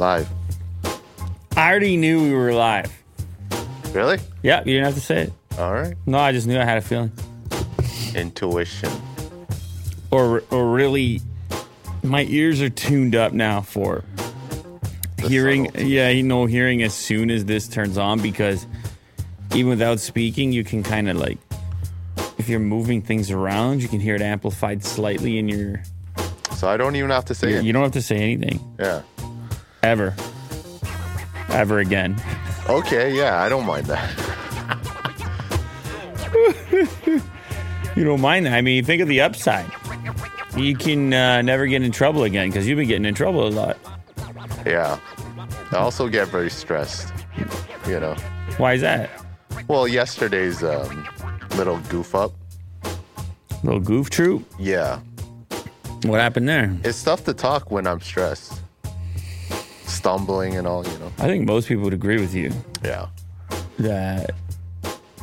Live. I already knew we were live. Really? Yeah, you didn't have to say it. All right. No, I just knew I had a feeling. Intuition. Or, or really, my ears are tuned up now for The hearing. subtlety. Yeah, you know, hearing as soon as this turns on because even without speaking, you can kind of like, if you're moving things around, you can hear it amplified slightly in your. So I don't even have to say it. You don't have to say anything Yeah. Ever, ever again. Okay. Yeah, I don't mind that. You don't mind that. I mean, think of the upside. You can uh, never get in trouble again because you've been getting in trouble a lot. Yeah. I also get very stressed. You know. Why is that? Well, yesterday's um, little goof up. Little goof troop. Yeah. What happened there? It's tough to talk when I'm stressed. Stumbling and all, you know. I think most people would agree with you Yeah. that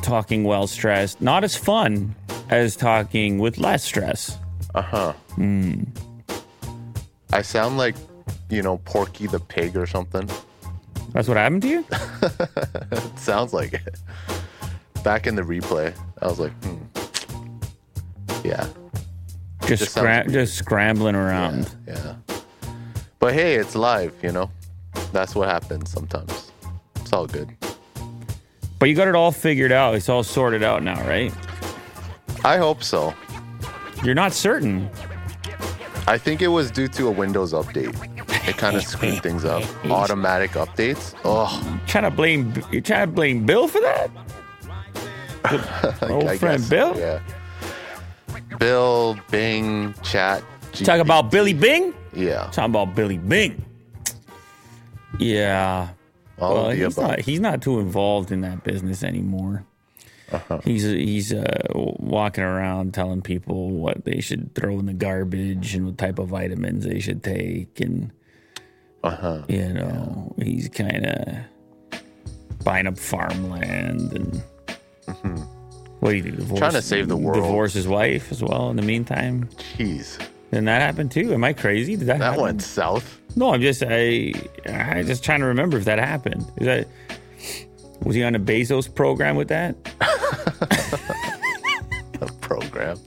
talking while stressed not as fun as talking with less stress. Uh huh. Hmm. I sound like, you know, Porky the pig or something. That's what happened to you. It sounds like it. Back in the replay, I was like, hmm. Yeah. Just Just sounds scra- weird. just scrambling around. Yeah. But hey, it's live, you know? That's what happens sometimes. It's all good. But you got it all figured out. It's all sorted out now, right? I hope so. You're not certain. I think it was due to a Windows update. It kind of screwed things up. Automatic updates. Oh, Trying to blame you trying to blame Bill for that? Old friend guess, Bill? Yeah. Bill, Bing, Chat. Talk about Billy Bing? Yeah. Talking about Billy Bing. Yeah. All well, he's above. not, he's not too involved in that business anymore. Uh-huh. He's he's uh, walking around telling people what they should throw in the garbage and what type of vitamins they should take, and Uh-huh. you know he's kind of buying up farmland and what do you do? Divorce, Mm-hmm. Trying to save the world. Divorce his wife as well. In the meantime, Jeez. didn't that happen too? Am I crazy? Did that, That happen? went south. No, I'm just I I just trying to remember if that happened. Is that was he on a Bezos program with that? a program.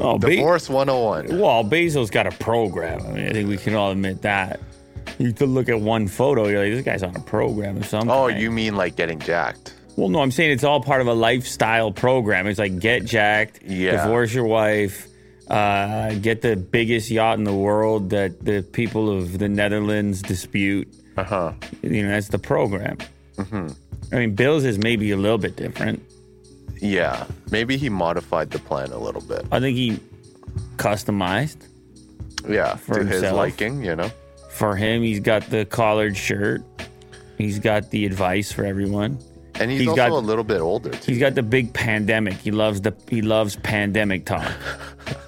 Oh, Be- Divorce 101. well, Bezos got a program. I mean, I think we can all admit that. You could look at one photo, you're like, this guy's on a program or something. Oh, you mean like getting jacked? Well, no, I'm saying it's all part of a lifestyle program. It's like get jacked, Yeah. divorce your wife, uh, get the biggest yacht in the world that the people of the Netherlands dispute. Uh huh. You know, that's the program. Mm-hmm. I mean, Bill's is maybe a little bit different. Yeah. Maybe he modified the plan a little bit. I think he customized Yeah. For to his liking, you know? for him. He's got the collared shirt. He's got the advice for everyone. And he's, He's also got- a little bit older, too. He's got the big pandemic. He loves the he loves pandemic talk.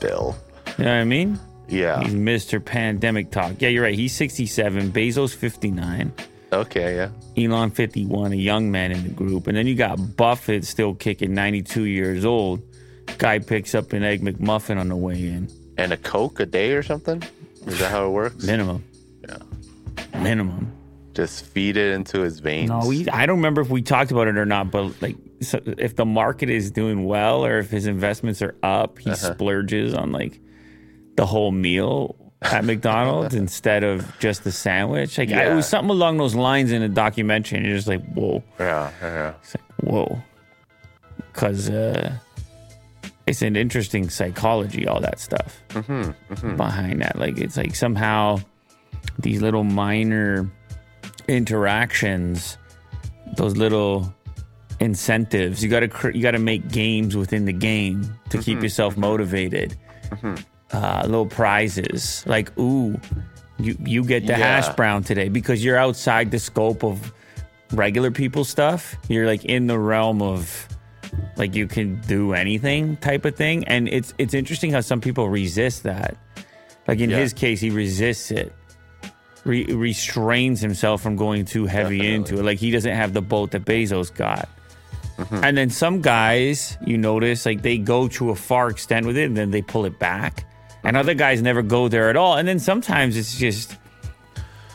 Bill. You know what I mean? Yeah. He's Mr. Pandemic Talk. Yeah, you're right. He's 67. Bezos 59. Okay, yeah. Elon 51, a young man in the group. And then you got Buffett still kicking 92 years old. Guy picks up an Egg McMuffin on the way in. And a Coke a day or something? Is that how it works? Minimum. Yeah. Minimum. Just feed it into his veins. No, we, I don't remember if we talked about it or not, but like so if the market is doing well or if his investments are up, he uh-huh. splurges on like the whole meal at McDonald's instead of just the sandwich. Like I, it was something along those lines in a documentary, and you're just like, whoa. Yeah, yeah. It's like, whoa. Because uh, it's an interesting psychology, all that stuff mm-hmm, mm-hmm. behind that. Like, it's like somehow these little minor interactions, those little incentives, you got to cr- you got to make games within the game to keep mm-hmm. yourself mm-hmm. motivated. Mm-hmm. Uh, little prizes like, ooh, you you get the Yeah. hash brown today because you're outside the scope of regular people stuff. You're like in the realm of like you can do anything type of thing, and it's it's interesting how some people resist that. Like in Yeah. his case, he resists it, Re- restrains himself from going too heavy Definitely. into it. Like he doesn't have the boat that Bezos got. And then some guys, you notice, like they go to a far extent with it, and then they pull it back. And other guys never go there at all. And then sometimes it's just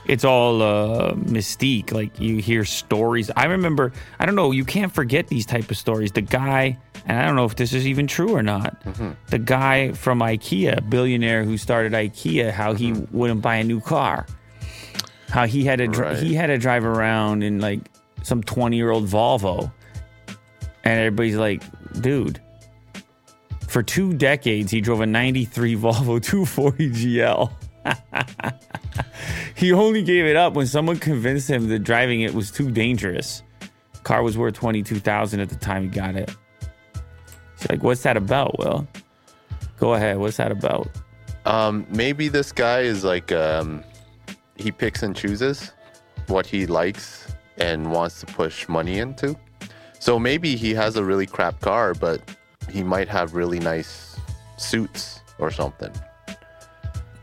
it's all uh, mystique. Like you hear stories. I remember. I don't know. You can't forget these type of stories. The guy, and I don't know if this is even true or not. Mm-hmm. The guy from IKEA, billionaire who started IKEA, how he Mm-hmm. wouldn't buy a new car. How he had to dri- Right. he had to drive around in like some twenty year old Volvo, and everybody's like, dude. For two decades, he drove a 93 Volvo 240 GL. he only gave it up when someone convinced him that driving it was too dangerous. Car was worth 22,000 at the time he got it. He's like, "What's that about, Will?" Go ahead. What's that about? Um, maybe this guy is like um, he picks and chooses what he likes and wants to push money into. So maybe he has a really crap car, but he might have really nice suits or something.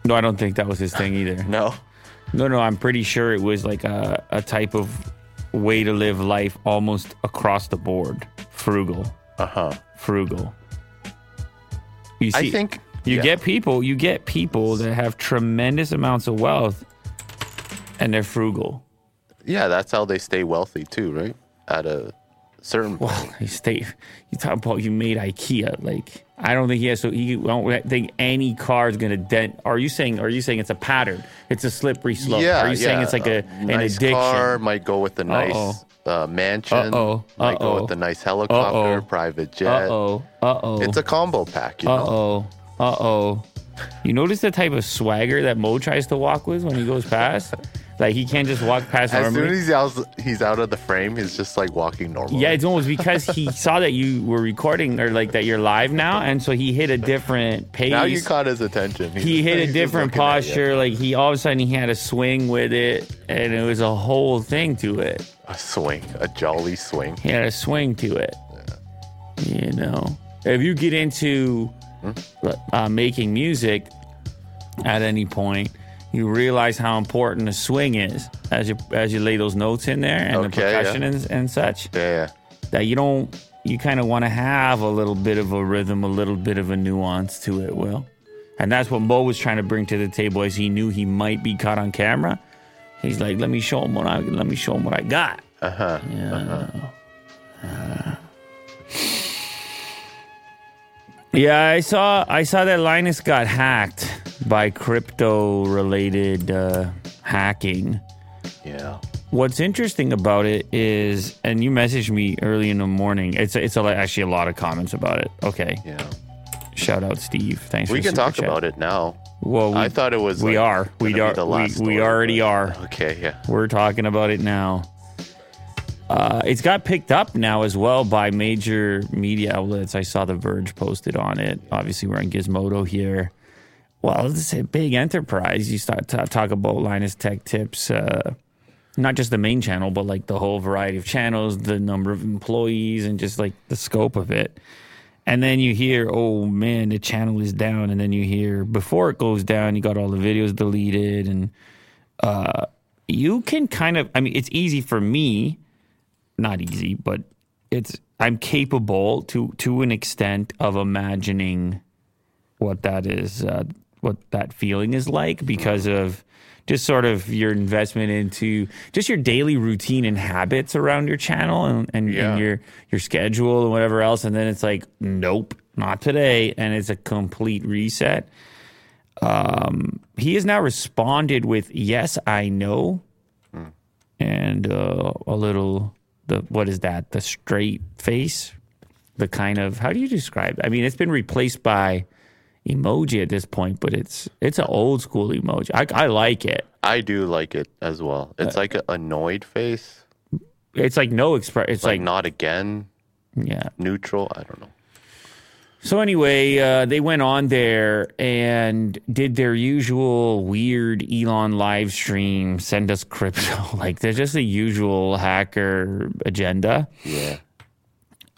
No, I don't think that was his thing either. No. No, no, I'm pretty sure it was like a, a type of way to live life almost across the board. Frugal. Uh huh. Frugal. You see, I think You yeah. get people, you get people that have tremendous amounts of wealth and they're frugal. Yeah, that's how they stay wealthy too, right? At a certain point. Well, you stay you talk about you made IKEA. Like I don't think he has so he I don't think any car is gonna dent are you saying are you saying it's a pattern? It's a slippery slope. Yeah, are you saying it's like a, an nice addiction? car might go with the nice uh, mansion. Uh-oh. Might go Uh-oh. with the nice helicopter, Uh-oh. private jet. Uh oh. Uh oh. It's a combo pack, you Uh oh. Uh oh. You notice the type of swagger that Mo tries to walk with when he goes past? Like he can't just walk past As soon normally. as he's out, he's out of the frame, he's just like walking normal. Yeah, it's almost because he saw that you were recording or like that you're live now, and so he hit a different pace. Now you caught his attention. He's- he hit a different looking at you. posture. Like he all of a sudden he had a swing with it, and it was a whole thing to it. A swing, a jolly swing. He had a swing to it. You know, if you get into uh, making music at any point, you realize how important the swing is as you as you lay those notes in there and the Okay, yeah. percussion and, and such. Yeah, That you don't. You kind of want to have a little bit of a rhythm, a little bit of a nuance to it, Will. And that's what Mo was trying to bring to the table as he knew he might be caught on camera. He's like, let me show him what I let me show him what I got. uh huh. Yeah, I saw I saw that Linus got hacked by crypto related uh, hacking. Yeah. What's interesting about it is, and you messaged me early in the morning. It's it's a, actually a lot of comments about it. Okay, Yeah. shout out Steve. Thanks. We can talk chat. about it now. Well, we, I thought it was. we like, are. We are. the We, last we already but- are. Okay. Yeah. We're talking about it now. Uh, it's got picked up now as well by major media outlets. I saw The Verge posted on it. Obviously, we're in Gizmodo here. Well, it's a big enterprise. You start to talk about Linus Tech Tips, uh, not just the main channel, but like the whole variety of channels, the number of employees, and just like the scope of it. And then you hear, oh man, the channel is down. And then you hear, before it goes down, you got all the videos deleted. And uh, you can kind of, I mean, it's easy for me, not easy, but it's, I'm capable to, to an extent of imagining what that is, uh, what that feeling is like because of just sort of your investment into just your daily routine and habits around your channel and, and, Yeah. and your your schedule and whatever else. And then it's like, nope, not today. And it's a complete reset. Um, he has now responded with, yes, I know. And uh, a little, the what is that? The straight face? The kind of, how do you describe it? I mean, it's been replaced by emoji at this point, but it's it's an old school emoji. I, I like it. I do like it as well. It's Uh, like an annoyed face, It's like no express. It's like, like, not again, yeah. neutral. I don't know. So anyway, uh, they went on there and did their usual weird Elon live stream, send us crypto. like they're just the usual hacker agenda. Yeah.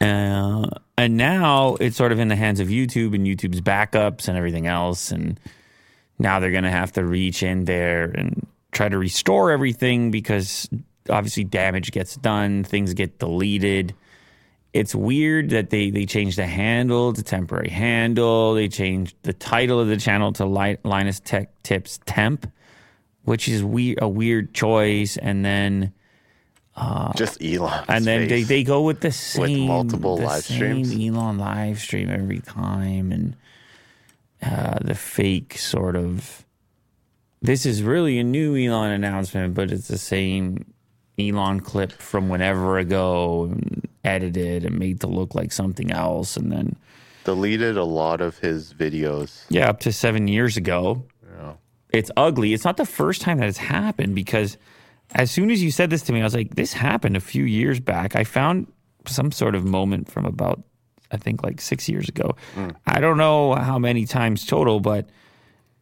Uh, and now it's sort of in the hands of YouTube and YouTube's backups and everything else. And now they're going to have to reach in there and try to restore everything because obviously damage gets done, things get deleted. It's weird that they, they changed the handle to temporary handle. They changed the title of the channel to Li- Linus Tech Tips Temp. which is we a weird choice. And then Just Elon. and then they, they go with the same multiple the live same streams? Elon live stream every time, and uh, the fake sort of. This is really a new Elon announcement, but it's the same Elon clip from whenever ago, and edited and made to look like something else, and then deleted a lot of his videos. yeah, up to seven years ago. Yeah. It's ugly. It's not the first time that it's happened because as soon as you said this to me, I was like, this happened a few years back. I found some sort of moment from about, I think, like six years ago. Hmm. I don't know how many times total, but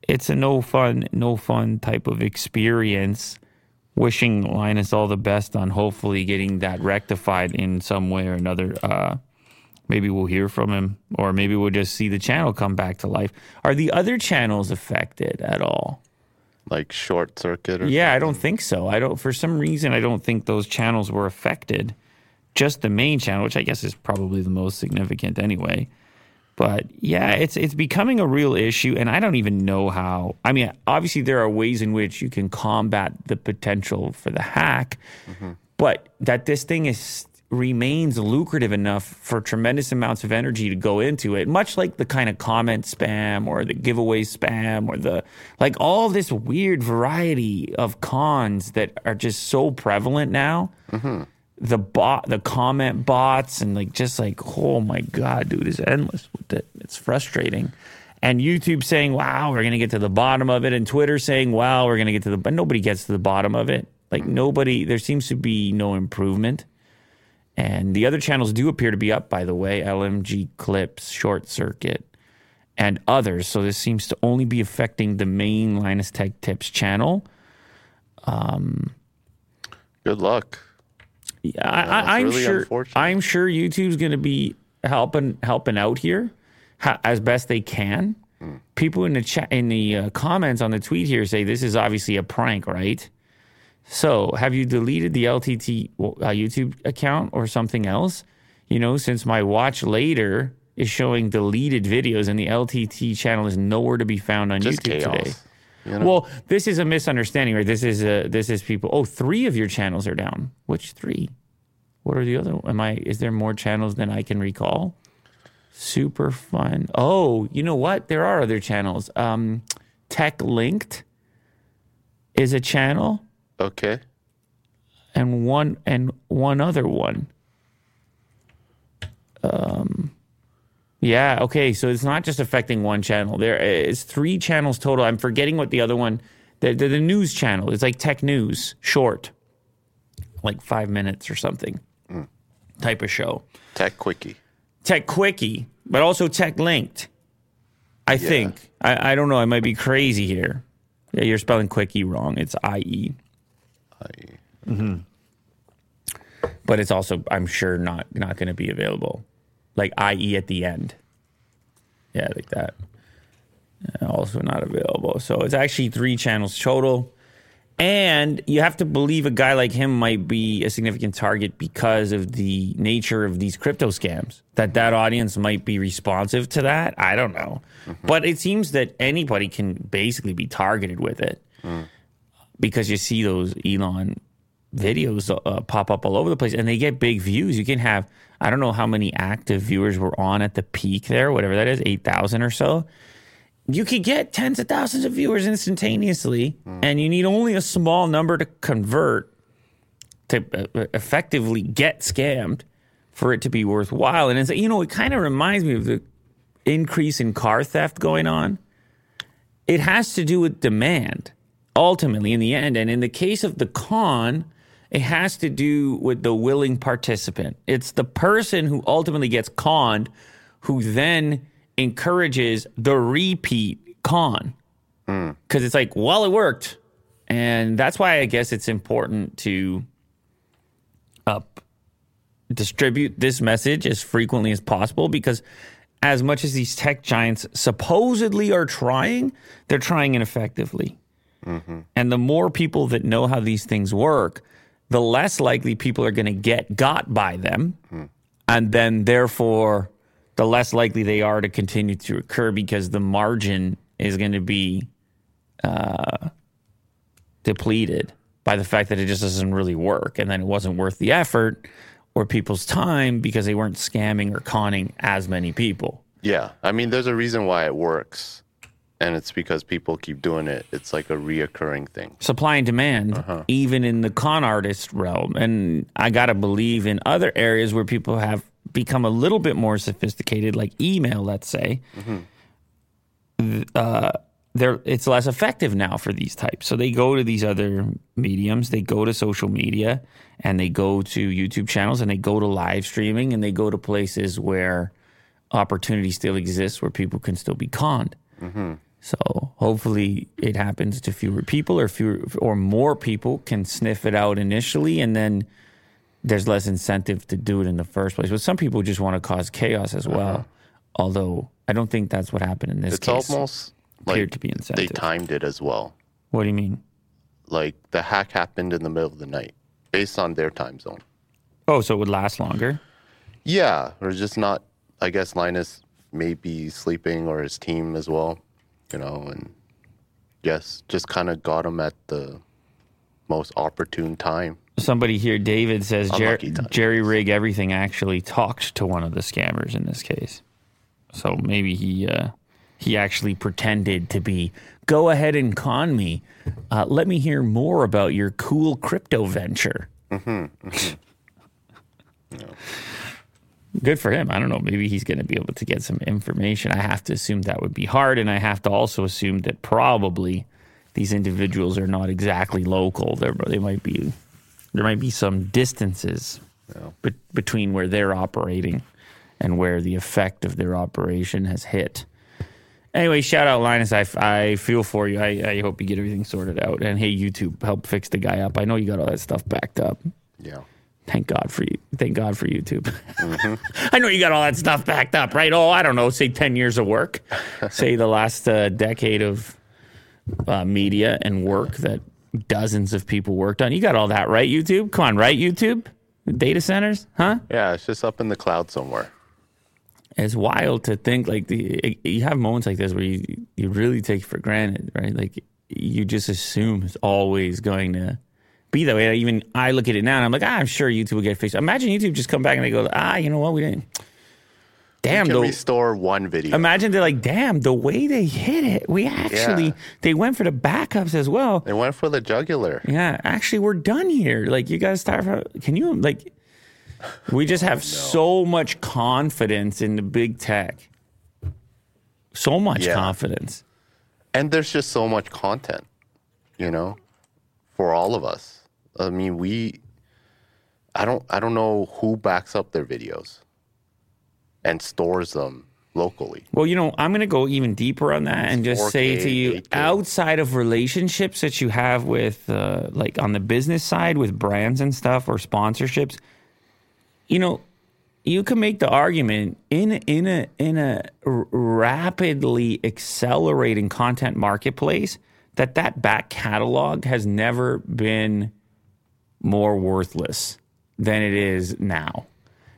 it's a no fun, no fun type of experience. Wishing Linus all the best on hopefully getting that rectified in some way or another. Uh, maybe we'll hear from him, or maybe we'll just see the channel come back to life. Are the other channels affected at all? Like short circuit or Yeah, I don't think so. I don't. For some reason, I don't think those channels were affected. Just the main channel, which I guess is probably the most significant anyway. But yeah, it's it's becoming a real issue, and I don't even know how. I mean, obviously there are ways in which you can combat the potential for the hack, mm-hmm. but that this thing is remains lucrative enough for tremendous amounts of energy to go into it much like the kind of comment spam or the giveaway spam or the like all this weird variety of cons that are just so prevalent now mm-hmm. The bot the comment bots and like just like oh my god dude it's endless with it. It's frustrating. And youtube saying wow we're gonna get to the bottom of it. And twitter saying wow we're gonna get to the but nobody gets to the bottom of it. Like nobody there seems to be no improvement. And the other channels do appear to be up by the way lmg clips short circuit and others. So this seems to only be affecting the main linus tech tips channel. Um, Good luck. Yeah, I, I, I'm really sure. I'm sure YouTube's going to be helping helping out here ha, as best they can. Hmm. People in the chat in the uh, comments on the tweet here say this is obviously a prank, right? So, have you deleted the LTT uh, YouTube account or something else? You know, since my watch later is showing deleted videos and the LTT channel is nowhere to be found on Just YouTube chaos. today. You know? Well, this is a misunderstanding, right? This is a this is people. Oh, three of your channels are down. Which three? What are the other? Am I? Is there more channels than I can recall? Super fun. Oh, you know what? There are other channels. Um, Tech Linked is a channel, okay. and one and one other one. Um, yeah. Okay. So it's not just affecting one channel. There is three channels total. I'm forgetting what the other one. The, the, the news channel. It's like Tech News, short, like five minutes or something, hmm. type of show. Tech quickie. Tech Quickie, but also Tech Linked. I think. I, I don't know. I might be crazy here. Yeah, you're spelling Quickie wrong. It's I E. I, mm-hmm. but it's also I'm sure not not going to be available, like IE at the end. Yeah, like that. Uh, Also not available. So it's actually three channels total, and you have to believe a guy like him might be a significant target because of the nature of these crypto scams. That that audience might be responsive to that. I don't know, but it seems that anybody can basically be targeted with it because you see those Elon videos uh, pop up all over the place and they get big views. You can have, I don't know how many active viewers were on at the peak there, whatever that is, 8,000 or so. You could get tens of thousands of viewers instantaneously, and you need only a small number to convert to uh, effectively get scammed for it to be worthwhile. And it's, you know, it kind of reminds me of the increase in car theft going on it has to do with demand ultimately in the end and in the case of the con it has to do with the willing participant. It's the person who ultimately gets conned who then encourages the repeat con. Hmm. Because it's like well it worked. And that's why i guess it's important to up distribute this message as frequently as possible because as much as these tech giants supposedly are trying, they're trying ineffectively. Mm-hmm. And the more people that know how these things work, the less likely people are going to get got by them. And then, therefore, the less likely they are to continue to occur because the margin is going to be uh, depleted by the fact that it just doesn't really work, and then it wasn't worth the effort or people's time because they weren't scamming or conning as many people. Yeah. I mean, there's a reason why it works. And it's because people keep doing it. It's like a reoccurring thing. supply and demand, Uh-huh. even in the con artist realm. And I got to believe in other areas where people have become a little bit more sophisticated, like email, let's say. th- Uh, they're, it's less effective now for these types. So they go to these other mediums, they go to social media, and they go to YouTube channels, and they go to live streaming, and they go to places where opportunity still exists, where people can still be conned. So hopefully it happens to fewer people or fewer or more people can sniff it out initially and then there's less incentive to do it in the first place. But some people just want to cause chaos as well. Uh-huh. Although I don't think that's what happened in this It's case. almost appeared like to be incentive. they timed it as well. what do you mean? Like the hack happened in the middle of the night based on their time zone. Oh, so it would last longer? Yeah. Or just not, I guess Linus may be sleeping or his team as well, you know, and yes, just kind of got him at the most opportune time. Somebody here, David says Jer- Jerry Rig Everything actually talked to one of the scammers in this case. So maybe he uh, he actually pretended to be. Go ahead and con me. Uh, let me hear more about your cool crypto venture. Good for him. I don't know. Maybe he's going to be able to get some information. I have to assume that would be hard, and I have to also assume that probably these individuals are not exactly local. They're, they might be there might be some distances be- between where they're operating and where the effect of their operation has hit. Anyway, shout out Linus. I, I feel for you. I, I hope you get everything sorted out. And hey, YouTube, help fix the guy up. I know you got all that stuff backed up. Yeah. Thank God for you. Thank God for YouTube. I know you got all that stuff backed up, right? Oh, I don't know. Say 10 years of work. say the last uh, decade of uh, media and work that dozens of people worked on. You got all that, right, YouTube? Come on, right, YouTube? Data centers? Huh? Yeah. It's just up in the cloud somewhere. It's wild to think like the you have moments like this where you you really take for granted, right? Like you just assume it's always going to be that way. Even I look at it now and I'm like, ah, I'm sure YouTube will get fixed. Imagine YouTube just come back and they go, ah, you know what, we didn't. Damn, Can though. restore one video. Imagine they're like, damn, the way they hit it, we actually Yeah. they went for the backups as well. they went for the jugular. Yeah, actually, we're done here. Like, you guys start. From, can you like? We just have so much confidence in the big tech. So much Yeah. confidence. And there's just so much content, you know, for all of us. I mean, we I don't I don't know who backs up their videos and stores them locally. Well, you know, I'm going to go even deeper on that and just say 4K, to you, 8K. outside of relationships that you have with, uh, like, on the business side with brands and stuff or sponsorships, you know, you can make the argument in in a in a rapidly accelerating content marketplace that that back catalog has never been more worthless than it is now.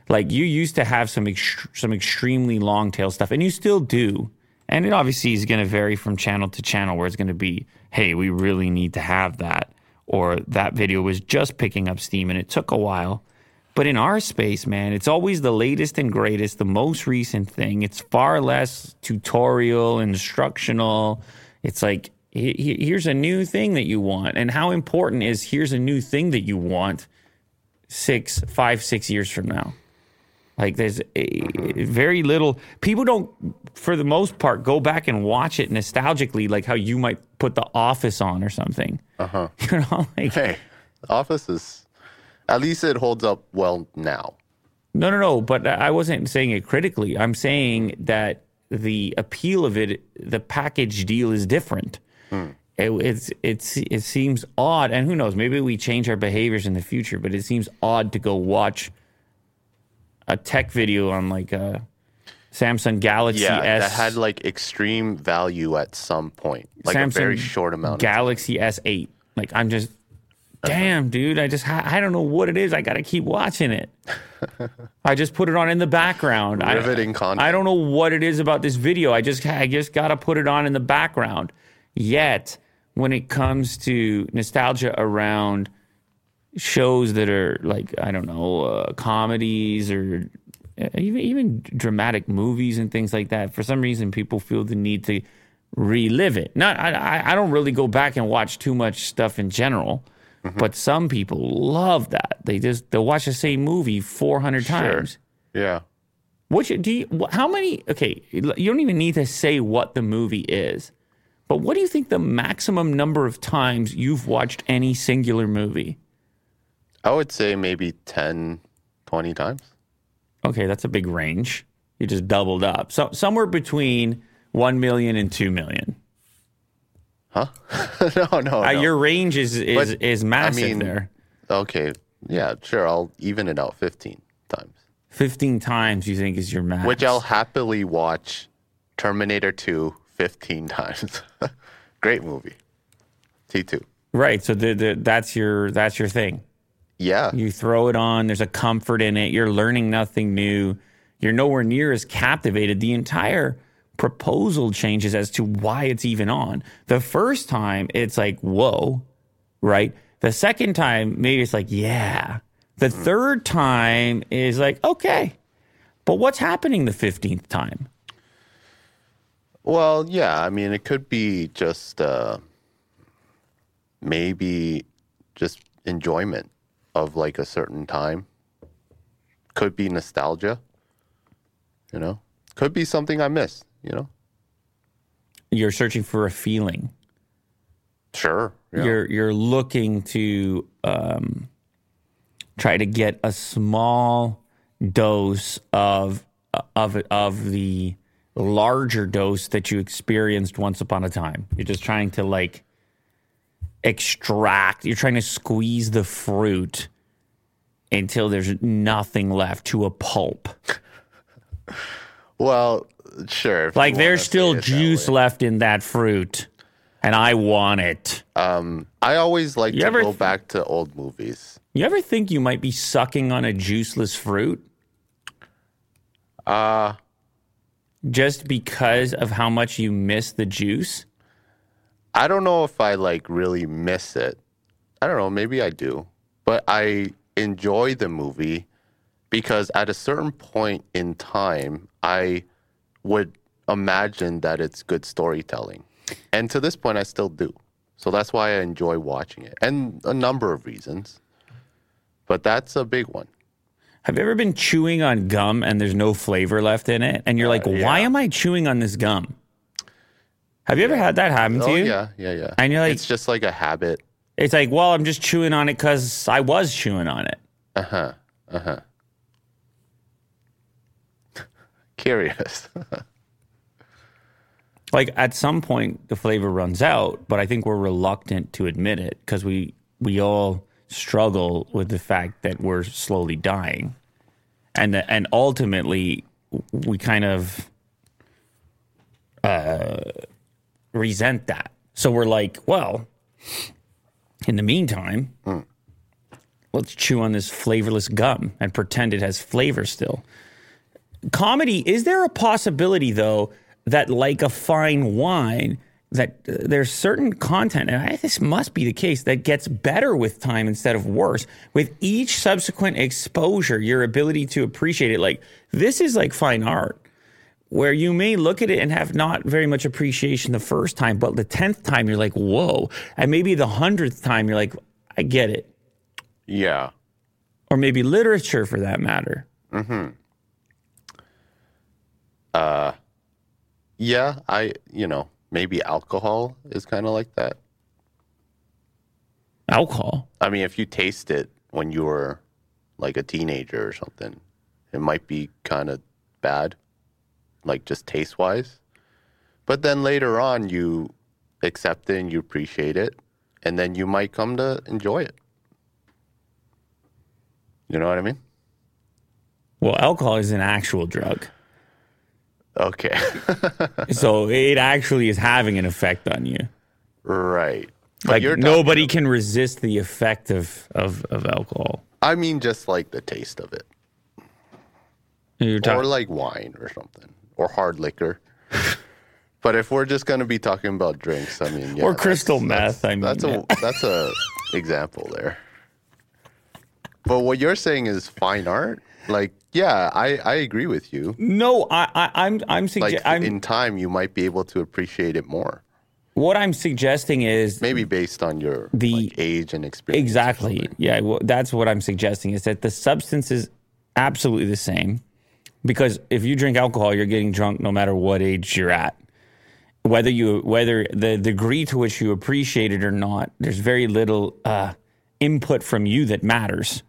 Like you used to have some some extremely long tail stuff, and you still do. And it obviously is going to vary from channel to channel, where it's going to be, hey, we really need to have that, or that video was just picking up steam and it took a while. But in our space, man, it's always the latest and greatest, the most recent thing. It's far less tutorial, instructional. It's like, here's a new thing that you want. And how important is here's a new thing that you want six, five, six years from now? Like there's a, very little people don't, for the most part, go back and watch it nostalgically, like how you might put The Office on or something. Uh huh. You know, like Hey, The Office is at least it holds up well now. no, no, no. But I wasn't saying it critically. I'm saying that the appeal of it, the package deal, is different. It, it's it's it seems odd, and who knows? Maybe we change our behaviors in the future. But it seems odd to go watch a tech video on like a Samsung Galaxy Yeah, S. that had like extreme value at some point, like a very short amount. Galaxy S8. Like I'm just, damn, dude. I just I don't know what it is. I got to keep watching it. I just put it on in the background. I- Riveting content. I don't know what it is about this video. I just I just got to put it on in the background. Yet when it comes to nostalgia around shows that are like I don't know uh, comedies or uh, even even dramatic movies and things like that. For some reason, people feel the need to relive it. Not I I don't really go back and watch too much stuff in general, mm-hmm. but some people love that. They just they'll watch the same movie four hundred sure. times. Yeah. Which do you? How many? Okay, you don't even need to say what the movie is, but what do you think the maximum number of times you've watched any singular movie? I would say maybe 10, 20 times. Okay, that's a big range. You just doubled up. So somewhere between 1 million and 2 million. Huh? no, no, uh, no. Your range is is, but, is massive I mean, there. Okay. Yeah, sure. I'll even it out 15 times. 15 times you think is your max. Which I'll happily watch Terminator 2 15 times. Great movie. T2. Right. So the, the, that's your that's your thing. Yeah. You throw it on, there's a comfort in it. You're learning nothing new. You're nowhere near as captivated. The entire proposal changes as to why it's even on. The first time, it's like, whoa, right? The second time, maybe it's like, yeah. The mm-hmm. third time is like, okay. But what's happening the 15th time? Well, yeah. I mean, it could be just uh, maybe just enjoyment of like a certain time. Could be nostalgia. You know, could be something I missed. You know, you're searching for a feeling. Sure. Yeah. You're you're looking to um, try to get a small dose of of of the larger dose that you experienced once upon a time. You're just trying to like extract, you're trying to squeeze the fruit until there's nothing left to a pulp. well, sure. Like there's still juice left in that fruit, and I want it. Um, I always like you to go th- back to old movies. You ever think you might be sucking on a juiceless fruit? Uh just because of how much you miss the juice? I don't know if I like really miss it. I don't know, maybe I do. But I enjoy the movie because at a certain point in time, I would imagine that it's good storytelling. And to this point, I still do. So that's why I enjoy watching it. And a number of reasons. But that's a big one. Have you ever been chewing on gum and there's no flavor left in it? And you're uh, like, why yeah. am I chewing on this gum? Have you ever had that happen to oh, you? Yeah, yeah, yeah. And you're like, it's just like a habit. It's like, well, I'm just chewing on it because I was chewing on it. Uh huh. Uh huh. Curious. like at some point, the flavor runs out, but I think we're reluctant to admit it because we we all struggle with the fact that we're slowly dying, and and ultimately we kind of uh, resent that. So we're like, well, in the meantime, mm. let's chew on this flavorless gum and pretend it has flavor still. Comedy, is there a possibility though that like a fine wine, that uh, there's certain content, and I, this must be the case, that gets better with time instead of worse. With each subsequent exposure, your ability to appreciate it, like this is like fine art where you may look at it and have not very much appreciation the first time, but the 10th time you're like, whoa. And maybe the 100th time you're like, I get it. Yeah. Or maybe literature for that matter. hmm. Uh, yeah, I, you know, maybe alcohol is kind of like that. Alcohol? I mean, if you taste it when you were like a teenager or something, it might be kind of bad like just taste wise. But then later on, you accept it and you appreciate it, and then you might come to enjoy it. You know what I mean? Well, alcohol is an actual drug. Okay. so it actually is having an effect on you. Right. But like nobody can resist the effect of, of, of alcohol. I mean, just like the taste of it. Talking- or like wine or something or hard liquor. But if we're just gonna be talking about drinks, I mean, yeah, Or crystal that's- meth, I mean, that's yeah. a that's a example there. But what you're saying is fine art. Like, yeah, I I agree with you. No, I, I I'm I'm, sugge- Like I'm in time, you might be able to appreciate it more. what I'm suggesting is Maybe based on your The- like, age and experience. Exactly. Yeah, well, that's what I'm suggesting is that the substance is absolutely the same because if you drink alcohol, you're getting drunk no matter what age you're at. Whether you whether the degree to which you appreciate it or not, there's very little uh, input from you that matters.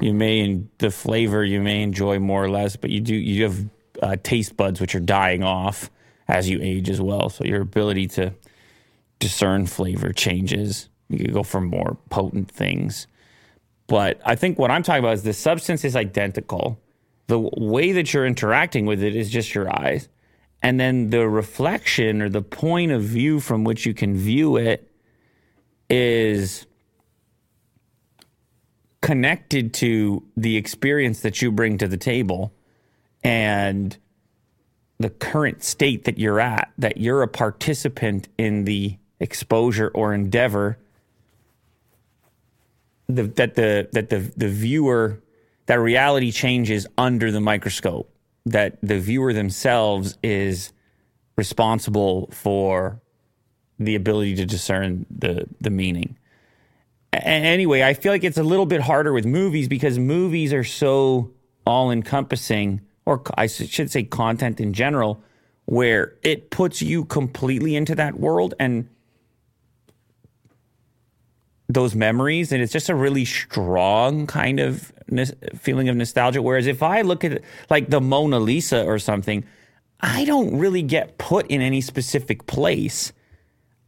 You may in the flavor you may enjoy more or less, but you do you have uh, taste buds which are dying off as you age as well. So your ability to discern flavor changes. You could go for more potent things. But I think what I'm talking about is the substance is identical. The way that you're interacting with it is just your eyes. And then the reflection or the point of view from which you can view it is connected to the experience that you bring to the table and the current state that you're at, that you're a participant in the exposure or endeavor, the, that the that the the viewer that reality changes under the microscope, that the viewer themselves is responsible for the ability to discern the the meaning. Anyway, I feel like it's a little bit harder with movies because movies are so all encompassing, or I should say content in general, where it puts you completely into that world and those memories. And it's just a really strong kind of feeling of nostalgia. Whereas if I look at like the Mona Lisa or something, I don't really get put in any specific place.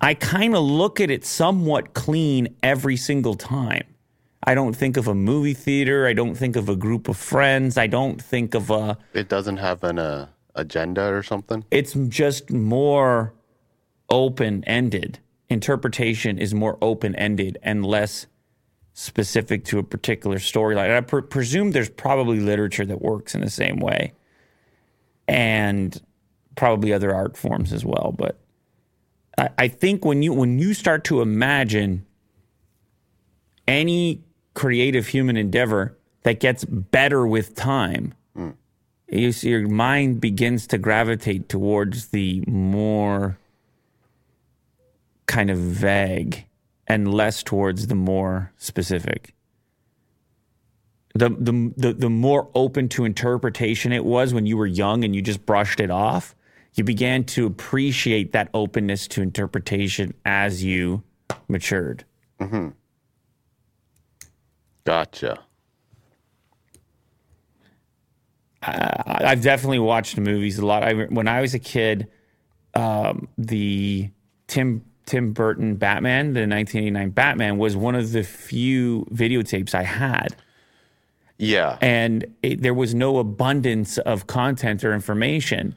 I kind of look at it somewhat clean every single time. I don't think of a movie theater. I don't think of a group of friends. I don't think of a. It doesn't have an uh, agenda or something. It's just more open ended. Interpretation is more open ended and less specific to a particular storyline. I pre- presume there's probably literature that works in the same way, and probably other art forms as well. But I, I think when you when you start to imagine any creative human endeavor that gets better with time, you see your mind begins to gravitate towards the more kind of vague and less towards the more specific. The, the, the, the more open to interpretation it was when you were young and you just brushed it off, you began to appreciate that openness to interpretation as you matured. Gotcha. I- I've definitely watched movies a lot. I, when I was a kid, um, the Tim Tim Burton Batman, the 1989 Batman, was one of the few videotapes I had, Yeah. and it, there was no abundance of content or information.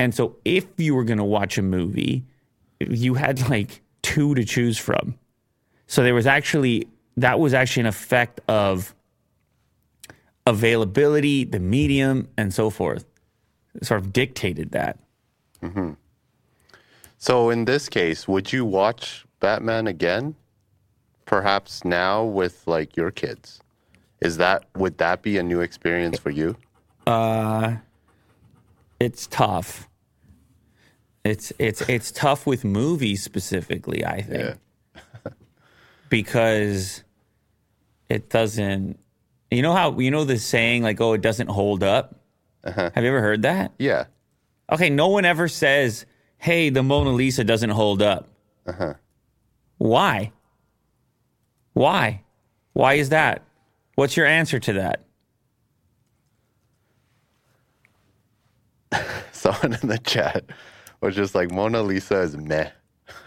And so, if you were going to watch a movie, you had like two to choose from. So there was actually that was actually an effect of availability, the medium, and so forth. It sort of dictated that. So in this case, would you watch Batman again? Perhaps now with like your kids. Is that would that be a new experience for you? Uh It's tough. It's it's it's tough with movies specifically, I think. because it doesn't you know how you know the saying like oh it doesn't hold up? Have you ever heard that? Yeah. Okay, no one ever says, "Hey, the Mona Lisa doesn't hold up." Uh-huh. Why? Why? Why is that? What's your answer to that? Someone in the chat was just like Mona Lisa is meh.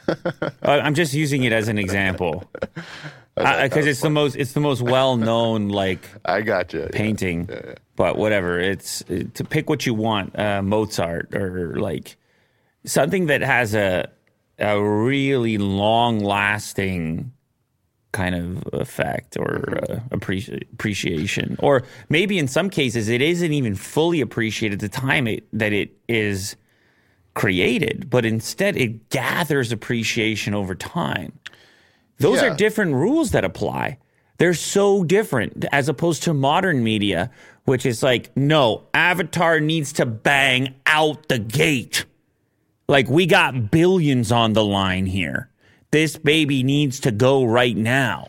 Uh, I'm just using it as an example because it's the most it's the most well known like I got you. painting. But whatever, it's to pick what you want. Uh, Mozart or like something that has a a really long lasting kind of effect or uh, appreci- appreciation, or maybe in some cases it isn't even fully appreciated at the time it, that it is created, but instead it gathers appreciation over time. Those Yeah. are different rules that apply. They're so different as opposed to modern media, which is like, no, Avatar needs to bang out the gate. Like, we got billions on the line here. This baby needs to go right now.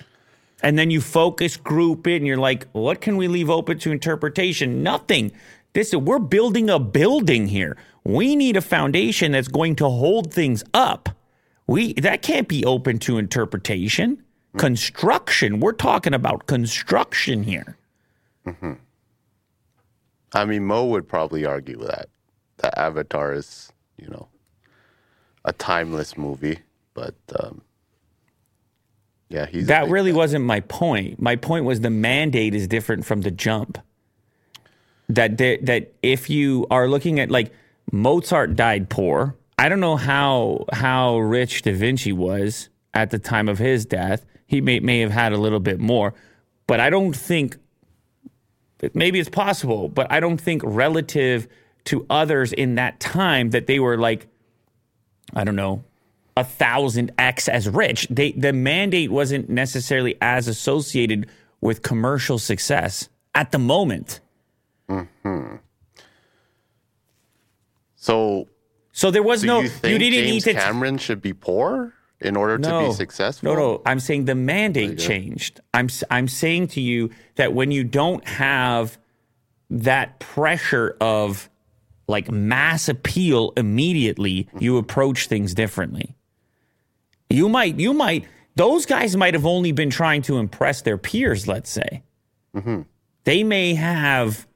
And then you focus group it and you're like, what can we leave open to interpretation? Nothing. This we're building a building here. We need a foundation that's going to hold things up. We that can't be open to interpretation. Construction. We're talking about construction here. I mean, Mo would probably argue that that Avatar is, you know, a timeless movie, but um, yeah, he's That really fan. wasn't my point. My point was the mandate is different from the jump. That that if you are looking at like Mozart died poor. I don't know how how rich Da Vinci was at the time of his death. He may may have had a little bit more, but I don't think maybe it's possible, but I don't think relative to others in that time that they were like I don't know, a thousand X as rich. They the mandate wasn't necessarily as associated with commercial success at the moment. Mm-hmm. So, So there was do no you think didn't James need to Cameron should be poor in order to be successful? No, no, I'm saying the mandate changed. I'm I'm saying to you that when you don't have that pressure of like mass appeal immediately, you approach things differently. You might you might those guys might have only been trying to impress their peers, let's say. Mm-hmm. They may have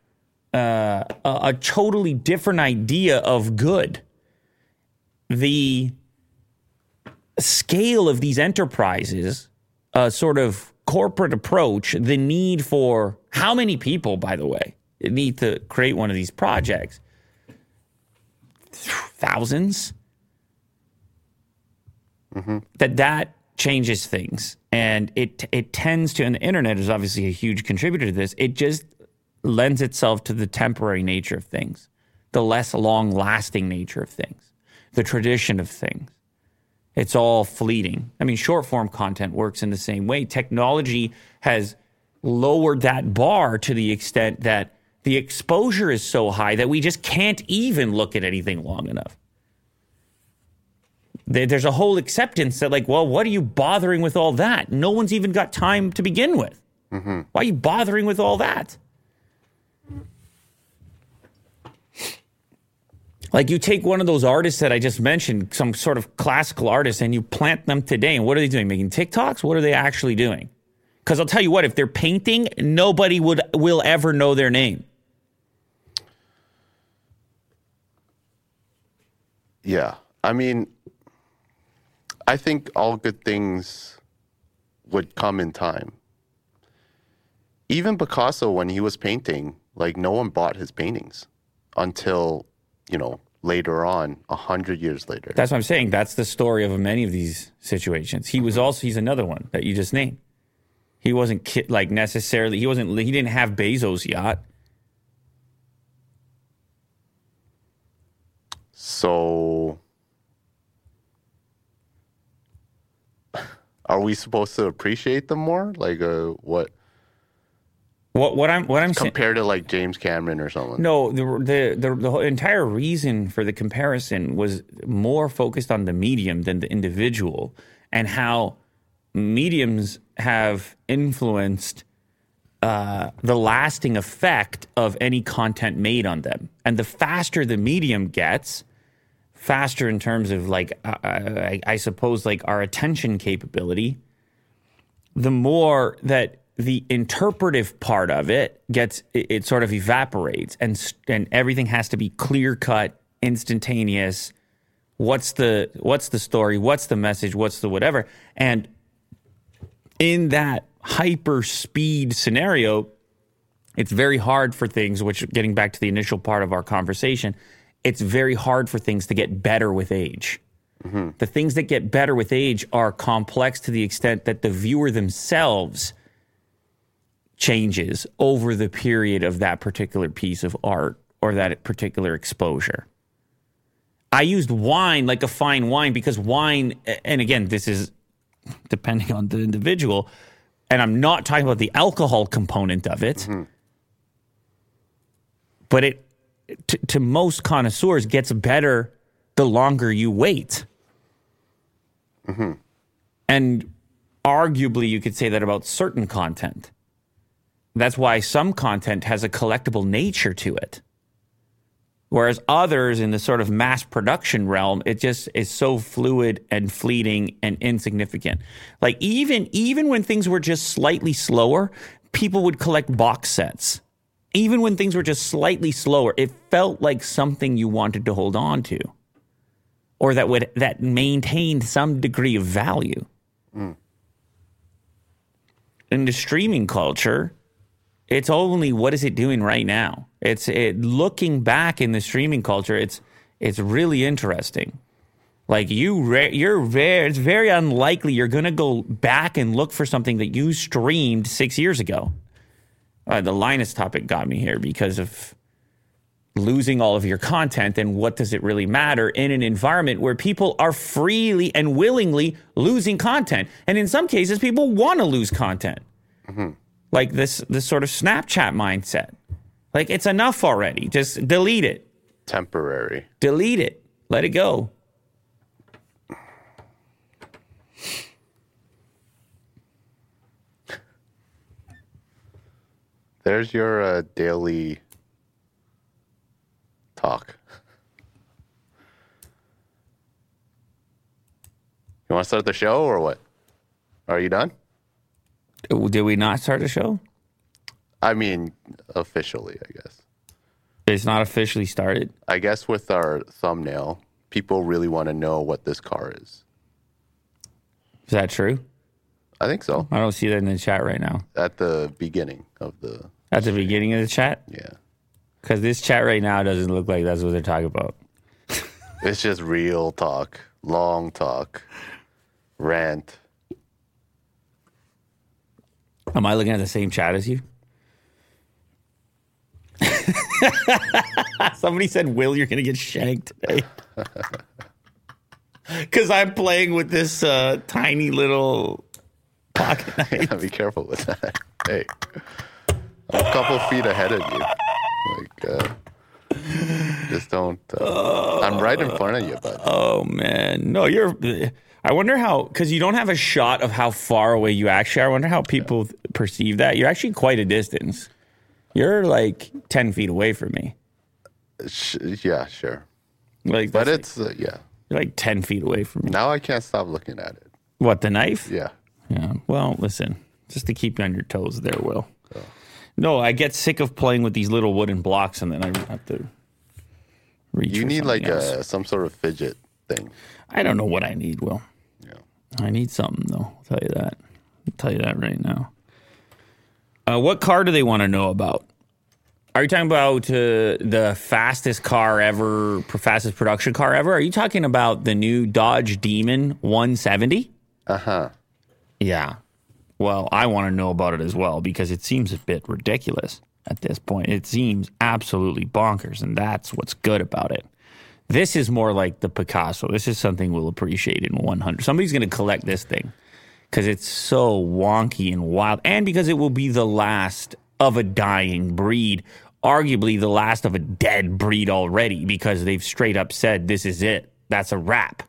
uh, a, a totally different idea of good. The scale of these enterprises, a sort of corporate approach, the need for how many people, by the way, need to create one of these projects? Thousands. That that changes things, and it it tends to. And the internet is obviously a huge contributor to this. It just lends itself to the temporary nature of things, the less long lasting nature of things, the tradition of things. It's all fleeting. I mean, short form content works in the same way. Technology has lowered that bar to the extent that the exposure is so high that we just can't even look at anything long enough. There's a whole acceptance that, like, well, what are you bothering with all that? No one's even got time to begin with. Mm-hmm. Why are you bothering with all that? Like you take one of those artists that I just mentioned, some sort of classical artist, and you plant them today. And what are they doing? Making TikToks? What are they actually doing? Because I'll tell you what, if they're painting, nobody would will ever know their name. Yeah. I mean, I think all good things would come in time. Even Picasso, when he was painting, like no one bought his paintings until, you know, later on, a hundred years later. That's what I'm saying. That's the story of many of these situations. He was also he's another one that you just named. He wasn't ki- like necessarily. He wasn't. He didn't have Bezos yacht. So, are we supposed to appreciate them more? Like, uh, what What what I'm what I'm saying. compared to like James Cameron or someone? No, the, the the the whole entire reason for the comparison was more focused on the medium than the individual, and how mediums have influenced uh, the lasting effect of any content made on them. And the faster the medium gets, faster in terms of like uh, I, I suppose like our attention capability, the more that the interpretive part of it gets it, it sort of evaporates and and everything has to be clear cut instantaneous. What's the what's the story? What's the message? What's the whatever? And in that hyper speed scenario it's very hard for things which getting back to the initial part of our conversation it's very hard for things to get better with age. Mm-hmm. The things that get better with age are complex to the extent that the viewer themselves changes over the period of that particular piece of art or that particular exposure. I used wine like a fine wine because wine, and again, this is depending on the individual, and I'm not talking about the alcohol component of it, mm-hmm. but it to, to most connoisseurs gets better the longer you wait. Mm-hmm. And arguably, you could say that about certain content. That's why some content has a collectible nature to it. Whereas others in the sort of mass production realm, it just is so fluid and fleeting and insignificant. Like even even when things were just slightly slower, people would collect box sets. Even when things were just slightly slower, it felt like something you wanted to hold on to. Or that would that maintained some degree of value. Mm. In the streaming culture, it's only what is it doing right now? It's it looking back in the streaming culture. It's it's really interesting. Like you, you're very. It's very unlikely you're going to go back and look for something that you streamed six years ago. Uh, the Linus topic got me here because of losing all of your content and what does it really matter in an environment where people are freely and willingly losing content, and in some cases, people want to lose content. Mm-hmm. Like this, this sort of Snapchat mindset. Like it's enough already. Just delete it. Temporary. Delete it. Let it go. There's your uh, daily talk. You want to start the show or what? Are you done? Did we not start the show? I mean, officially, I guess. It's not officially started. I guess with our thumbnail, people really want to know what this car is. Is that true? I think so. I don't see that in the chat right now. At the beginning of the. At the beginning of the chat? Yeah. Because this chat right now doesn't look like that's what they're talking about. it's just real talk, long talk, rant. Am I looking at the same chat as you? Somebody said, Will, you're going to get shanked today. Because I'm playing with this uh, tiny little pocket knife. Yeah, be careful with that. Hey, I'm a couple feet ahead of you. Like, uh, just don't. Uh, I'm right in front of you, bud. Oh, man. No, you're. I wonder how, because you don't have a shot of how far away you actually are. I wonder how people perceive that. You're actually quite a distance. You're like 10 feet away from me. Yeah, sure. Like, but it's, uh, yeah. You're like 10 feet away from me. Now I can't stop looking at it. What, the knife? Yeah. Yeah. Well, listen, just to keep you on your toes there, Will. Oh. No, I get sick of playing with these little wooden blocks and then I have to reach. You need like a, some sort of fidget thing. I don't know what I need, Will. Yeah. I need something, though. I'll tell you that. I'll tell you that right now. Uh, what car do they want to know about? Are you talking about uh, the fastest car ever, fastest production car ever? Are you talking about the new Dodge Demon 170? Uh huh. Yeah. Well, I want to know about it as well because it seems a bit ridiculous at this point. It seems absolutely bonkers, and that's what's good about it. This is more like the Picasso. This is something we'll appreciate in 100. Somebody's going to collect this thing because it's so wonky and wild, and because it will be the last of a dying breed, arguably the last of a dead breed already, because they've straight up said this is it. That's a wrap.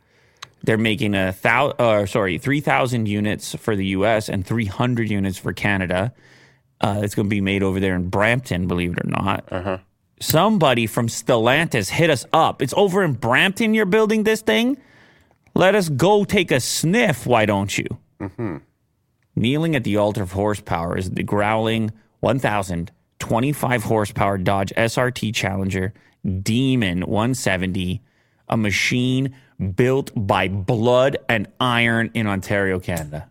They're making a thousand, uh, sorry, three thousand units for the U.S. and three hundred units for Canada. Uh, it's going to be made over there in Brampton, believe it or not. Uh-huh. Somebody from Stellantis hit us up. It's over in Brampton. You're building this thing. Let us go take a sniff. Why don't you? Mm-hmm. Kneeling at the altar of horsepower is the growling 1,025 horsepower Dodge SRT Challenger Demon 170, a machine built by blood and iron in Ontario, Canada.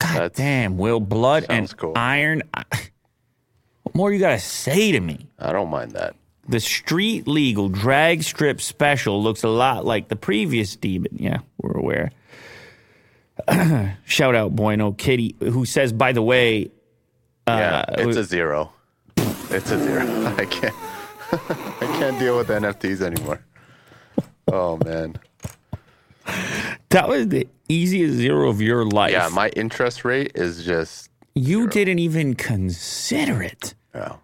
God That's, damn, Will, blood and cool. iron. What more you got to say to me? I don't mind that. The street legal drag strip special looks a lot like the previous Demon. Yeah, we're aware. Shout out Bueno Kitty, who says, by the way, uh, yeah, it's a zero. It's a zero. I can't. I can't deal with NFTs anymore. Oh man. That was the easiest zero of your life. Yeah, my interest rate is just you didn't even consider it. yeah.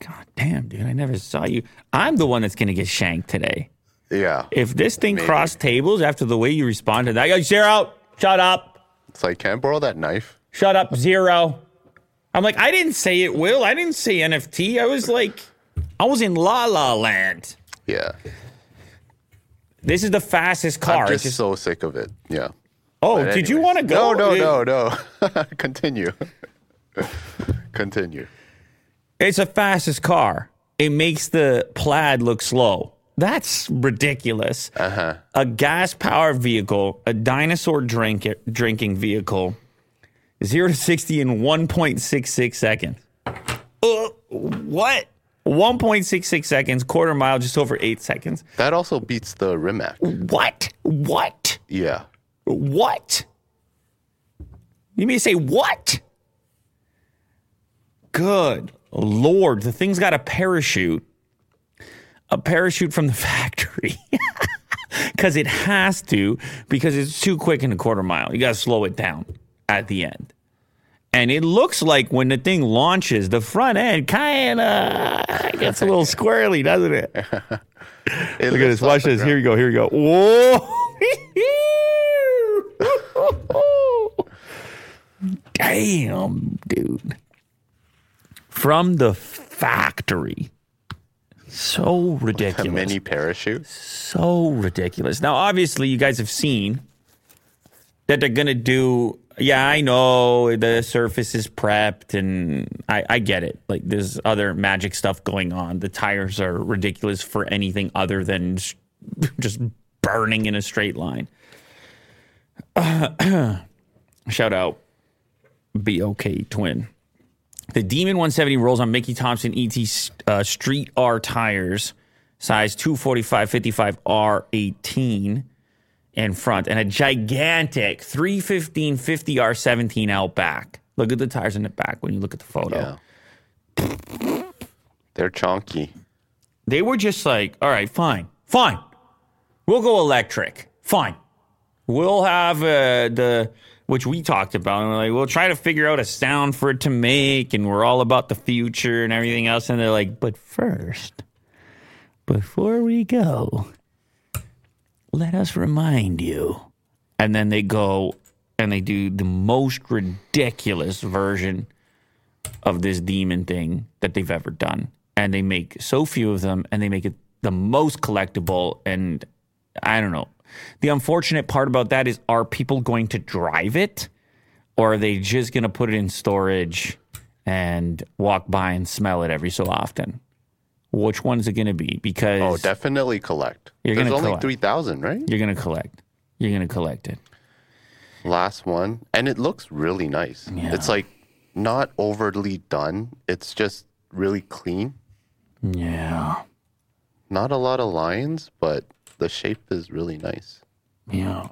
God damn, dude. I never saw you. I'm the one that's going to get shanked today. Yeah. If this thing crossed tables after the way you responded, I go, Zero, shut up. It's like, can I borrow that knife? Shut up, Zero. I'm like, I didn't say it will. I didn't say NFT. I was like, I was in La La Land. Yeah. This is the fastest car. I'm just, just- so sick of it. Yeah. Oh, But did you want to go? No, no, no, no. Continue. Continue. It's the fastest car. It makes the plaid look slow. That's ridiculous. Uh-huh. A gas powered vehicle, a dinosaur drink drinking vehicle, zero to 60 in 1.66 seconds. Uh, what? 1.66 seconds, quarter mile, just over eight seconds. That also beats the Rimac. What? What? Yeah. What? You mean to say what? Good Lord, the thing's got a parachute. A parachute from the factory. Because it has to, because it's too quick in a quarter mile. You got to slow it down at the end. And it looks like when the thing launches, the front end kind of gets a little squirrely, doesn't it? It Look at this. Watch this. Here we go. Here we go. Whoa. Damn, dude. From the factory. So A ridiculous. mini parachute. so ridiculous. Now, obviously, you guys have seen that they're going to do. Yeah, I know the surface is prepped, and I, I get it. Like, there's other magic stuff going on. The tires are ridiculous for anything other than just burning in a straight line. shout out BOK Twin. The Demon 170 rolls on Mickey Thompson ET uh, Street R tires, size 245 55 R18 in front, and a gigantic 315 50 R17 out back. Look at the tires in the back when you look at the photo. Yeah. They're chunky. They were just like, all right, fine, fine. We'll go electric. Fine. We'll have uh, the, which we talked about, and we're like, we'll try to figure out a sound for it to make, and we're all about the future and everything else. And they're like, but first, before we go, let us remind you. And then they go and they do the most ridiculous version of this demon thing that they've ever done. And they make so few of them and they make it the most collectible. And I don't know. The unfortunate part about that is are people going to drive it or are they just going to put it in storage and walk by and smell it every so often? Which one's it going to be? Oh, because Oh, definitely collect. You're There's only collect. 3,000, right? you're going to collect. You're going to collect it. Last one. And it looks really nice. Yeah. It's like not overly done. It's just really clean. Yeah. Not a lot of lines, but the shape is really nice. Yeah.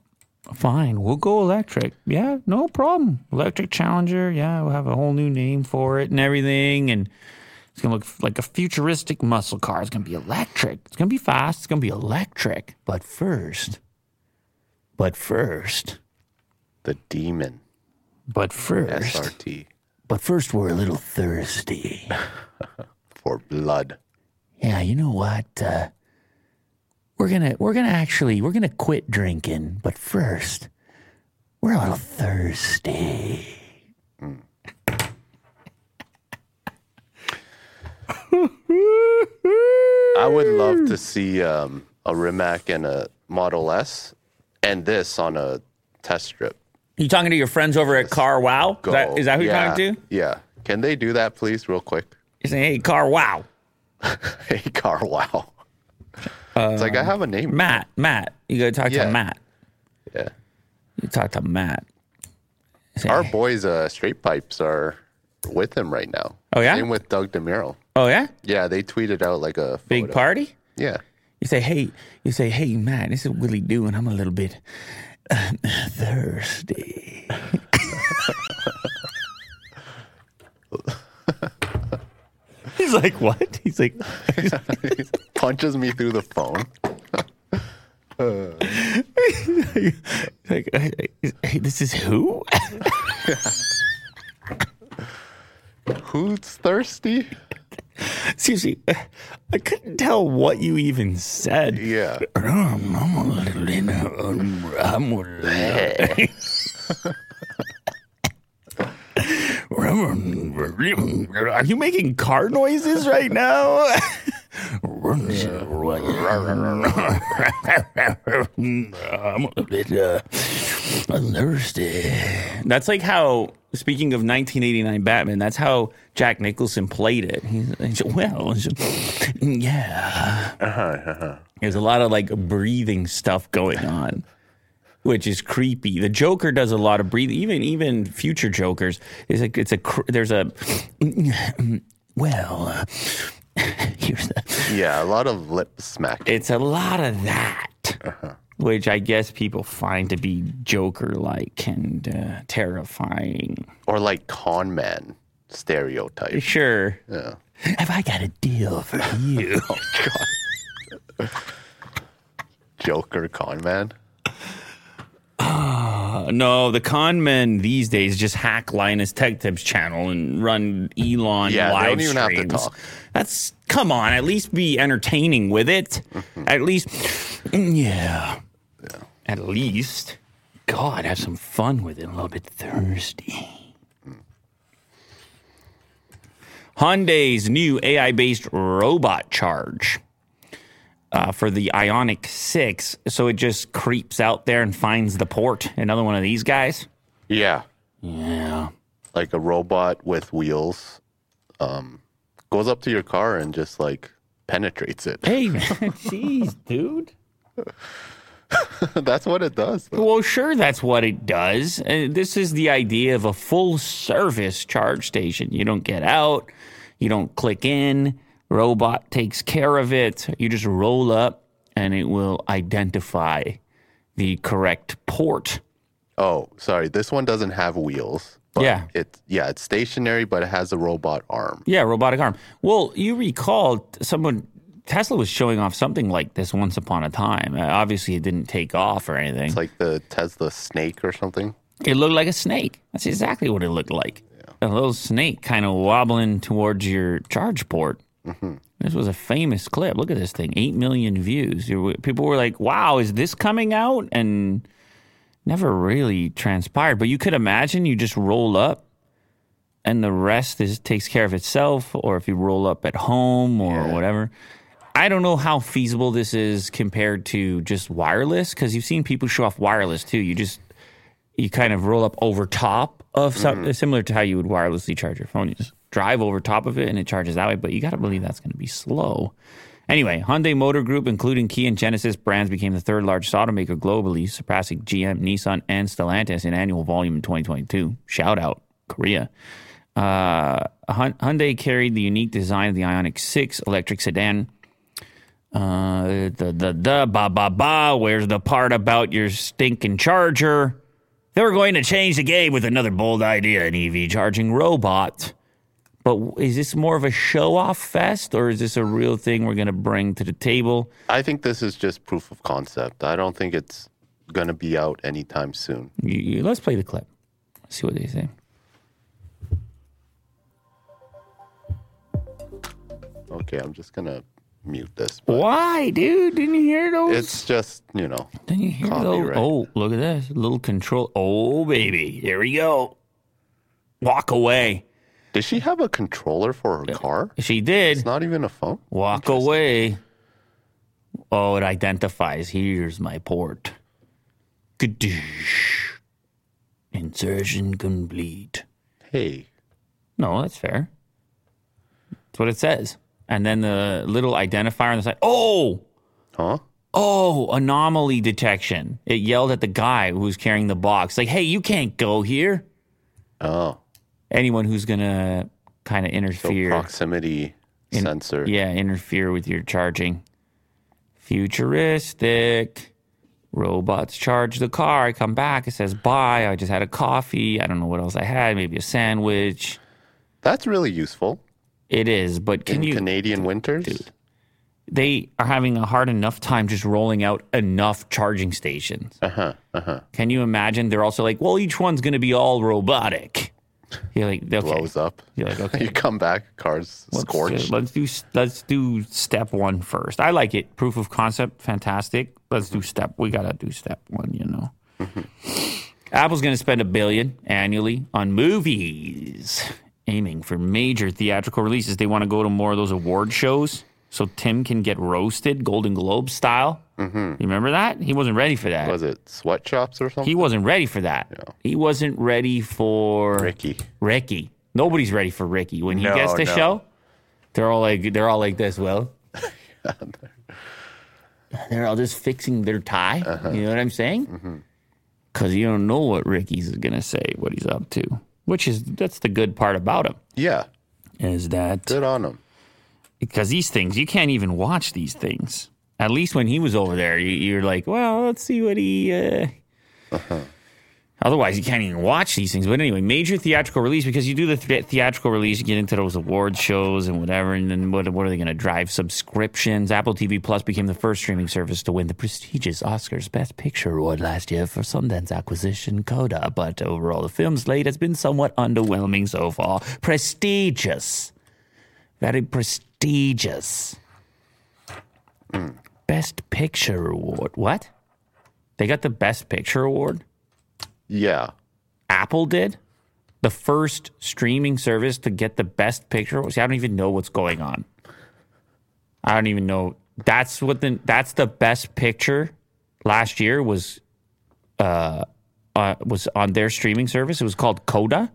Fine. We'll go electric. Yeah, no problem. Electric Challenger. Yeah, we'll have a whole new name for it and everything. And it's going to look like a futuristic muscle car. It's going to be electric. It's going to be fast. It's going to be electric. But first, but first, The Demon but first, SRT but first, we're a little thirsty. for blood. Yeah, you know what? Uh, we're gonna we're gonna actually we're gonna quit drinking, but first, we're a little thirsty. I would love to see um, a Rimac and a Model S and this on a test strip. You talking to your friends over at Car Wow? Is that, is that who yeah. you're talking to? Yeah. Can they do that, please, real quick? You're saying, hey, Car Wow. Hey, car, wow. It's like I have a name. Matt, Matt. You gotta talk Yeah. to Matt. Yeah. You talk to Matt. Say, Our boys, uh, Straight Pipes, are with him right now. Oh, yeah? Same with Doug DeMuro. oh yeah? Yeah, they tweeted out like a Big photo. party? Yeah. You say, hey, you say, hey, Matt, this is Willie Doo, and I'm a little bit uh, thirsty. He's like, what? He's like, Punches me through the phone. like, hey, this is who? Who's thirsty? Seriously, I couldn't tell what you even said. Yeah. I'm a little in a, I'm a little. Are you making car noises right now? I'm a bit uh, thirsty. That's like how, speaking of 1989 Batman, that's how Jack Nicholson played it. He's, he's well, yeah. There's a lot of like breathing stuff going on which is creepy. The Joker does a lot of breathing. Even even future Jokers is like it's a there's a well. Uh, here's the. Yeah, a lot of lip smack. It's a lot of that, uh-huh. which I guess people find to be Joker-like and uh, terrifying, or like con man stereotype. Sure. Yeah. Have I got a deal for you? oh God. Joker con man. no, the con men these days just hack Linus Tech Tips channel and run Elon yeah, live they don't even streams. have to talk. That's come on, at least be entertaining with it. Mm-hmm. At least, yeah. yeah. At least, God, have some fun with it. A little bit thirsty. Mm. Hyundai's new AI-based robot charge uh, for the Ioniq 6. So it just creeps out there and finds the port. Another one of these guys. Yeah. Yeah. Like a robot with wheels um, goes up to your car and just like penetrates it. Hey, man. Jeez, dude. that's what it does. Though. Well, sure, that's what it does. Uh, this is the idea of a full service charge station. You don't get out, you don't click in robot takes care of it. You just roll up and it will identify the correct port. Oh, sorry. This one doesn't have wheels. yeah. It's yeah, it's stationary, but it has a robot arm. Yeah, robotic arm. Well, you recall someone Tesla was showing off something like this once upon a time. Uh, obviously, it didn't take off or anything. It's like the Tesla snake or something. It looked like a snake. That's exactly what it looked like. Yeah. A little snake kind of wobbling towards your charge port. Mm-hmm. This was a famous clip. Look at this thing, eight million views. People were like, "Wow, is this coming out?" And never really transpired. But you could imagine you just roll up, and the rest is takes care of itself. Or if you roll up at home or yeah. whatever. I don't know how feasible this is compared to just wireless because you've seen people show off wireless too. You just you kind of roll up over top of something mm-hmm. similar to how you would wirelessly charge your phone. You just drive over top of it and it charges that way, but you got to believe that's going to be slow. Anyway, Hyundai Motor Group, including Kia and Genesis brands, became the third largest automaker globally, surpassing GM, Nissan, and Stellantis in annual volume in 2022. Shout out, Korea. Uh, Hyundai carried the unique design of the Ioniq 6 electric sedan. Uh, the, the, the, ba, ba, ba, where's the part about your stinking charger? They were going to change the game with another bold idea an EV charging robot. But is this more of a show off fest or is this a real thing we're going to bring to the table? I think this is just proof of concept. I don't think it's going to be out anytime soon. You, you, let's play the clip. See what they say. Okay, I'm just going to mute this. Why, dude? Didn't you hear those? It's just, you know. Didn't you hear those? Oh, look at this. Little control. Oh, baby. Here we go. Walk away. Did she have a controller for her car? She did. It's not even a phone. Walk away. Oh, it identifies. Here's my port. Kadoosh. Insertion complete. Hey. No, that's fair. That's what it says. And then the little identifier on the side. Oh! Huh? Oh, anomaly detection. It yelled at the guy who was carrying the box, like, hey, you can't go here. Oh anyone who's going to kind of interfere. So proximity in, sensor. Yeah, interfere with your charging. Futuristic. Robots charge the car. I come back. It says bye. I just had a coffee. I don't know what else I had. Maybe a sandwich. That's really useful. It is, but can in you Canadian winters? Dude, they are having a hard enough time just rolling out enough charging stations. Uh huh. Uh huh. Can you imagine? They're also like, well, each one's going to be all robotic. You're like, okay. Blows up. You're like, okay. you come back, car's Let's, scorched. uh, let's do let's do step one first. I like it. Proof of concept, fantastic. Let's do step. We gotta do step one. You know. Apple's going to spend a billion annually on movies, aiming for major theatrical releases. They want to go to more of those award shows, so Tim can get roasted, Golden Globe style. Mm-hmm. You remember that? He wasn't ready for that. Was it sweatshops or something? He wasn't ready for that. He wasn't ready for Ricky. Ricky. Nobody's ready for Ricky. When he No, gets the no. show, they're all like they're all like this, Will. they're all just fixing their tie. Uh-huh. You know what I'm saying? Mm-hmm. Because you don't know what Ricky's gonna say, what he's up to. Which is that's the good part about him Yeah. is that Good on him. Because these things you can't even watch these things. At least when he was over there, you, you're like, well, let's see what he. Uh... Otherwise, you can't even watch these things. But anyway, major theatrical release because you do the th- theatrical release, you get into those award shows and whatever, and then what, what are they going to drive? Subscriptions. Apple TV Plus became the first streaming service to win the prestigious Oscars Best Picture award last year for Sundance acquisition Coda. But overall, the film slate has been somewhat underwhelming so far. Prestigious. Very prestigious. Best Picture Award. What? They got the Best Picture Award? Yeah. Apple did? The first streaming service to get the Best Picture? See, I don't even know what's going on. I don't even know. That's what the that's the Best Picture last year was uh, uh was on their streaming service. It was called Coda.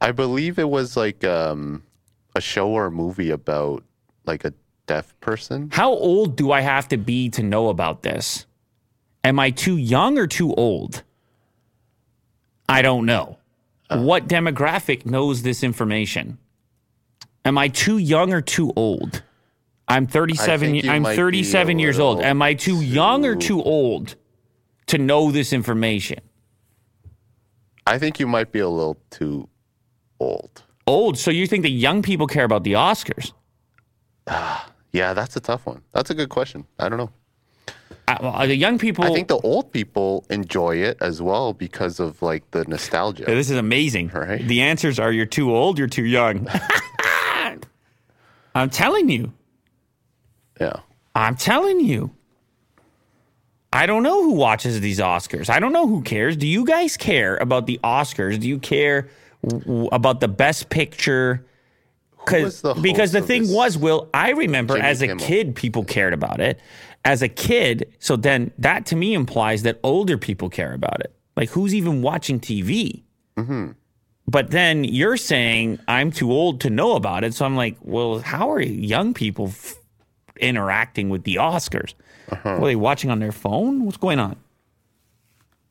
I believe it was like um, a show or a movie about like a deaf person. How old do I have to be to know about this? Am I too young or too old? I don't know. Uh. what demographic knows this information? Am I too young or too old? I'm 37 I'm 37 years old. Am I too young or too- too old to know this information? I think you might be a little too old. Old. So you think the young people care about the Oscars? Yeah, that's a tough one. That's a good question. I don't know. Uh, well, the young people I think the old people enjoy it as well because of like the nostalgia. Yeah, This is amazing. Right. The answers are you're too old, you're too young. I'm telling you. Yeah. I'm telling you. I don't know who watches these Oscars. I don't know who cares. Do you guys care about the Oscars? Do you care w- w- about the best picture? Was the because the thing was, Will, I remember Jimmy as a Kimmel. kid, people cared about it. As a kid, so then that to me implies that older people care about it. Like, who's even watching TV? But then you're saying I'm too old to know about it. So I'm like, well, how are young people f- interacting with the Oscars? Uh-huh. Were they watching on their phone? What's going on?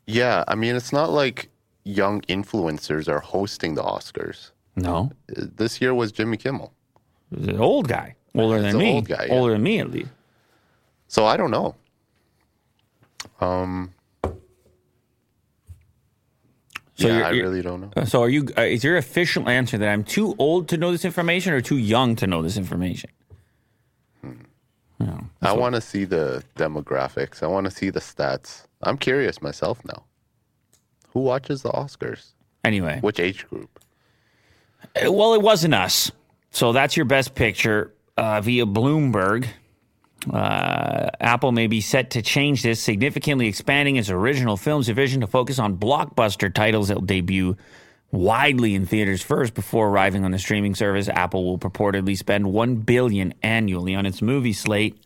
Yeah. I mean, it's not like young influencers are hosting the Oscars. No, This year was Jimmy Kimmel. an old guy, older than me, old guy, yeah. older than me at least. So I don't know. Um. So yeah, I really don't know. So are you? Uh, is your official answer that I'm too old to know this information or too young to know this information? No. I want to see the demographics. I want to see the stats. I'm curious myself now. Who watches the Oscars? Anyway, Which age group? Uh, Well, it wasn't us. So that's your best picture uh, via Bloomberg. Uh, Apple may be set to change this, significantly expanding its original films division to focus on blockbuster titles that will debut widely in theaters first before arriving on the streaming service. Apple will purportedly spend one billion annually on its movie slate.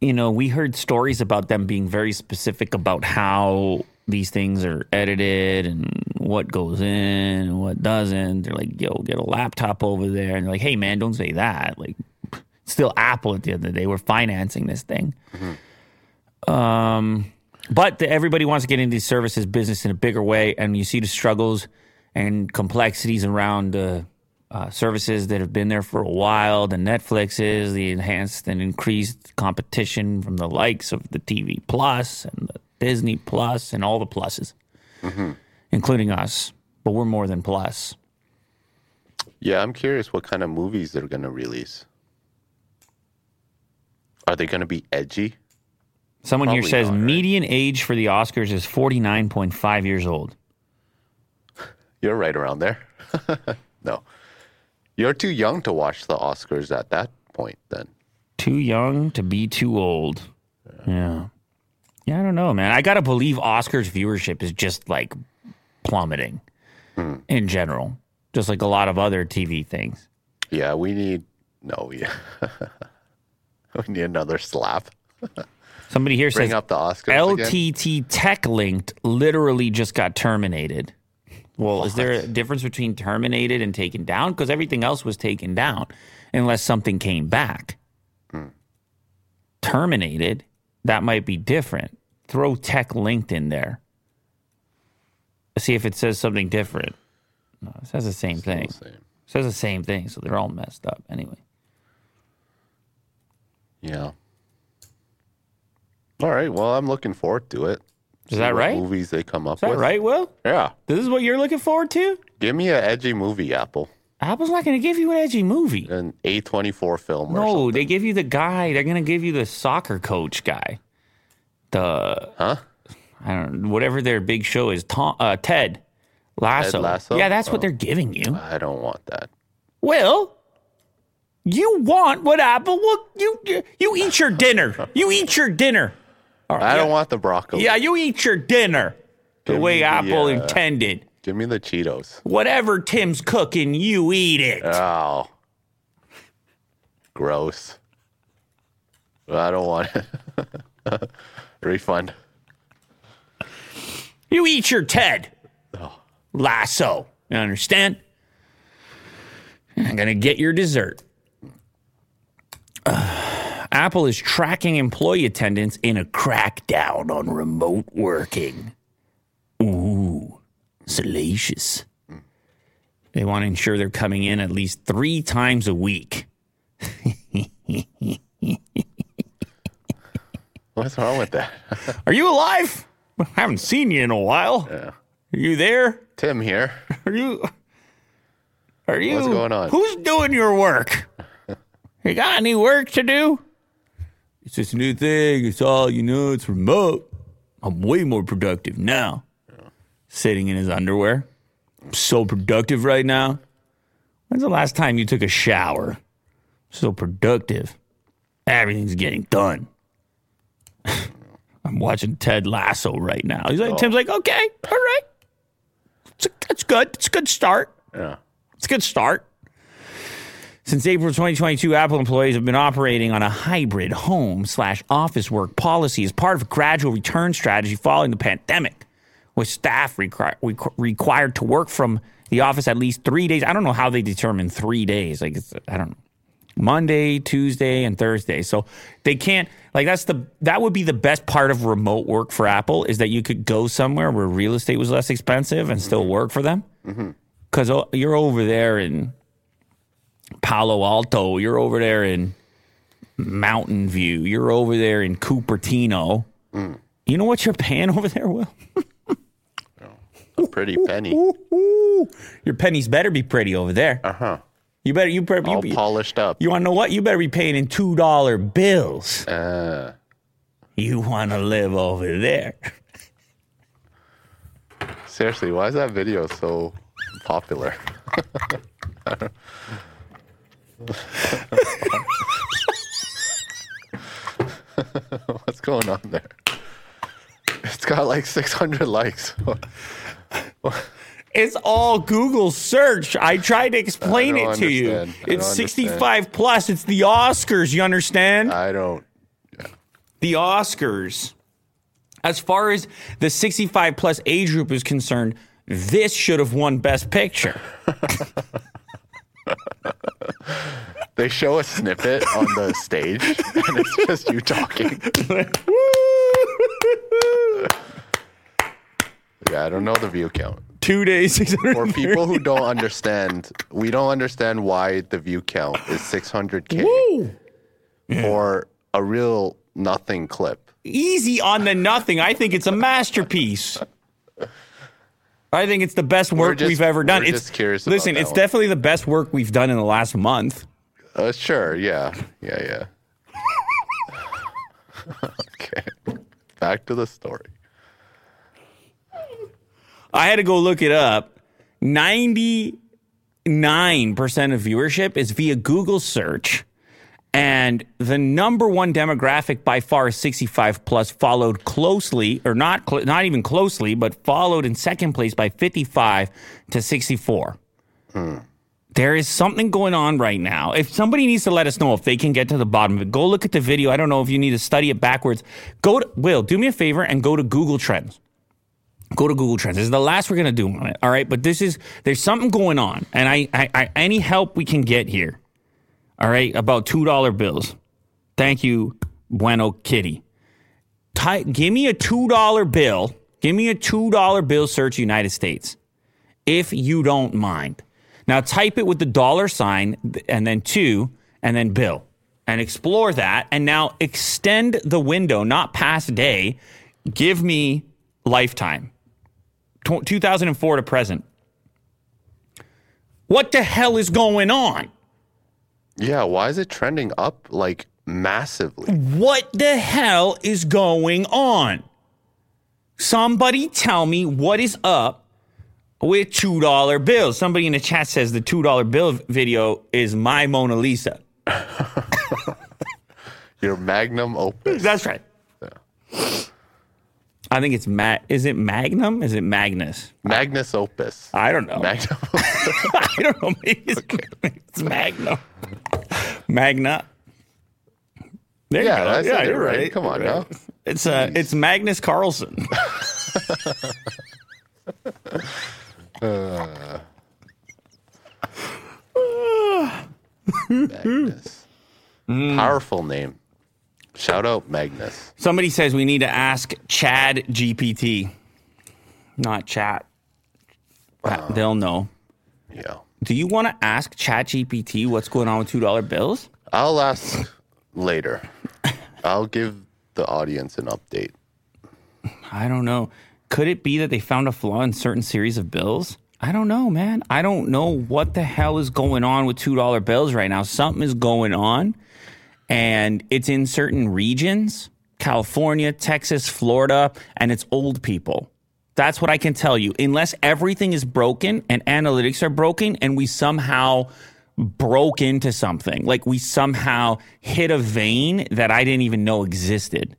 You know, we heard stories about them being very specific about how these things are edited and what goes in and what doesn't. They're like, yo, get a laptop over there. And they're like, hey, man, don't say that. Like, still Apple at the end of the day. We're financing this thing. Um, but the, everybody wants to get into these services business in a bigger way, and you see the struggles and complexities around the uh, services that have been there for a while. The Netflixes, the enhanced and increased competition from the likes of the TV Plus and the Disney Plus and all the pluses, mm-hmm. including us. But we're more than plus. Yeah, I'm curious what kind of movies they're going to release. Are they going to be edgy? Someone here says not, right? median age for the Oscars is 49.5 years old. You're right around there. no. You're too young to watch the Oscars at that point, then. Too young to be too old. Yeah. Yeah, I don't know, man. I got to believe Oscars viewership is just like plummeting hmm. in general, just like a lot of other TV things. Yeah, we need. No, yeah. we need another slap. Somebody here Bring says up the Oscars again. LTT Tech Linked literally just got terminated. Well, is there a difference between terminated and taken down? Because everything else was taken down unless something came back. Hmm. Terminated, that might be different. Throw Tech Linked in there. See if it says something different. No, it says the same thing. Same. It says the same thing, so they're all messed up anyway. Yeah. All right. Well, I'm looking forward to it. Is that what right? Movies they come up Is that with. right, Will? Yeah. This is what you're looking forward to? Give me an edgy movie, Apple. Apple's not going to give you an edgy movie. An A24 film or No, they give you the guy. They're gonna give you the soccer coach guy. The Huh? I don't know, whatever their big show is. Tom, uh, Ted Lasso. Lasso? Yeah, that's what Oh. they're giving you. I don't want that. Will you want what Apple? Well, you you, you eat your dinner? You eat your dinner. All right, I don't want the broccoli. Yeah, you eat your dinner the Give way me the, Apple uh, intended. Give me the Cheetos. Whatever Tim's cooking, you eat it. Oh. Gross. I don't want it. Refund. You eat your Ted Oh. Lasso. You understand? I'm going to get your dessert. Uh, Apple is tracking employee attendance in a crackdown on remote working. Ooh, salacious. They want to ensure they're coming in at least three times a week. What's wrong with that? Are you alive? I haven't seen you in a while. Yeah. Are you there? Tim here. Are you? Are you? What's going on? Who's doing your work? you got any work to do? It's a new thing. It's all you know. It's remote. I'm way more productive now. Sitting in his underwear. I'm so productive right now. When's the last time you took a shower? So productive. Everything's getting done. I'm watching Ted Lasso right now. He's like, oh. Tim's like, okay, all right. It's a, that's good. It's a good start. Yeah. It's a good start. Since April 2022, Apple employees have been operating on a hybrid home slash office work policy as part of a gradual return strategy following the pandemic, with staff requir- requ- required to work from the office at least three days. I don't know how they determine three days. Like, it's, I don't know. Monday, Tuesday, and Thursday. So they can't like that's the that would be the best part of remote work for Apple is that you could go somewhere where real estate was less expensive and still work for them. Mm-hmm. Because oh, you're over there in Palo Alto, you're over there in Mountain View, you're over there in Cupertino. Mm. You know what you're paying over there, Will? A pretty penny. Your pennies better be pretty over there. Uh huh. You better you better All you, polished up. you want to know what? You better be paying in two dollar bills. Uh, You want to live over there. seriously, why is that video so popular? What's going on there? It's got like 600 likes. It's all Google search. I tried to explain it to you. It's don't 65 plus. It's the Oscars. You understand? I don't. the Oscars. As far as the 65 plus age group is concerned, this should have won Best Picture. They show a snippet on the stage, and it's just you talking. Yeah, I don't know the view count. Two days, 600. For people who don't understand, we don't understand why the view count is 600k Woo! for a real nothing clip. Easy on the nothing. I think it's a masterpiece. I think it's the best work just- we've ever done. we're it's just curious about Listen, that it's one. definitely the best work we've done in the last month. Uh, sure, yeah, yeah, yeah. Okay. Back to the story. I had to go look it up. 99% of viewership is via Google search. And the number one demographic by far is 65 plus, followed closely, or not, cl- not even closely, but followed in second place by 55 to 64. Hmm. There is something going on right now. If somebody needs to let us know if they can get to the bottom of it, go look at the video. I don't know if you need to study it backwards. Go to, Will, do me a favor and go to Google Trends go to Google Trends. This is the last we're gonna do on it. All right, but this is there's something going on, and I, I, I any help we can get here. All right, about two dollar bills. Thank you, Bueno Kitty. Ty, give me a two dollar bill. Give me a two dollar bill. Search United States, if you don't mind. Now type it with the dollar sign and then two and then bill and explore that. And now extend the window, not past day. Give me lifetime. Tw 2004 to present. What the hell is going on? Yeah, why is it trending up like massively? What the hell is going on? Somebody tell me what is up with $2 bills. Somebody in the chat says the $2 bill video is my Mona Lisa. Your magnum opus. That's right. I think it's Ma- is it Magnum? Is it Magnus? Magnus opus. I don't know. Magnum I don't know. Maybe it's, maybe it's Magnum. Magna. There you Yeah, go. I said you're right. Come on You're now. It's uh, it's Magnus Carlsen. Magnus. Mm. Powerful name. Shout out Magnus. Somebody says we need to ask Chad GPT, not chat. Uh. They'll know. Yeah. Do you want to ask Chat GPT what's going on with two dollar bills? I'll ask later. I'll give the audience an update. I don't know. Could it be that they found a flaw in certain series of bills? I don't know, man. I don't know what the hell is going on with $2 bills right now. Something is going on, and it's in certain regions California, Texas, Florida, and it's old people. That's what I can tell you. Unless everything is broken and analytics are broken, and we somehow broke into something, like we somehow hit a vein that I didn't even know existed.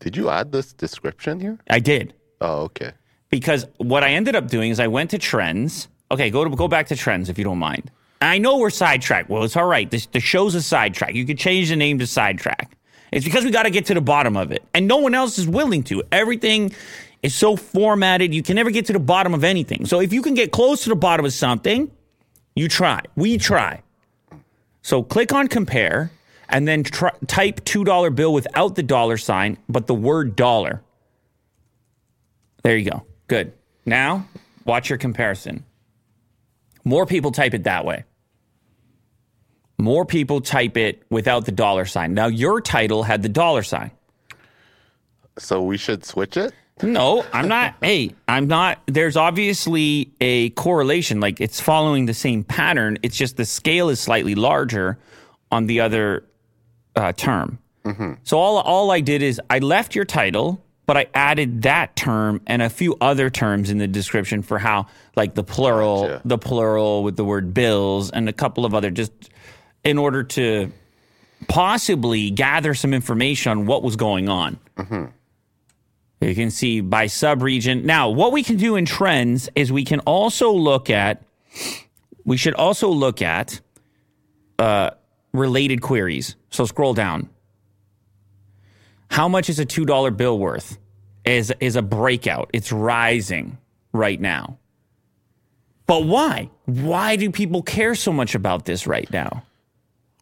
Did you add this description here? I did Oh, okay. because what I ended up doing is I went to Trends. Okay, go to go back to Trends if you don't mind. I know we're sidetracked. Well, it's all right. This, the show's a sidetrack. You could change the name to sidetrack. It's because we got to get to the bottom of it, and no one else is willing to. Everything is so formatted. You can never get to the bottom of anything. So if you can get close to the bottom of something, you try. We try. So click on compare and then type $2 bill without the dollar sign, but the word dollar. There you go. Good. Now, watch your comparison. More people type it that way. More people type it without the dollar sign. Now, your title had the dollar sign. So we should switch it? No, I'm not. hey, I'm not. There's obviously a correlation. Like it's following the same pattern. It's just the scale is slightly larger on the other uh, term. So all all I did is I left your title, but I added that term and a few other terms in the description for how, like the plural, Gotcha. the plural with the word bills, and a couple of other just in order to possibly gather some information on what was going on. You can see by subregion. Now, what we can do in trends is we can also look at, we should also look at uh, related queries. So scroll down. How much is a $2 bill worth? Is, is a breakout. It's rising right now. But why? Why do people care so much about this right now?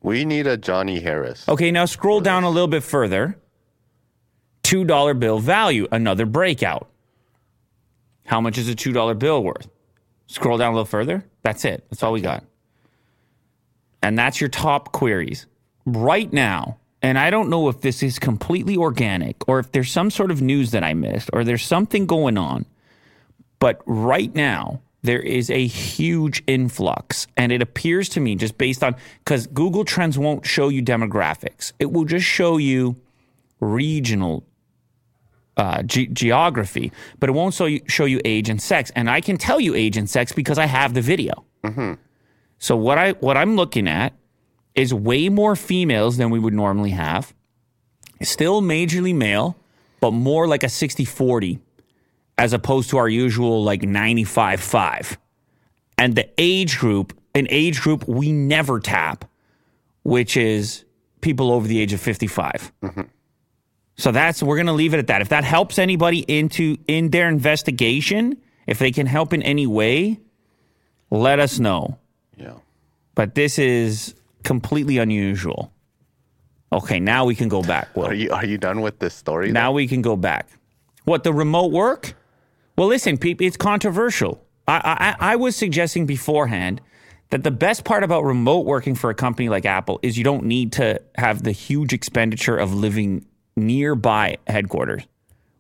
We need a Johnny Harris. Okay, now scroll down a little bit further. $2 bill value, another breakout. How much is a $2 bill worth? Scroll down a little further. That's it. That's all we got. And that's your top queries. Right now, and I don't know if this is completely organic or if there's some sort of news that I missed or there's something going on, but right now, there is a huge influx. And it appears to me, just based on, because Google Trends won't show you demographics, it will just show you regional uh, ge- geography, but it won't show you, show you age and sex. And I can tell you age and sex because I have the video. So what I what I'm looking at is way more females than we would normally have. Still majorly male, but more like a 60-40 as opposed to our usual like 95-5. And the age group, an age group we never tap, which is people over the age of 55. Mm-hmm. So that's we're going to leave it at that. If that helps anybody into in their investigation, if they can help in any way, let us know. Yeah. But this is completely unusual. Okay, now we can go back. Will. Are you are you done with this story? Now we can go back. What the remote work? Well, listen, people, it's controversial. I, I I was suggesting beforehand that the best part about remote working for a company like Apple is you don't need to have the huge expenditure of living nearby headquarters,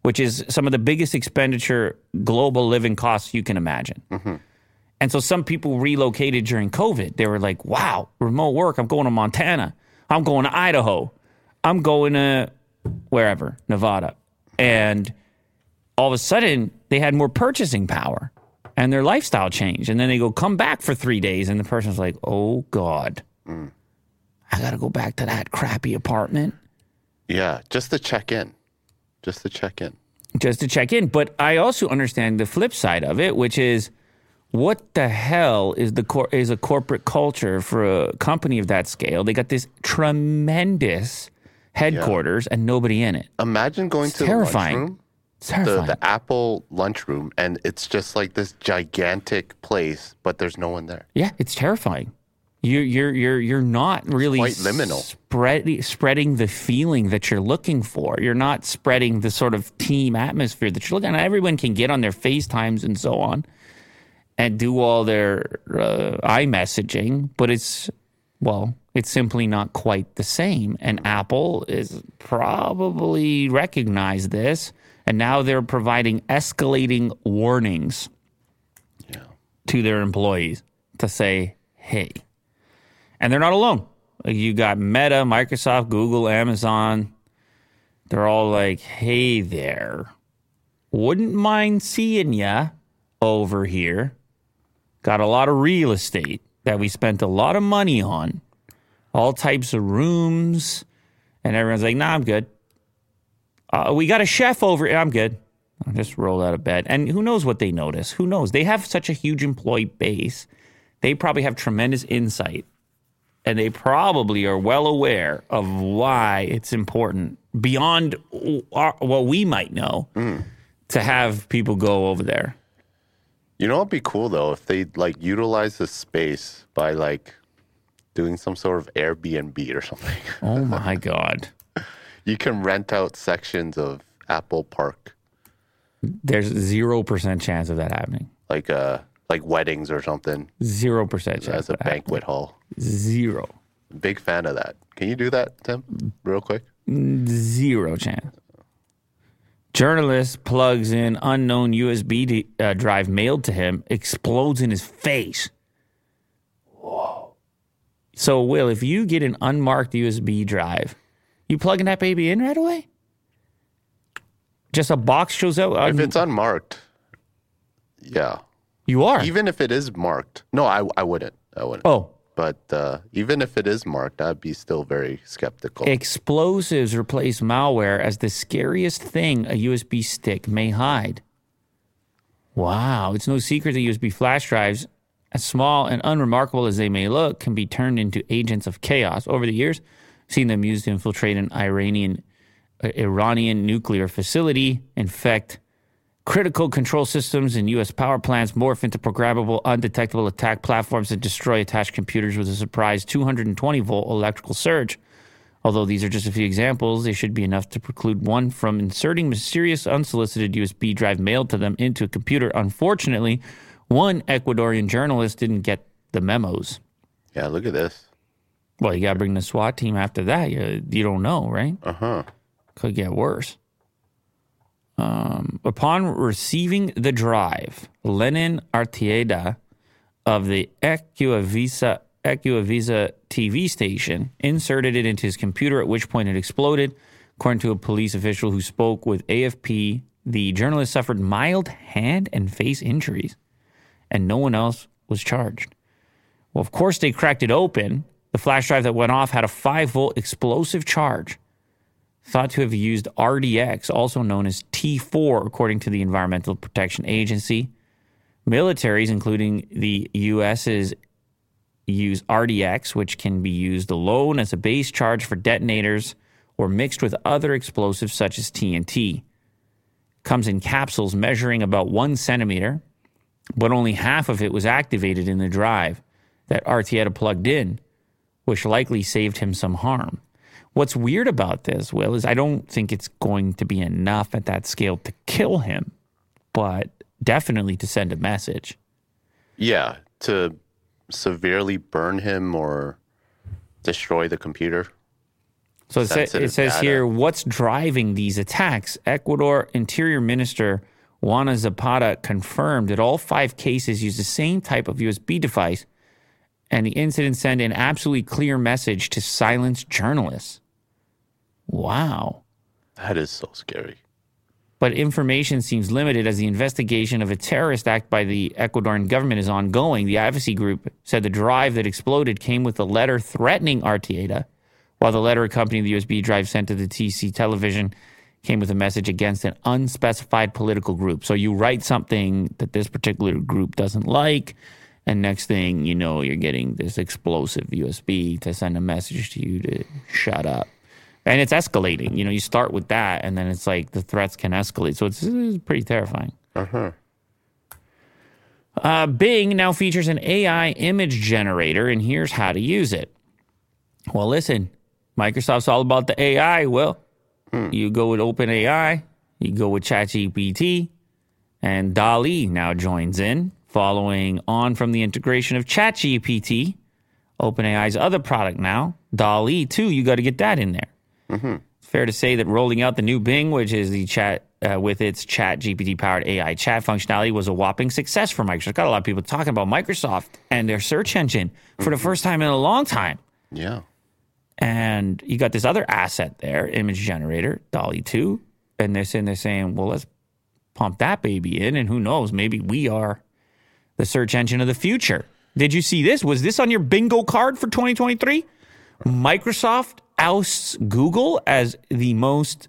which is some of the biggest expenditure global living costs you can imagine. Mm-hmm. And so some people relocated during COVID. They were like, wow, remote work. I'm going to Montana. I'm going to Idaho. I'm going to wherever, Nevada. And all of a sudden, they had more purchasing power and their lifestyle changed. And then they go, come back for three days. And the person's like, oh God, I got to go back to that crappy apartment Yeah, just to check in. Just to check in. just to check in. But I also understand the flip side of it, which is what the hell is the cor- is a corporate culture for a company of that scale? They got this tremendous headquarters and nobody in it. Imagine going to terrifying. the lunchroom, It's the, the Apple lunchroom, and it's just like this gigantic place, but there's no one there. yeah, it's terrifying. You, you're you're you're not really quite liminal. Spread, spreading the feeling that you're looking for. You're not spreading the sort of team atmosphere that you're looking. at. Everyone can get on their FaceTimes and so on, and do all their uh, iMessaging, but it's well, it's simply not quite the same. And Apple is probably recognized this, and now they're providing escalating warnings Yeah. to their employees to say, hey. And they're not alone. You got Meta, Microsoft, Google, Amazon. They're all like, hey there. Wouldn't mind seeing ya over here. Got a lot of real estate that we spent a lot of money on. All types of rooms. And everyone's like, nah, I'm good. Uh, we got a chef over. I'm good. I'll just rolled out of bed. And who knows what they notice? Who knows? They have such a huge employee base. They probably have tremendous insight. And they probably are well aware of why it's important beyond our, what we might know to have people go over there. You know what'd be cool though if they like utilize the space by like doing some sort of Airbnb or something. Oh my God. You can rent out sections of Apple Park, There's 0% chance of that happening. like uh like weddings or something, 0% chance. as a banquet hall. Zero. Big fan of that. Can you do that, Tim? Real quick. Zero chance. Journalist plugs in unknown USB d- uh, drive mailed to him, explodes in his face. Whoa. So, Will, if you get an unmarked USB drive, you plugging that baby in right away? Just a box shows out. If it's unmarked, yeah. you are. Even if it is marked, no, I I wouldn't. I wouldn't. oh, But uh, even if it is marked, I'd be still very skeptical. explosives replace malware as the scariest thing a USB stick may hide. Wow, it's no secret that USB flash drives, as small and unremarkable as they may look, can be turned into agents of chaos. Over the years, seen them used to infiltrate an Iranian uh, Iranian nuclear facility, infect critical control systems in U.S. power plants, morph into programmable, undetectable attack platforms that destroy attached computers with a surprise 220 volt electrical surge. Although these are just a few examples, they should be enough to preclude one from inserting mysterious unsolicited USB drive mailed to them into a computer. Unfortunately, one Ecuadorian journalist didn't get the memos. yeah, look at this. Well, you got to bring the SWAT team after that. You, you don't know, right? Uh huh. Could get worse. Um, upon receiving the drive, Lenin Artieda of the Ecuavisa, Ecuavisa TV station inserted it into his computer, at which point it exploded, According to a police official who spoke with AFP, the journalist suffered mild hand and face injuries, and no one else was charged. Well, of course, they cracked it open. The flash drive that went off had a 5 volt explosive charge, thought to have used RDX, also known as T4, according to the Environmental Protection Agency. Militaries, including the US's, use RDX, which can be used alone as a base charge for detonators or mixed with other explosives such as TNT. Comes in capsules measuring about one centimeter, but only half of it was activated in the drive that Artieda plugged in, which likely saved him some harm. What's weird about this, Will, is I don't think it's going to be enough at that scale to kill him, but definitely to send a message. Yeah, to severely burn him or destroy the computer. So it, sa- it says data. here what's driving these attacks. Ecuador Interior Minister Juana Zapata confirmed that all five cases use the same type of USB device, and the incident sent an absolutely clear message to silence journalists. Wow. That is so scary. But information seems limited as the investigation of a terrorist act by the Ecuadorian government is ongoing. The advocacy group said the drive that exploded came with a letter threatening Artieda, while the letter accompanying the USB drive sent to the TC television came with a message against an unspecified political group. So you write something that this particular group doesn't like, and next thing you know, you're getting this explosive USB to send a message to you to shut up. And it's escalating. You know, you start with that, and then it's like the threats can escalate. So it's, it's pretty terrifying. Uh-huh. Uh, Bing now features an AI image generator, and here's how to use it. Well, listen, Microsoft's all about the AI. Well, you go with OpenAI, you go with ChatGPT, and DALL-E now joins in, following on from the integration of ChatGPT, OpenAI's other product now, DALL-E 2. You got to get that in there. It's fair to say that rolling out the new Bing, which is the chat uh, with its Chat GPT powered AI chat functionality, was a whopping success for Microsoft. Got a lot of people talking about Microsoft and their search engine for the first time in a long time. Yeah. And you got this other asset there, image generator, DALL-E 2. And they're sitting there saying, well, let's pump that baby in. And who knows, maybe we are the search engine of the future. Did you see this? Was this on your bingo card for 2023? Microsoft ousts Google as the most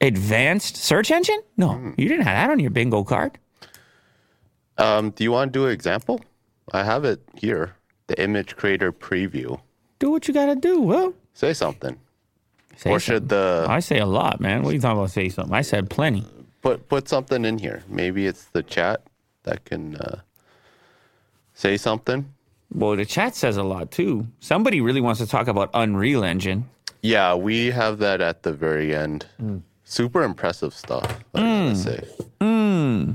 advanced search engine? No, you didn't have that on your bingo card. Um, do you want to do an example? I have it here. The image creator preview. Do what you got to do. Well, Say something. say or something. should the I say a lot, man. What are you talking about? Say something. I said plenty. put put something in here? Maybe it's the chat that can uh, say something. Well, the chat says a lot too. Somebody really wants to talk about Unreal Engine. Yeah, we have that at the very end. Hmm. Super impressive stuff. I hmm. gotta say. Hmm.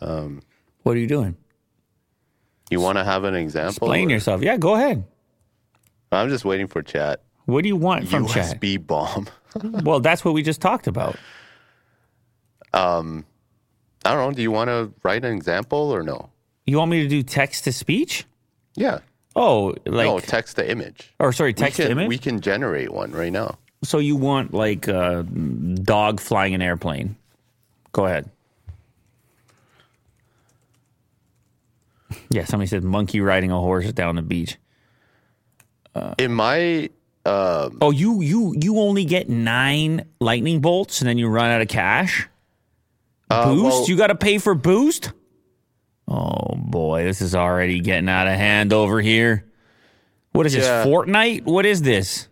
Um, what are you doing? You want to have an example? Explain or- yourself. Yeah, go ahead. I'm just waiting for chat. What do you want from chat? USB bomb. Well, that's what we just talked about. Um, I don't know. Do you want to write an example or no? You want me to do text to speech? Yeah. Oh, like no, text to image. or sorry, We text can, to image. We can generate one right now. so you want like a dog flying an airplane? Go ahead. Yeah, somebody said monkey riding a horse down the beach. Uh, In my um, Oh, you you you only get nine lightning bolts and then you run out of cash. Uh, Boost? well, you got to pay for boost? Oh boy, this is already getting out of hand over here. What is Yeah. this? Fortnite? What is this?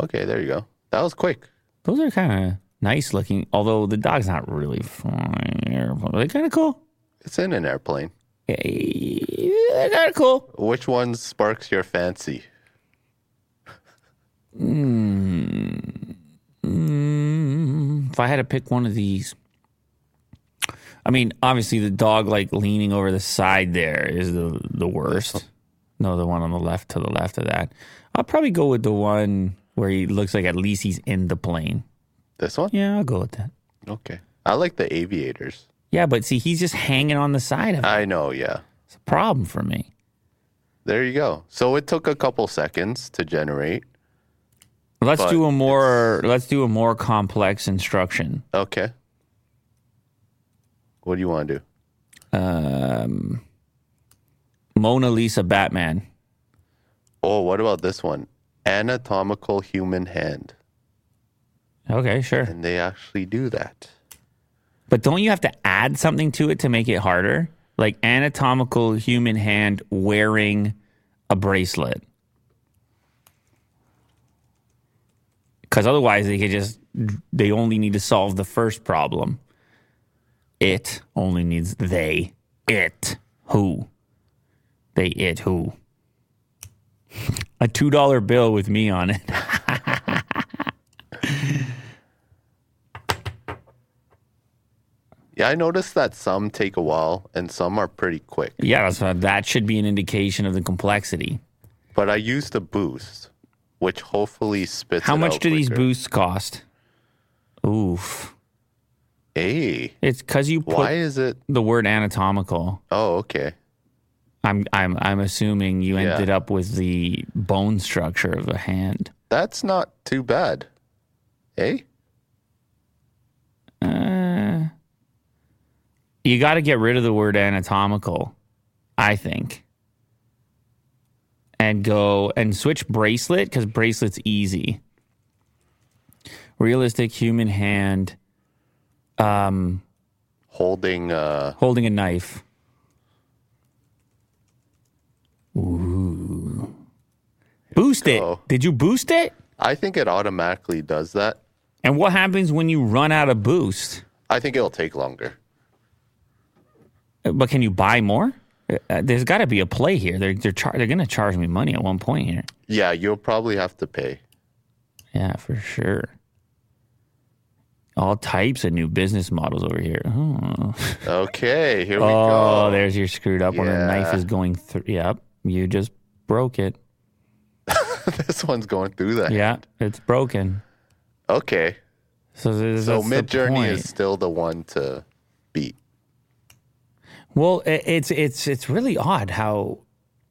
okay, there you go. That was quick. Those are kind of nice looking. Although the dog's not really flying. Are they kind of cool? It's in an airplane. Yeah, they're kind of cool. Which one sparks your fancy? If I had to pick one of these, I mean, obviously the dog like leaning over the side there is the the worst. No, the one on the left to the left of that. I'll probably go with the one where he looks like at least he's in the plane. This one? Yeah, I'll go with that. Okay. I like the aviators. Yeah, but see, he's just hanging on the side of it. I know. Yeah. It's a problem for me. There you go. So it took a couple seconds to generate. Let's do a more let's do a more complex instruction. Okay. What do you want to do? Um, Mona Lisa Batman. Oh, what about this one? Anatomical human hand. Okay, sure. And they actually do that. But don't you have to add something to it to make it harder? Like anatomical human hand wearing a bracelet. Because otherwise, they could just, they only need to solve the first problem. It only needs they, it, who. They, it, who. A $2 bill with me on it. Yeah, I noticed that some take a while and some are pretty quick. Yeah, so that should be an indication of the complexity. But I used a boost, which hopefully spits. How much do these boosts cost? Oof. Hey, It's because you put why is it? the word anatomical. Oh, okay. I'm I'm I'm assuming you Yeah. ended up with the bone structure of a hand. That's not too bad. Hey, Uh, you got to get rid of the word anatomical, I think, and go and switch bracelet because bracelet's easy. Realistic human hand, um, holding. uh holding a knife. Ooh. Boost it. Did you boost it? I think it automatically does that. And what happens when you run out of boost? I think it'll take longer. Uh, But can you buy more? Uh, there's got to be a play here. They're they're char- they're going to charge me money at one point here. Yeah, you'll probably have to pay. Yeah, for sure. All types of new business models over here. Oh, Okay, here we oh, go. oh there's your screwed up when a knife is going through. Yep, you just broke it. this one's going through that. Yeah, it's broken. Okay. So, th- So that's the Midjourney point. is still the one to beat. Well, i- it's it's it's really odd how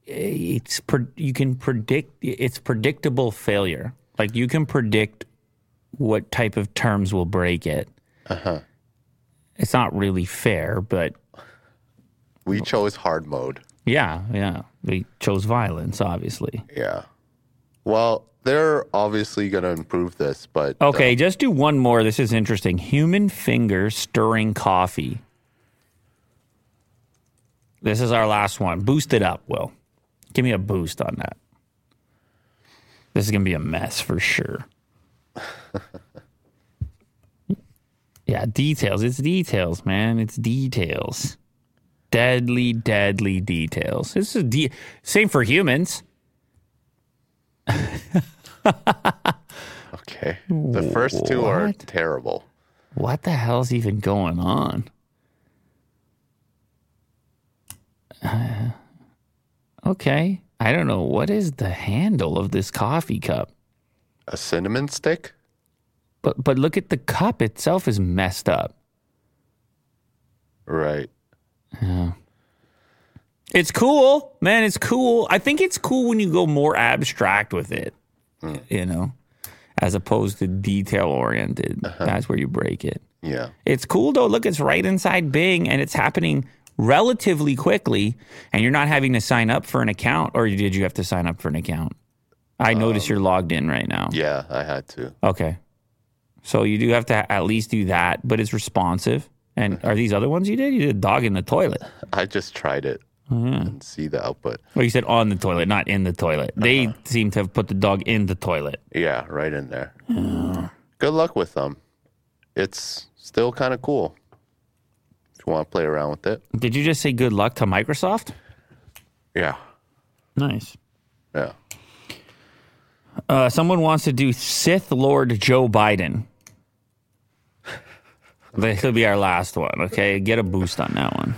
it's pre- you can predict it's predictable failure. Like you can predict what type of terms will break it. Uh-huh. It's not really fair, but We chose hard mode. yeah, yeah. We chose violence, obviously. Yeah. Well, they're obviously going to improve this, but uh, Okay, just do one more. This is interesting. Human finger stirring coffee. This is our last one. Boost it up, Will. Give me a boost on that. This is going to be a mess for sure. Yeah, details. It's details, man. It's details. Deadly, deadly details. This is de- same for humans. okay. The first two are terrible. What the hell's even going on? Uh, okay. I don't know. What is the handle of this coffee cup? A cinnamon stick? But but look at the cup itself is messed up. Right. Yeah. It's cool, man. It's cool. I think it's cool when you go more abstract with it, mm. you know, as opposed to detail oriented. Uh-huh. That's where you break it. Yeah. It's cool though. Look, it's right inside Bing and it's happening relatively quickly, and you're not having to sign up for an account, or did you have to sign up for an account? I notice um, you're logged in right now. Yeah, I had to. Okay. So you do have to at least do that, but it's responsive. And mm-hmm. are these other ones you did? You did dog in the toilet. I just tried it oh, and see the output. Well, you said on the toilet, not in the toilet. They uh-huh. seem to have put the dog in the toilet. Yeah, right in there. Good luck with them. It's still kind of cool. If you want to play around with it. Did you just say good luck to Microsoft? Yeah. Nice. Yeah. Uh, someone wants to do Sith Lord Joe Biden. This will be our last one, okay? Get a boost on that one.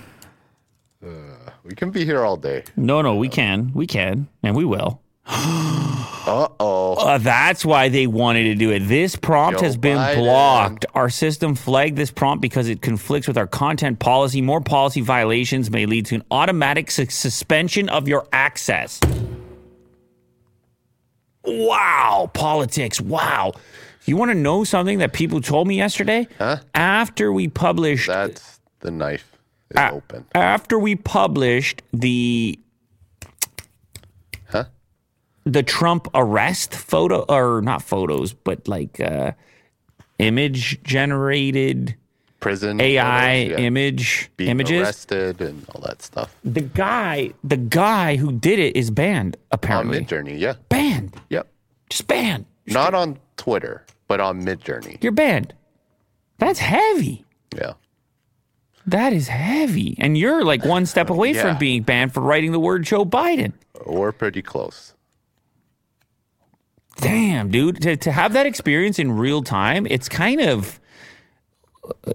We can be here all day. No, no, we can. We can. And we will. Uh oh. Uh, that's why they wanted to do it. This prompt Joe has been Biden. blocked. Our system flagged this prompt because it conflicts with our content policy. More policy violations may lead to an automatic su- suspension of your access. Wow, politics. Wow. You want to know something that people told me yesterday? Huh? After we published That's the knife is a- open. after we published the Huh? the Trump arrest photo or not photos, but like uh, image generated Prison AI yeah. image being images. arrested and all that stuff. The guy, the guy who did it is banned. Apparently. On Midjourney, yeah. banned. Yep. Just banned. Not on Twitter, but on Midjourney. You're banned. That's heavy. Yeah. That is heavy. And you're like one step away Yeah. from being banned for writing the word Joe Biden. We're pretty close. Damn, dude. To, to have that experience in real time, it's kind of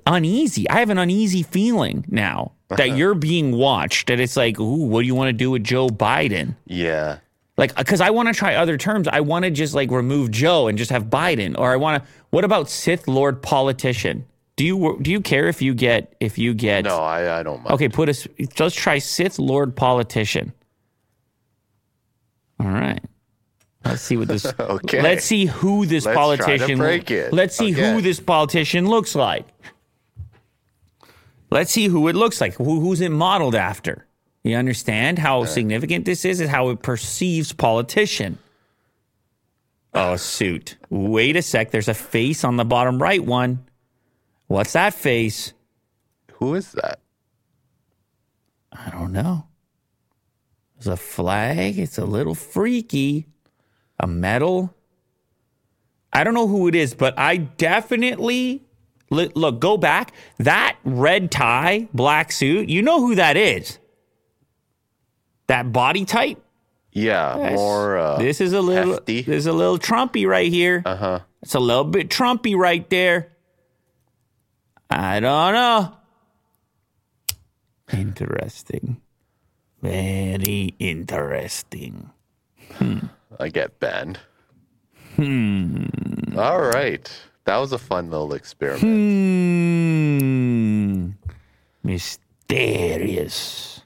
uneasy. I have an uneasy feeling now that you're being watched, that it's like, ooh, what do you want to do with Joe Biden? Yeah. Like, uh, because I want to try other terms. I want to just like remove Joe and just have Biden. Or I want to, what about Sith Lord politician? Do you do you care if you get if you get No, I, I don't mind. Okay, put us. Let's try Sith Lord politician. All right. Let's see what this. Okay. Let's see who this Let's politician. break it. Let's see Okay. who this politician looks like. Let's see who it looks like. Who, who's it modeled after? You understand how significant this is? Is how it perceives politician. Oh, suit. Wait a sec. There's a face on the bottom right one. What's that face? Who is that? I don't know. There's a flag. It's a little freaky. A medal. I don't know who it is, but I definitely look. Go back. That red tie, black suit. You know who that is? That body type. Yeah, Yes. more. Uh, this is a little. hefty. This is a little Trumpy right here. uh huh. It's a little bit Trumpy right there. I don't know. Interesting. Very interesting. I get banned. Hmm. All right. That was a fun little experiment. Hmm. Mysterious.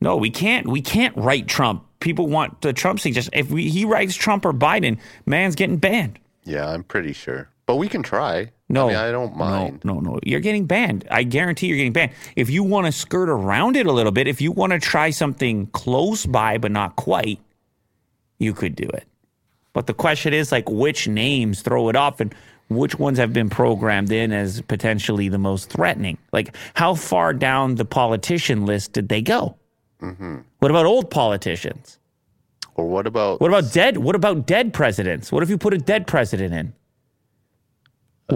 No, we can't. We can't write Trump. People want the Trump thing. Just if we, he writes Trump or Biden, man's getting banned. Yeah, I'm pretty sure. But we can try. No, I, mean, I don't mind. No, no, no. You're getting banned. I guarantee you're getting banned. If you want to skirt around it a little bit, if you want to try something close by but not quite, you could do it. But the question is like which names throw it off and which ones have been programmed in as potentially the most threatening? Like how far down the politician list did they go? Mm-hmm. What about old politicians? Or what about? What about dead? What about dead presidents? What if you put a dead president in?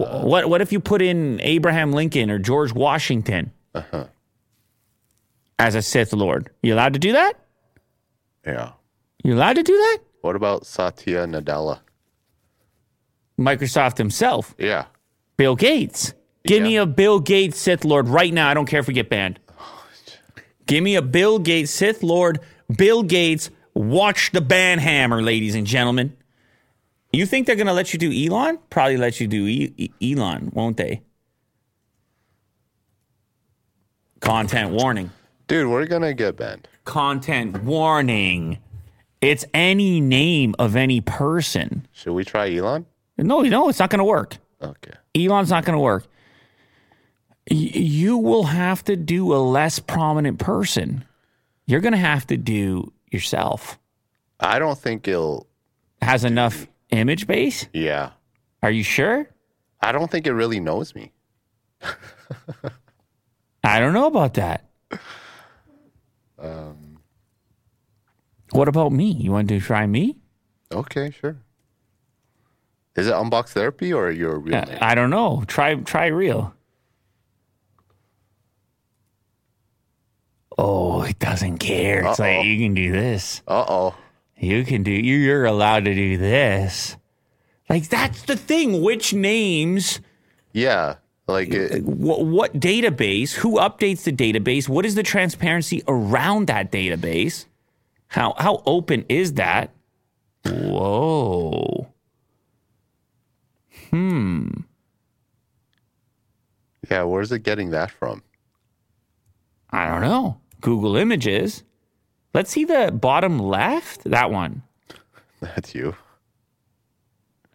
Wh- what What if you put in Abraham Lincoln or George Washington Uh-huh. as a Sith Lord? You allowed to do that? Yeah. You allowed to do that? What about Satya Nadella? Microsoft himself, Yeah. Bill Gates. Give me Yeah. a Bill Gates Sith Lord right now. I don't care if we get banned. Give me a Bill Gates Sith Lord. Bill Gates, watch the ban hammer, ladies and gentlemen. You think they're going to let you do Elon? Probably let you do e- E- Elon, won't they? Content warning. Dude, we're gonna get banned. Content warning. It's any name of any person. Should we try Elon? No, no, it's not going to work. Okay. Elon's not going to work. Y- you will have to do a less prominent person. You're going to have to do yourself. I don't think it'll. Has enough image base? Yeah. Are you sure? I don't think it really knows me. I don't know about that. Um, What about me? You want to try me? Okay, sure. Is it unbox therapy or your real name? I don't know. Try try real. Oh, it doesn't care. It's Uh-oh. like you can do this. Uh oh. You can do. you- You're allowed to do this. Like that's the thing. Which names? Yeah. Like it, What, what database? Who updates the database? What is the transparency around that database? How how open is that? Whoa. Hmm. Yeah, where's it getting that from? I don't know. Google Images. Let's see the bottom left. That one. That's you.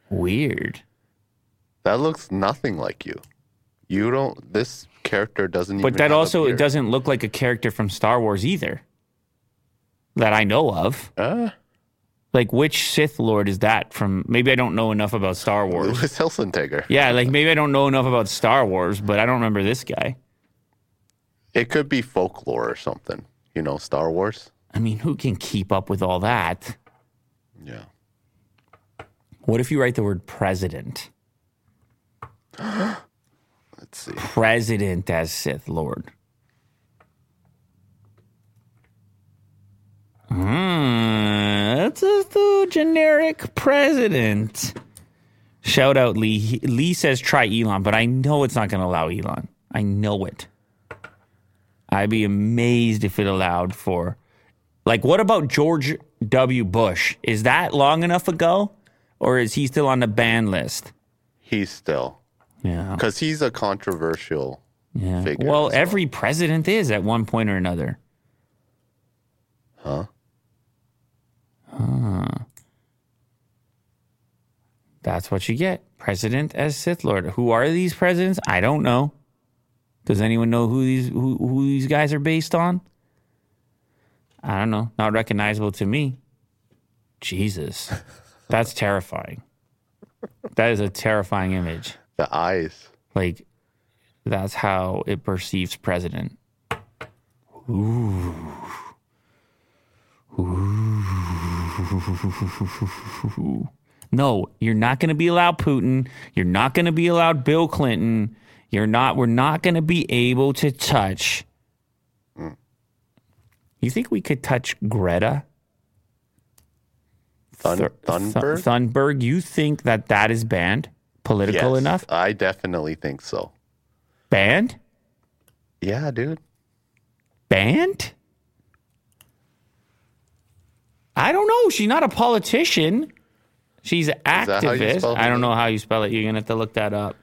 Weird. That looks nothing like you. You don't. This character doesn't. But that also it doesn't look like a character from Star Wars either. That I know of. Ah, Like which Sith Lord is that from? Maybe I don't know enough about Star Wars. Lewis Hilsenteger. Yeah, like maybe I don't know enough about Star Wars, but I don't remember this guy. It could be folklore or something. You know, Star Wars. I mean, who can keep up with all that? Yeah. What if you write the word president? Let's see. President as Sith Lord. Hmm, that's just a generic president. Shout out Lee. He- Lee says try Elon, but I know it's not going to allow Elon. I know it. I'd be amazed if it allowed for. Like, what about George W. Bush? Is that long enough ago? Or is he still on the ban list? He's still Yeah. because he's a controversial. Yeah. figure well. every president is at one point or another. Huh? Huh? That's what you get. President as Sith Lord. Who are these presidents? I don't know. Does anyone know who these who, who these guys are based on? I don't know. Not recognizable to me. Jesus. That's terrifying. That is a terrifying image. The eyes. Like that's how it perceives president. Ooh. Ooh. No, you're not going to be allowed Putin. You're not going to be allowed Bill Clinton. You're not. We're not going to be able to touch. Mm. You think we could touch Greta Thun- Thunberg. Th- Thunberg? You think that that is banned? Political Yes, enough? I definitely think so. Banned? Yeah, dude. Banned? I don't know. She's not a politician. She's an that how you activist. I don't know how you spell it. You're gonna have to look that up.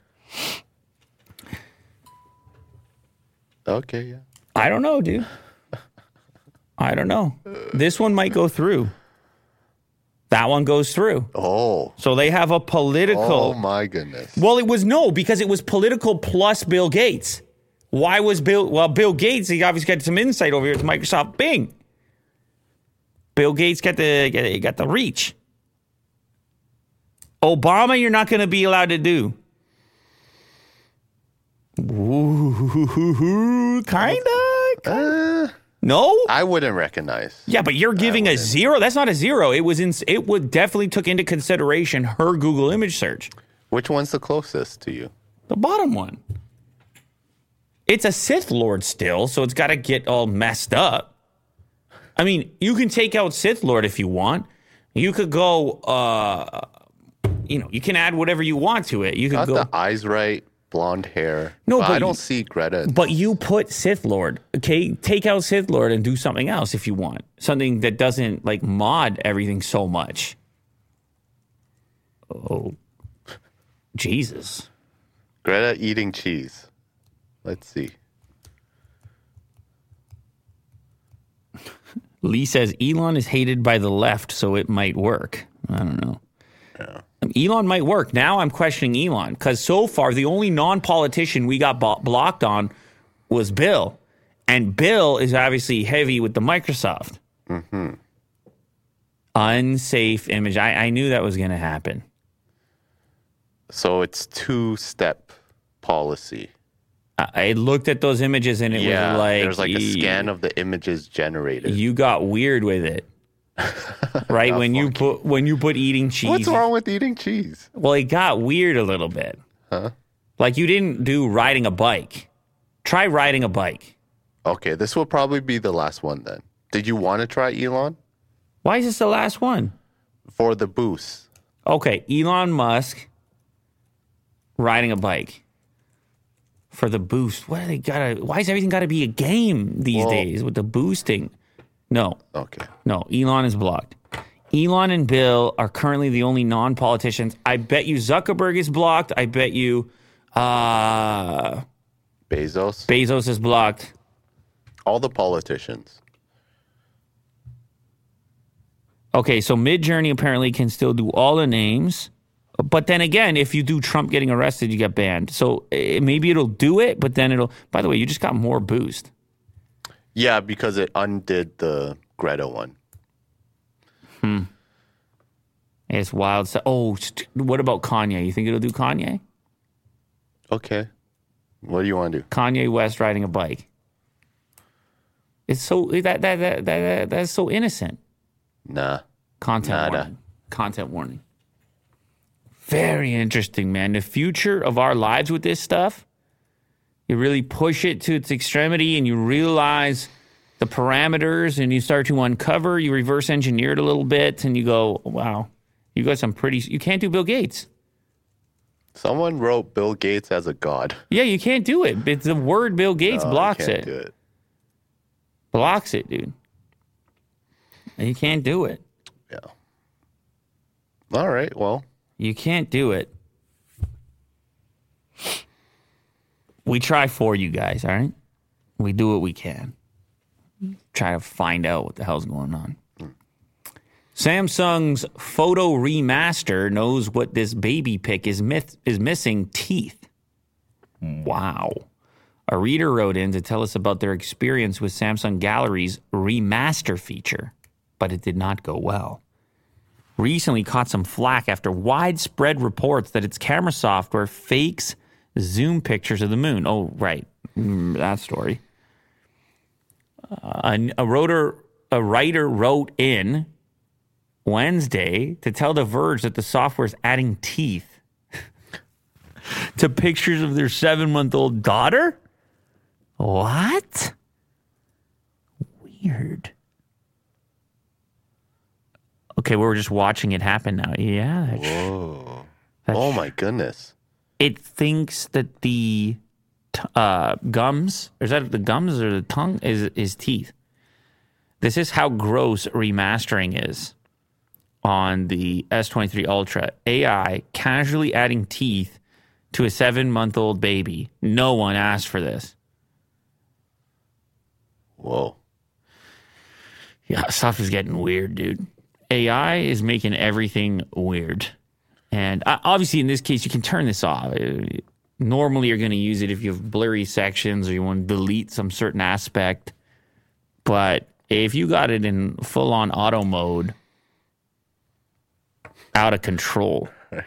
Okay, yeah. I don't know, dude. I don't know. This one might go through. That one goes through. Oh, So they have a political. oh my goodness. Well, it was no because it was political plus Bill Gates. Why was Bill? Well, Bill Gates he obviously got some insight over here to Microsoft Bing. Bill Gates got the got the reach. Obama, you're not going to be allowed to do. Ooh, kinda. Uh, No. I wouldn't recognize. Yeah, but you're giving a zero. That's not a zero. It was in. It would definitely took into consideration her Google image search. Which one's the closest to you? The bottom one. It's a Sith Lord still, so it's got to get all messed up. I mean, you can take out Sith Lord if you want. You could go, uh, you know, you can add whatever you want to it. You Got go, the eyes right, blonde hair. No, but but I don't you- see Greta. but you put Sith Lord. Okay, take out Sith Lord and do something else if you want. Something that doesn't like mod everything so much. Oh, Jesus. Greta eating cheese. Let's see. Lee says Elon is hated by the left, so it might work. I don't know. Elon might work. Now I'm questioning Elon because so far the only non politician we got bo- blocked on was Bill. And Bill is obviously heavy with the Microsoft. Mm-hmm. Unsafe image. I, I knew that was going to happen. So it's two step policy. I, I looked at those images and it yeah, was like there's like a scan of the images generated. You got weird with it, right? when you put when you put eating cheese. What's wrong with eating cheese? Well, it got weird a little bit. Huh? Like you didn't do riding a bike. Try riding a bike. Okay, this will probably be the last one then. Did you want to try Elon Why is this the last one? for the boost? Okay, Elon Musk riding a bike for the boost. What do they gotta? Why is everything got to be a game these Well- days with the boosting? No, Okay. no. Elon is blocked. Elon and Bill are currently the only non-politicians. I bet you Zuckerberg is blocked. I bet you uh, Bezos, Bezos is blocked. all the politicians. Okay, so Midjourney apparently can still do all the names. But then again, if you do Trump getting arrested, you get banned. So eh, maybe it'll do it, but then it'll. By the way, you just got more boost. Yeah, because it undid the Greta one. Hmm. It's wild. stuff. Oh, what about Kanye? You think it'll do Kanye? Okay. What do you want to do? Kanye West riding a bike. It's so eh, that that that that, that that's so innocent. Nah. Content Nada. warning. Content warning. Very interesting, man. The future of our lives with this stuff, you really push it to its extremity and you realize the parameters and you start to uncover, you reverse engineer it a little bit and you go, wow, you got some pretty, you can't do Bill Gates. Someone wrote Bill Gates as a god. Yeah, you can't do it. It's the word Bill Gates No, blocks can't it. do it. Blocks it, dude. You can't do it. Yeah. All right. Well, You can't do it. We try for you guys, all right? We do what we can. Try to find out what the hell's going on. Samsung's photo remaster knows what this baby pic is myth- is missing teeth. Wow. A reader wrote in to tell us about their experience with Samsung Gallery's remaster feature, but it did not go well recently caught some flack after widespread reports that its camera software fakes zoom pictures of the moon. Oh, right. Mm, that story. Uh, a, a, writer, a writer wrote in Wednesday to tell The Verge that the software is adding teeth to pictures of their seven month old daughter. What? Weird. Okay, we're just watching it happen now. Yeah. whoa. Oh my goodness. It thinks that the t- uh, gums, or is that the gums or the tongue, is is teeth. This is how gross remastering is on the S23 Ultra. AI casually adding teeth to a seven month old baby. No one asked for this. Whoa. Yeah, stuff is getting weird, dude. AI is making everything weird. And uh, obviously, in this case, you can turn this off. Uh, Normally, you're going to use it if you have blurry sections or you want to delete some certain aspect. But if you got it in full on auto mode, out of control.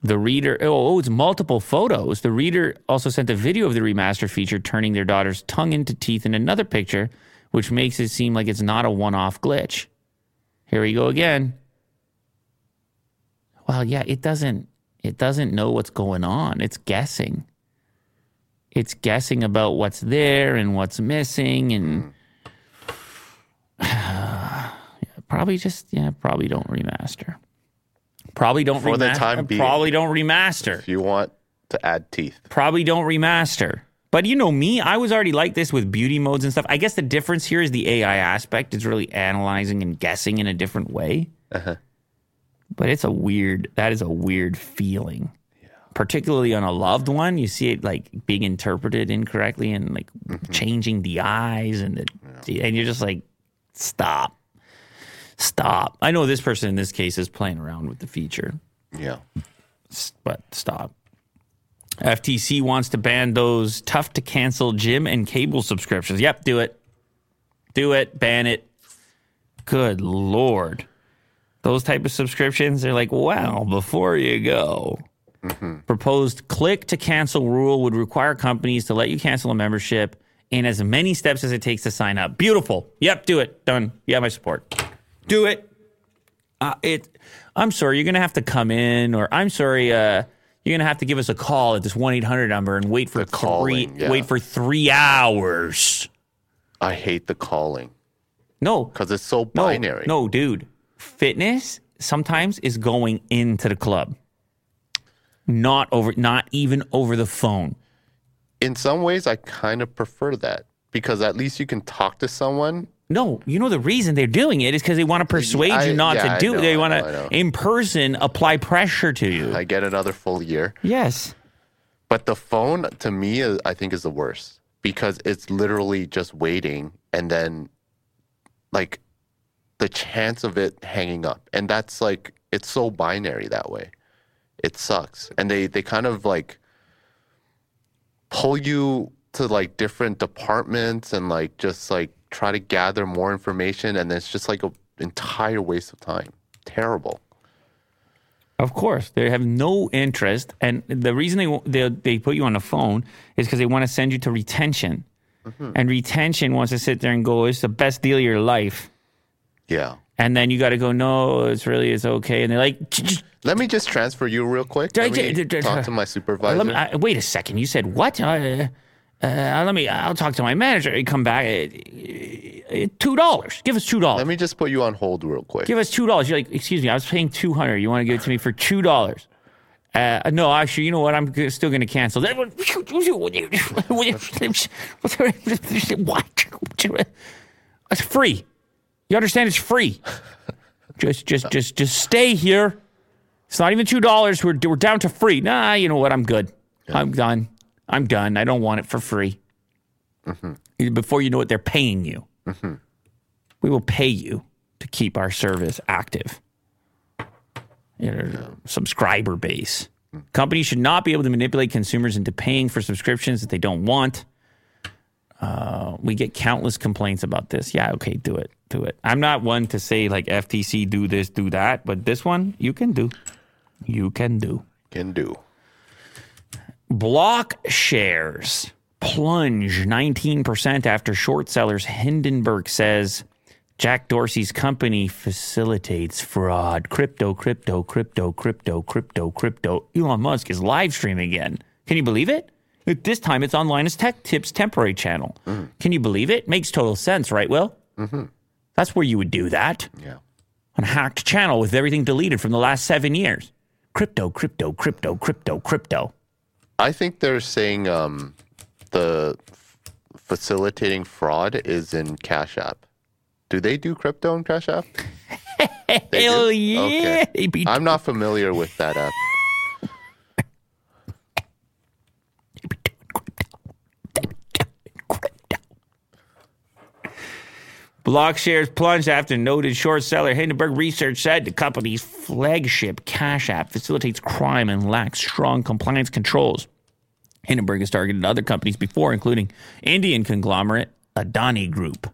The reader, oh, oh, it's multiple photos. The reader also sent a video of the remaster feature turning their daughter's tongue into teeth in another picture, which makes it seem like it's not a one off glitch. Here we go again. Well, yeah, it doesn't it doesn't know what's going on. It's guessing. It's guessing about what's there and what's missing and hmm. probably just yeah, probably don't remaster. Probably don't For the remaster. time being. Probably don't remaster. If you want to add teeth. Probably don't remaster. But you know me, I was already like this with beauty modes and stuff. I guess the difference here is the AI aspect. It's really analyzing and guessing in a different way. Uh-huh. But it's a weird, that is a weird feeling. Particularly on a loved one, you see it like being interpreted incorrectly and like mm-hmm. changing the eyes and the, and you're just like, stop, stop. I know this person in this case is playing around with the feature Yeah. but stop. FTC wants to ban those tough to cancel gym and cable subscriptions. Yep, do it. Do it. Ban it. Good lord. Those type of subscriptions, they're like, wow, before you go. Proposed click to cancel rule would require companies to let you cancel a membership in as many steps as it takes to sign up. Beautiful. Yep, do it. Done. You have my support. Do it uh, it i'm sorry you're gonna have to come in or i'm sorry uh, you're gonna have to give us a call at this 1-800 number and wait for The calling, three yeah. wait for three hours I hate the calling no because it's so no binary. no dude fitness sometimes is going into the club not over not even over the phone In some ways, I kind of prefer that because at least you can talk to someone No, you know the reason they're doing it is because they want to persuade I- you not yeah, to do know, it. They want know, I know. to, in person, apply pressure to you. I get another full year. yes. But the phone to me, is, I think, is the worst because it's literally just waiting and then like the chance of it hanging up. And that's like, it's so binary that way. It sucks. And they, they kind of like pull you to like different departments and like just like try to gather more information. And it's just like an entire waste of time. Terrible. Of course, they have no interest, and the reason they they, they put you on the phone is because they want to send you to retention, Mm-hmm. and retention wants to sit there and go, "It's the best deal of your life," Yeah. and then you got to go, "No, it's really it's okay," and they're like, "J- j- Let me just transfer you real quick. Let me talk to my supervisor. me, I, "Wait a second, you said what?" Uh, uh, let me. I'll talk to my manager. Come back. Uh, uh, two dollars. Give us two dollars. Let me just put you on hold real quick. Give us two dollars. You're like, excuse me, I was paying two hundred. You want to give it to me for two dollars? Uh, no, actually, you know what? I'm g- still going to cancel. That What? It's free. You understand? It's free. Just, just, just, just stay here. It's not even two dollars. We're we're down to free. Nah, you know what? I'm good. I'm done. I'm done. I don't want it for free. Mm-hmm. Before you know it, they're paying you. Mm-hmm. We will pay you to keep our service active. You know, Subscriber base. Mm. Companies should not be able to manipulate consumers into paying for subscriptions that they don't want. Uh, we get countless complaints about this. Yeah, okay, do it, do it. I'm not one to say like FTC do this, do that, but this one you can do. You can do. Can do. Block shares plunge 19% after short sellers Hindenburg says Jack Dorsey's company facilitates fraud. Crypto, crypto, crypto, crypto, crypto, crypto. Elon Musk is live streaming again. Can you believe it? This time it's on Linus Tech Tips temporary channel. Can you believe it? Makes total sense, right, Will? Mm-hmm. That's where you would do that Yeah. on a hacked channel with everything deleted from the last seven years. Crypto, crypto, crypto, crypto, crypto. I think they're saying um, the facilitating fraud is in Cash App. Do they do crypto in Cash App? Hell yeah. baby. I'm not familiar with that app. Block shares plunged after noted short seller Hindenburg Research said the company's flagship Cash App facilitates crime and lacks strong compliance controls. Hindenburg has targeted other companies before, including Indian conglomerate Adani Group.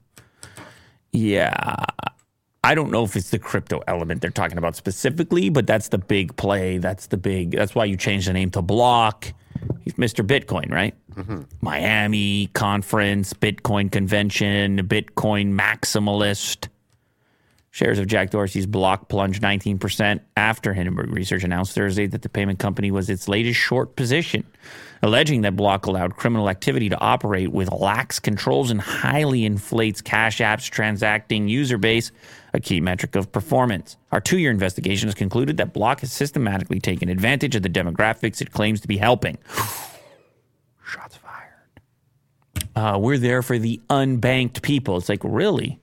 Yeah, I don't know if it's the crypto element they're talking about specifically, but that's the big play. That's the big. That's why you changed the name to Block. He's Mr. Bitcoin, right? Mm-hmm. Miami conference, Bitcoin convention, Bitcoin maximalist. Shares of Jack Dorsey's block plunged 19% after Hindenburg Research announced Thursday that the payment company was its latest short position, alleging that Block allowed criminal activity to operate with lax controls and highly inflates Cash App's transacting user base, a key metric of performance. Our two year investigation has concluded that Block has systematically taken advantage of the demographics it claims to be helping. Shots fired. Uh, we're there for the unbanked people. It's like, really?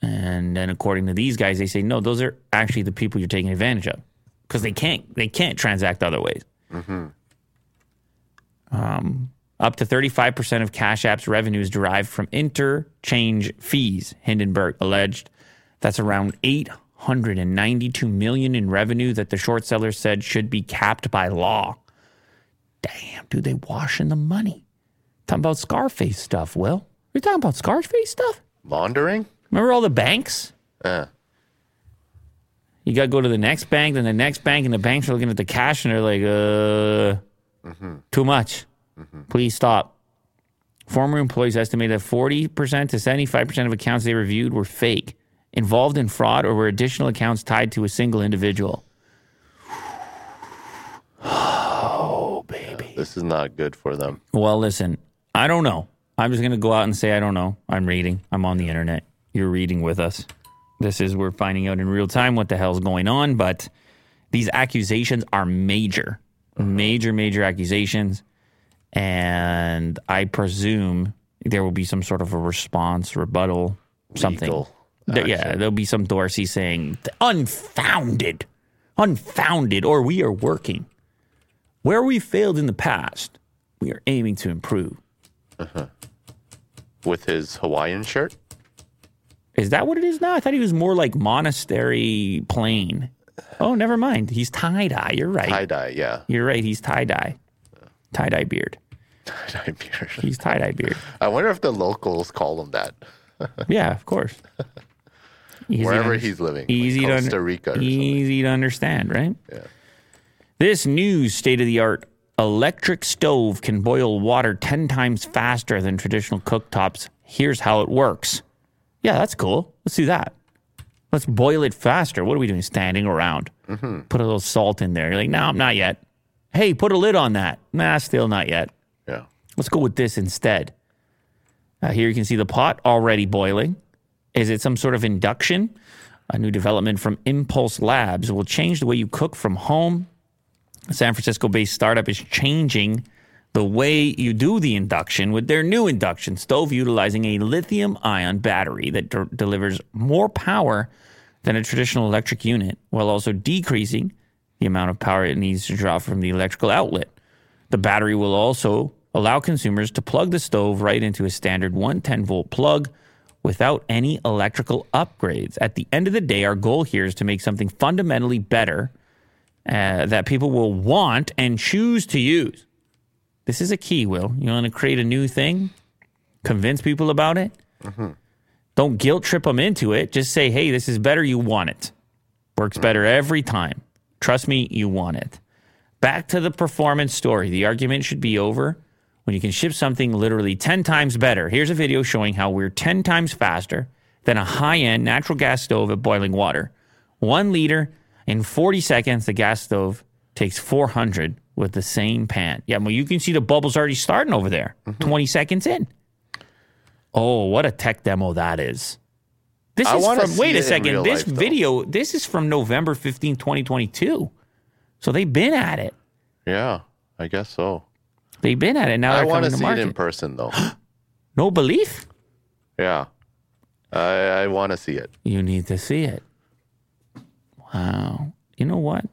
And then according to these guys, they say, no, those are actually the people you're taking advantage of because they can't, they can't transact other ways. Um, up to 35% of Cash App's revenue is derived from interchange fees, Hindenburg alleged. That's around 892 million in revenue that the short seller said should be capped by law. Damn, dude, they washing the money. Talking about Scarface stuff, Will. You're talking about Scarface stuff? Laundering? Remember all the banks? Uh, You got to go to the next bank, then the next bank, and the banks are looking at the cash and they're like, uh, too much. Please stop. Former employees estimated that 40% to 75% of accounts they reviewed were fake, involved in fraud, or were additional accounts tied to a single individual. Oh, baby. Yeah, this is not good for them. Well, listen, I don't know. I'm just going to go out and say, I don't know. I'm reading. I'm on the internet. You're reading with us. This is, we're finding out in real time what the hell's going on, but these accusations are major, major, major accusations. And I presume there will be some sort of a response, rebuttal, something. Legal Th- yeah, action. there'll be some Dorsey saying unfounded, unfounded, or we are working. Where we failed in the past, we are aiming to improve. Uh-huh. with his Hawaiian shirt. Is that what it is now? I thought he was more like monastery plain. Oh, never mind. He's tie dye. You're right. Tie dye, yeah. You're right. He's tie dye. Tie dye beard. Tie dye beard. He's tie dye beard. I wonder if the locals call him that Yeah, of course. Easy wherever under- he's living. Easy like to Costa Rica or something. Easy to understand, right? Yeah. This new state of the art electric stove can boil water 10 times faster than traditional cooktops. Here's how it works. Yeah, that's cool. Let's do that. Let's boil it faster. What are we doing? Standing around. Mm-hmm. Put a little salt in there. You're like, no, I'm not yet. Hey, put a lid on that. Nah, still not yet. Yeah. Let's go with this instead. Uh, here you can see the pot already boiling. Is it some sort of induction? A new development from Impulse Labs will change the way you cook from home. A San Francisco based startup is changing the way you do the induction with their new induction stove utilizing a lithium ion battery that de- delivers more power than a traditional electric unit while also decreasing the amount of power it needs to draw from the electrical outlet. The battery will also allow consumers to plug the stove right into a standard 110 volt plug without any electrical upgrades. At the end of the day, our goal here is to make something fundamentally better uh, that people will want and choose to use. This is a key, Will. You want to create a new thing, convince people about it. Don't guilt trip them into it. Just say, hey, this is better. You want it. Works better every time. Trust me, you want it. Back to the performance story. The argument should be over when you can ship something literally 10 times better. Here's a video showing how we're 10 times faster than a high end natural gas stove at boiling water. One liter in 40 seconds, the gas stove takes 400 with the same pan. Yeah, well, you can see the bubbles already starting over there, mm-hmm. 20 seconds in. Oh, what a tech demo that is. This I is from, wait a second, this life, though. video, this is from November 15, 2022. So they've been at it. Yeah, I guess so. They've been at it. Now I want to see it in person, though. no belief? yeah. I, I want to see it. You need to see it. Wow. You know what?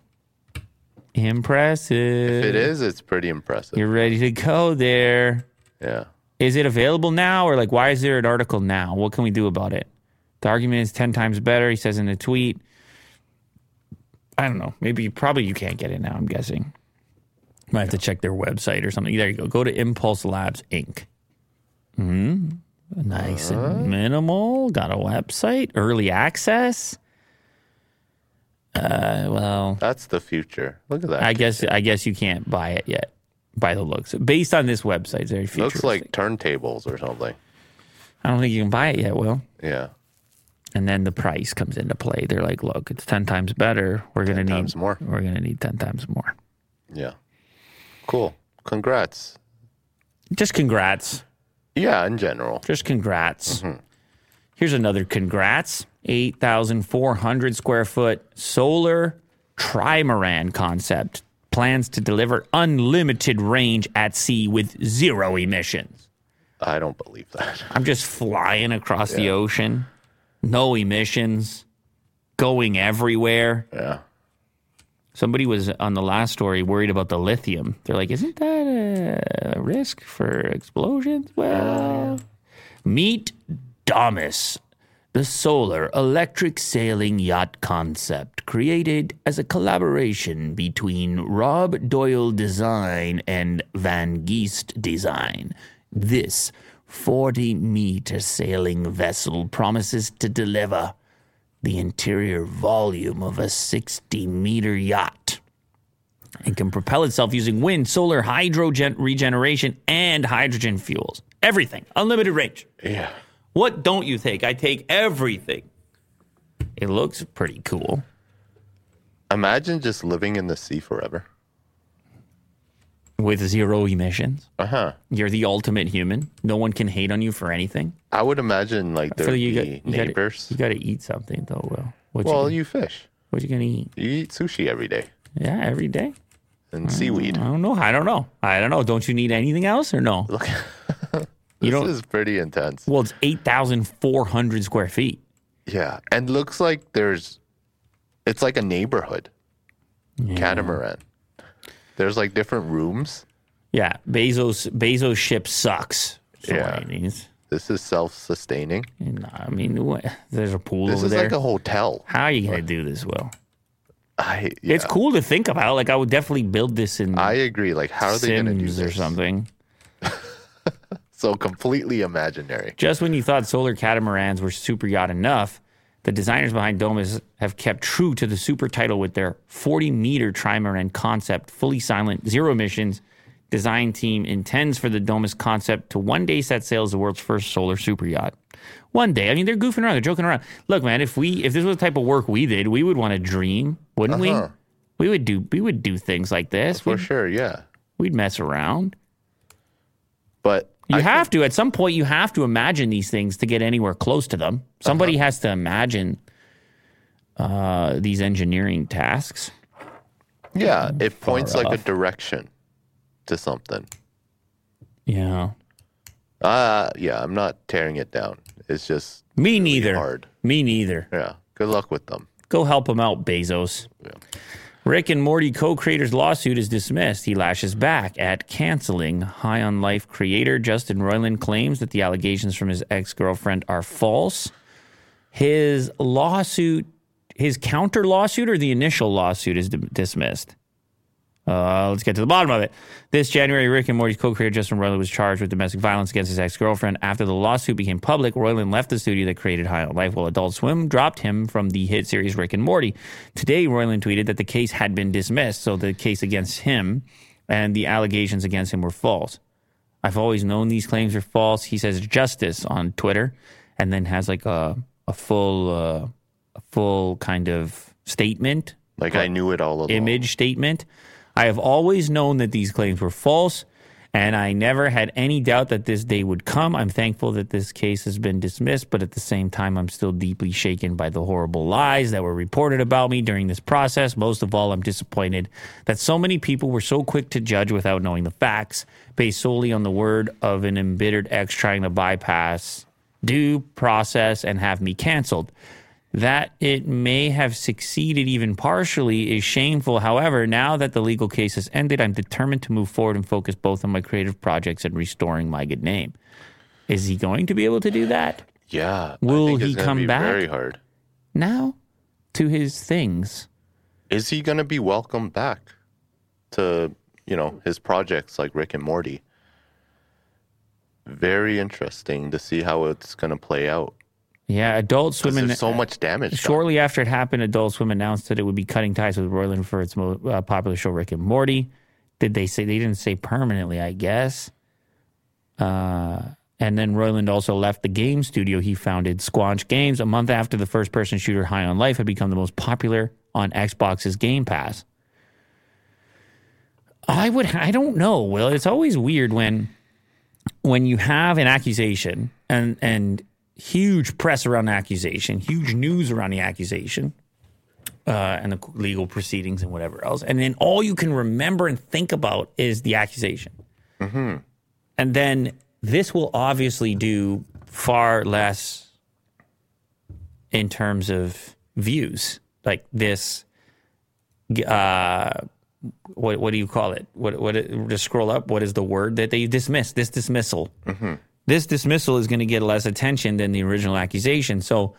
Impressive. If it is, it's pretty impressive. You're ready to go there. Yeah. Is it available now or like why is there an article now? What can we do about it? The argument is 10 times better, he says in a tweet. I don't know. Maybe probably you can't get it now, I'm guessing. Might have to check their website or something. There you go. Go to Impulse Labs Inc. Hmm. Nice and minimal. Got a website. Early access. Uh, well, That's the future. Look at that. I guess I guess you can't buy it yet. By the looks, based on this website, very futuristic. Looks like turntables or something. I don't think you can buy it yet, Will. Yeah. And then the price comes into play. They're like, look, it's ten times better. We're gonna 10 need times more. We're gonna need ten times more. Yeah. Cool. Congrats. Just congrats. Yeah, in general. Just congrats. Mm-hmm. Here's another congrats. Eight thousand four hundred square foot solar trimaran concept plans to deliver unlimited range at sea with zero emissions. I don't believe that. I'm just flying across the ocean, no emissions, going everywhere. Yeah. Somebody was on the last story worried about the lithium. They're like, isn't that a risk for explosions? Oh, well, meet Domus, the solar electric sailing yacht concept created as a collaboration between Rob Doyle Design and Van Geest Design. This 40 meter sailing vessel promises to deliver the interior volume of a 60 meter yacht and can propel itself using wind, solar, hydrogen regeneration, and hydrogen fuels. Everything. Unlimited range. Yeah. What don't you take? I take everything. It looks pretty cool. Imagine just living in the sea forever. With zero emissions. Uh huh. You're the ultimate human. No one can hate on you for anything. I would imagine like there'd feel you be got, you gotta- neighbors. You got to eat something, though, Will. What well, you, you fish. what you to eat? You eat sushi every day Yeah, every day? and seaweed. I don't know. I don't know. I don't know. Don't you need anything else or no? Look, This don't- is pretty intense. Well, it's 8,400 square feet. Yeah, and looks like there's, it's like a neighborhood. Catamaran. There's like different rooms. Yeah, Bezos Bezos ship sucks. So Yeah. This is self-sustaining. And, uh, I mean, what, there's a pool This over is like a hotel. How are you gonna do this, Will? I yeah, It's cool to think about. Like I would definitely build this in I agree. Like, how are they going to do Sims or something. So completely imaginary. Just when you thought solar catamarans were super yacht enough, the designers behind Domus have kept true to the super title with their 40 meter trimaran concept, fully silent, zero emissions. Design team intends for the Domus concept to one day set sail as the world's first solar super yacht. One day, I mean, they're goofing around, they're joking around. Look, man, if we if this was the type of work we did, we would want to dream, wouldn't Uh-huh. we? We would do we would do things like this. For We'd, sure, yeah. we'd mess around. But You I have to at some point. You have to imagine these things to get anywhere close to them. Somebody Uh-huh. has to imagine uh, these engineering tasks. Yeah, it points like a direction to something. Yeah, Uh yeah, I'm not tearing it down. It's just me neither. hard. Me neither. yeah. Good luck with them. Go help them out, Bezos. Rick and Morty co-creator's lawsuit is dismissed. He lashes back at canceling. High on Life creator Justin Roiland claims that the allegations from his ex-girlfriend are false. His lawsuit, his counter lawsuit, or the initial lawsuit is di- dismissed. Uh, let's get to the bottom of it. This January, Rick and Morty's co-creator Justin Roiland was charged with domestic violence against his ex-girlfriend. After the lawsuit became public, Roiland left the studio that created High on Life, while Adult Swim dropped him from the hit series Rick and Morty. Today, Roiland tweeted that the case had been dismissed, so the case against him and the allegations against him were false. I've always known these claims are false. He says justice on Twitter, and then has like a a full uh, a full kind of statement Like I knew it all along. image statement. I have always known that these claims were false, and I never had any doubt that this day would come. I'm thankful that this case has been dismissed, but at the same time, I'm still deeply shaken by the horrible lies that were reported about me during this process. Most of all, I'm disappointed that so many people were so quick to judge without knowing the facts, based solely on the word of an embittered ex trying to bypass due process and have me canceled. That it may have succeeded even partially is shameful. However, now that the legal case has ended, I'm determined to move forward and focus both on my creative projects and restoring my good name. Is he going to be able to do that Yeah. Will he come be back? Very hard. now to his things? Is he going to be welcomed back to, you know, his projects like Rick and Morty? Very interesting to see how it's going to play out. Yeah, Adult Swim. There's so much damage. done. Shortly after it happened, Adult Swim announced that it would be cutting ties with Roiland for its most uh, popular show, Rick and Morty. Did they say they didn't say permanently? I guess. Uh, and then Roiland also left the game studio he founded, Squanch Games, a month after the first-person shooter High on Life had become the most popular on Xbox's Game Pass. I would. I don't know. Will it's always weird when when you have an accusation and and huge press around the accusation, huge news around the accusation, uh, and the legal proceedings and whatever else, and then all you can remember and think about is the accusation, and then this will obviously do far less in terms of views, like this. Uh, what what do you call it? What what just scroll up? What is the word that they dismiss? This dismissal. This dismissal is going to get less attention than the original accusation. So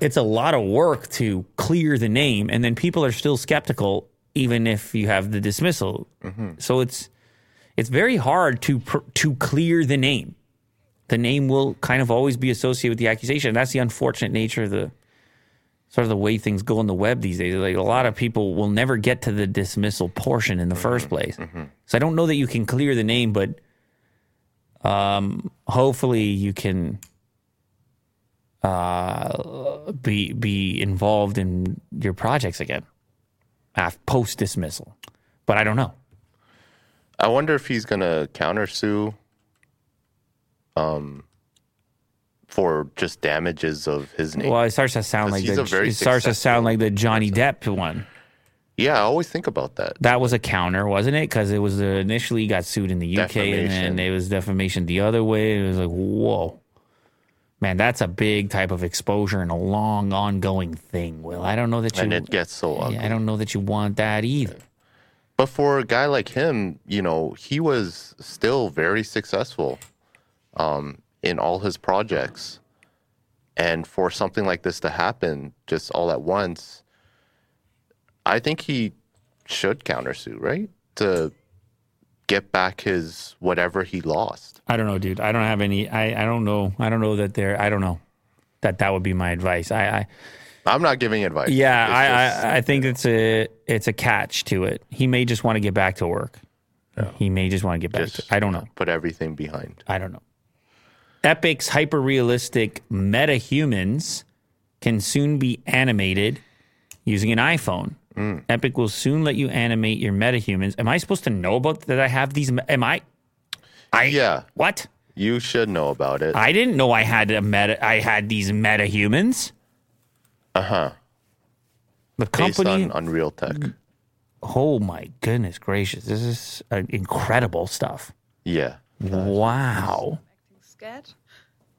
it's a lot of work to clear the name, and then people are still skeptical even if you have the dismissal. Mm-hmm. So it's it's very hard to pr- to clear the name. The name will kind of always be associated with the accusation. That's the unfortunate nature of the sort of the way things go on the web these days. Like a lot of people will never get to the dismissal portion in the first mm-hmm. place. Mm-hmm. So I don't know that you can clear the name, but um, hopefully you can uh, be be involved in your projects again after post dismissal. But I don't know. I wonder if he's going to countersue um, for just damages of his name. Well, it starts to sound like the, a very it starts to sound like the Johnny Depp one. Yeah, I always think about that. That was a counter, wasn't it? Because it was uh, initially he got sued in the UK, and then it was defamation the other way. It was like, whoa, man, that's a big type of exposure and a long, ongoing thing. Will I don't know that you. And it gets so ugly. I don't know that you want that either. But for a guy like him, you know, he was still very successful um, in all his projects. And for something like this to happen just all at once, I think he should countersue, right? To get back his whatever he lost. I don't know, dude. I don't have any. I, I don't know. I don't know that there. I don't know that that would be my advice. I, I I'm not giving advice. yeah. It's I, just- I I think it's a it's a catch to it. He may just want to get back to work. He may just want to get back. just to I don't know. Put everything behind. I don't know. Epic's hyper realistic meta humans can soon be animated using an iPhone. Epic will soon let you animate your meta humans. Am I supposed to know about that? I have these. Am I? I Yeah. What? You should know about it. I didn't know I had a meta. I had these meta humans. Uh huh. The company Based on Unreal Tech. oh my goodness gracious! This is uh, incredible stuff. Yeah. Wow. scared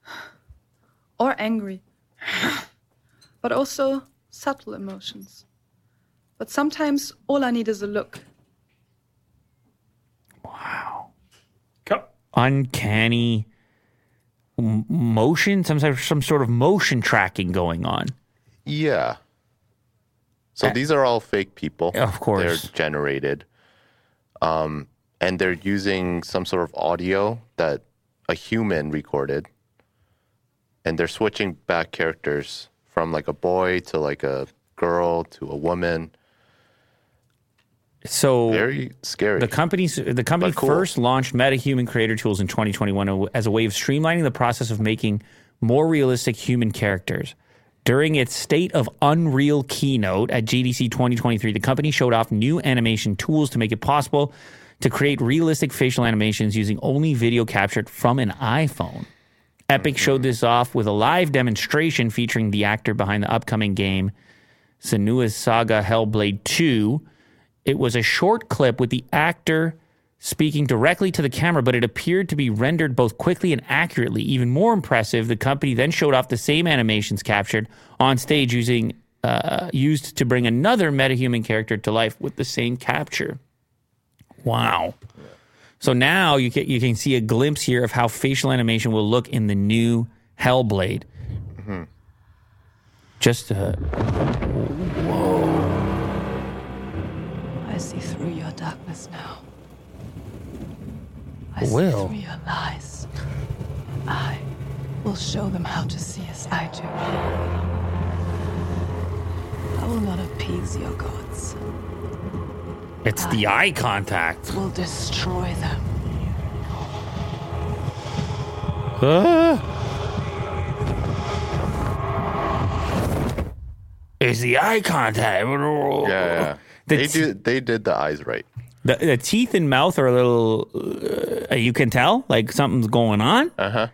or angry, but also subtle emotions. But sometimes all I need is a look. Wow. Uncanny motion. Some sort of, some sort of motion tracking going on. Yeah. So these are all fake people. Of course. They're generated. Um, and they're using some sort of audio that a human recorded. And they're switching back characters from like a boy to like a girl to a woman. So Very scary. The company's the company cool. first launched MetaHuman Creator Tools in 2021 as a way of streamlining the process of making more realistic human characters. During its State of Unreal keynote at GDC 2023, the company showed off new animation tools to make it possible to create realistic facial animations using only video captured from an iPhone. Epic mm-hmm. showed this off with a live demonstration featuring the actor behind the upcoming game, Senua's Saga Hellblade 2. It was a short clip with the actor speaking directly to the camera, but it appeared to be rendered both quickly and accurately. Even more impressive, the company then showed off the same animations captured on stage using uh, used to bring another metahuman character to life with the same capture. Wow. So now you can, you can see a glimpse here of how facial animation will look in the new Hellblade. Just uh, I see through your darkness now. I Will. see through your lies. I will show them how to see as I do. I will not appease your gods. it's the eye contact. Will destroy them. Is the eye contact? yeah, yeah. The They t- do. They did the eyes right. The, the teeth and mouth are a little. Uh, you can tell like something's going on. Uh huh.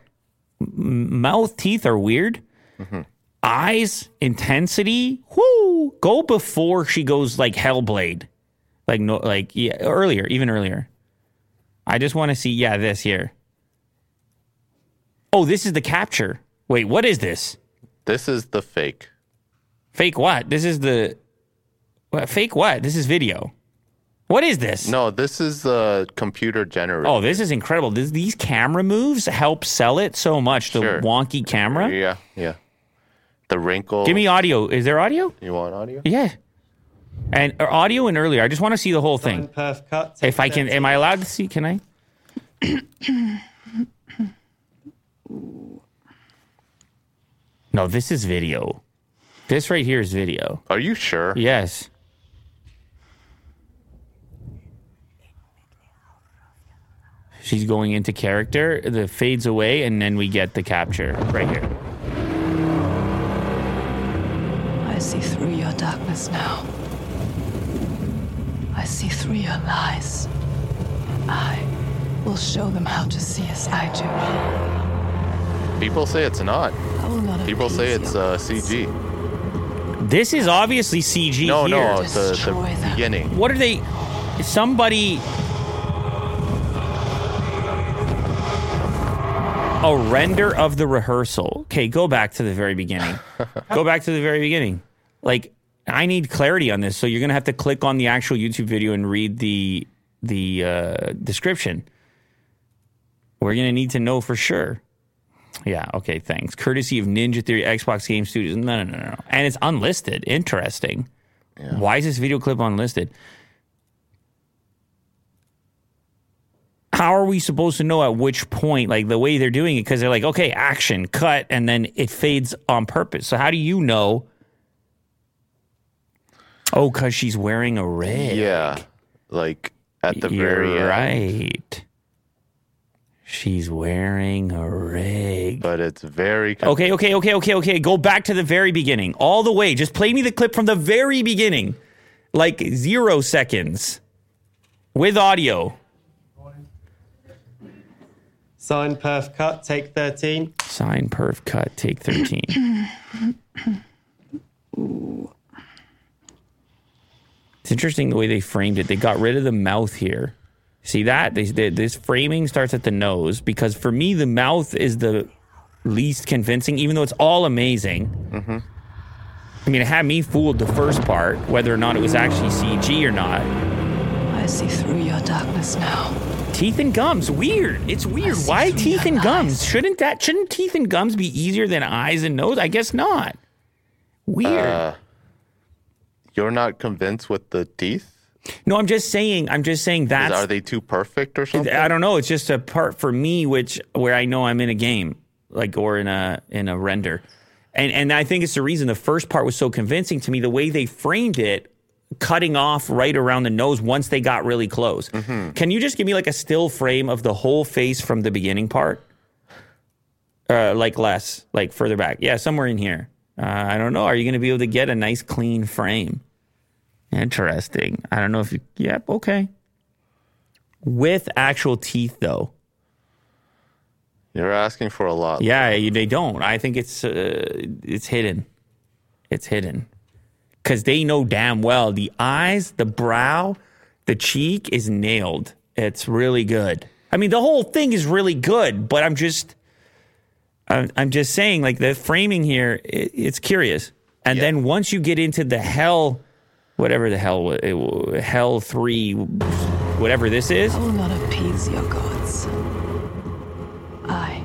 Mouth teeth are weird. Eyes intensity. Whoo! Go before she goes like Hellblade, like no, like yeah, earlier, even earlier. I just want to see. Yeah, this here. Oh, this is the capture. Wait, what is this? This is the fake. Fake what? This is the. What, fake what? This is video. What is this? No, this is the computer generated. Oh, this is incredible. This, these camera moves help sell it so much. The Sure. wonky camera. Yeah, yeah. The wrinkle. Give me audio. Is there audio? You want audio? Yeah. And or audio and earlier. I just want to see the whole thing. Perf cut. If I can, am I allowed to see? Can I? no, this is video. This right here is video. Are you sure? Yes. She's going into character. The fades away, and then we get the capture right here. I see through your darkness now. I see through your lies. I will show them how to see as I do. People say it's not. I will not People say it's uh. CG. This is obviously CG No, here. no, the, the beginning. What are they? Somebody. A render of the rehearsal. Okay, go back to the very beginning. go back to the very beginning. Like, I need clarity on this, so you're gonna have to click on the actual YouTube video and read the the uh, description. We're gonna need to know for sure. Yeah. Okay. Thanks. Courtesy of Ninja Theory Xbox Game Studios. No, no, no, no. And it's unlisted. Interesting. Why is this video clip unlisted? How are we supposed to know at which point, like the way they're doing it? Because they're like, okay, action, cut, and then it fades on purpose. So how do you know? Oh, because she's wearing a red. Yeah, like at the You're very end. right. She's wearing a rig. But it's very Okay, okay, okay, okay, okay. Go back to the very beginning, all the way. Just play me the clip from the very beginning, like zero seconds, with audio. Sign perf cut, take 13. Sign perf cut. Take thirteen. It's interesting the way they framed it. They got rid of the mouth here. See that? They, they, this framing starts at the nose because for me the mouth is the least convincing, even though it's all amazing. Mm-hmm. I mean, it had me fooled the first part, whether or not it was actually CG or not. I see through your darkness now. Teeth and gums, weird. It's weird. Why teeth and gums? eyes. Shouldn't that? Shouldn't teeth and gums be easier than eyes and nose? I guess not. Weird. Uh, You're not convinced with the teeth? no, I'm just saying. I'm just saying that. Are they too perfect or something? I don't know. It's just a part for me, which where I know I'm in a game, like or in a in a render, and and I think it's the reason the first part was so convincing to me. The way they framed it, cutting off right around the nose once they got really close. Can you just give me like a still frame of the whole face from the beginning part? Uh, like less, like further back. Yeah, somewhere in here. Uh, I don't know. Are you going to be able to get a nice clean frame? Interesting. I don't know if you. Yep. Okay with actual teeth though You're asking for a lot. yeah you, they don't i think it's uh, it's hidden it's hidden because they know damn well the eyes the brow the cheek is nailed it's really good i mean the whole thing is really good but i'm just i'm, I'm just saying like the framing here it, it's curious and Yeah. then once you get into the hell whatever the hell it, hell 3 whatever this is I will not appease your gods. I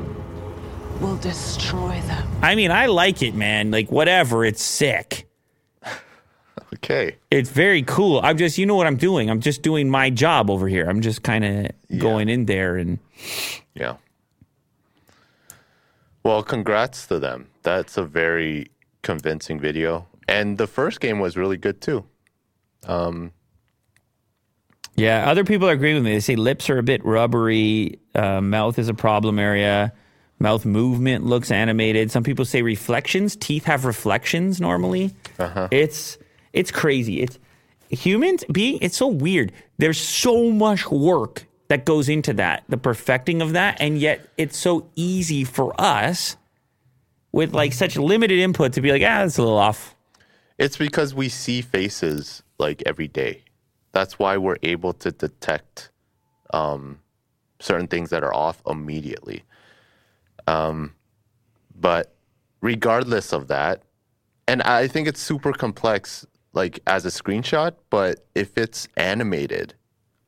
will destroy them. I mean, I like it, man. Like, whatever. It's sick. Okay. It's very cool. I'm just, you know what I'm doing? I'm just doing my job over here. I'm just kind of going in there and Yeah. Well, congrats to them. That's a very convincing video. And the first game was really good too. yeah. Other people agree with me. They say lips are a bit rubbery. Uh, mouth is a problem area. Mouth movement looks animated. Some people say reflections. Teeth have reflections normally. It's it's crazy. It's humans being. It's so weird. There's so much work that goes into that, the perfecting of that, and yet it's so easy for us with like such limited input to be like, ah, it's a little off. It's because we see faces like every day. That's why we're able to detect um, certain things that are off immediately. Um, but regardless of that, and I think it's super complex, like as a screenshot. But if it's animated,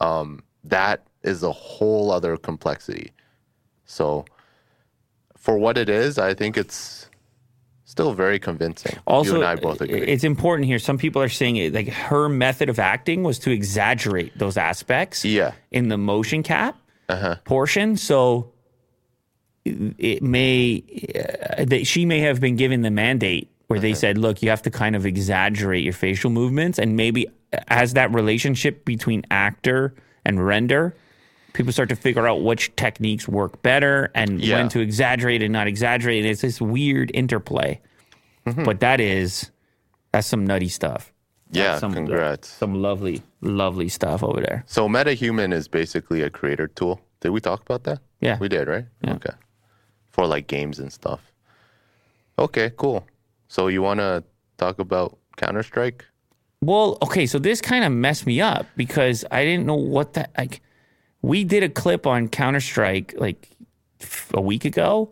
um, that is a whole other complexity. So, for what it is, I think it's still very convincing. Also, you and I both agree. it's important here. Some people are saying it, like her method of acting was to exaggerate those aspects Yeah. in the motion cap Uh-huh. portion. So it may uh, that she may have been given the mandate where Uh-huh. they said, "Look, you have to kind of exaggerate your facial movements," and maybe as that relationship between actor and render. People start to figure out which techniques work better and Yeah. when to exaggerate and not exaggerate. And it's this weird interplay. Mm-hmm. But that is that's some nutty stuff. yeah, some, congrats. Some lovely, lovely stuff over there. So MetaHuman is basically a creator tool. Did we talk about that? Yeah. We did, right? Yeah. Okay. For like games and stuff. Okay, cool. So you want to talk about Counter Strike? Well, okay, so this kind of messed me up because I didn't know what that like. We did a clip on Counter Strike like a week ago,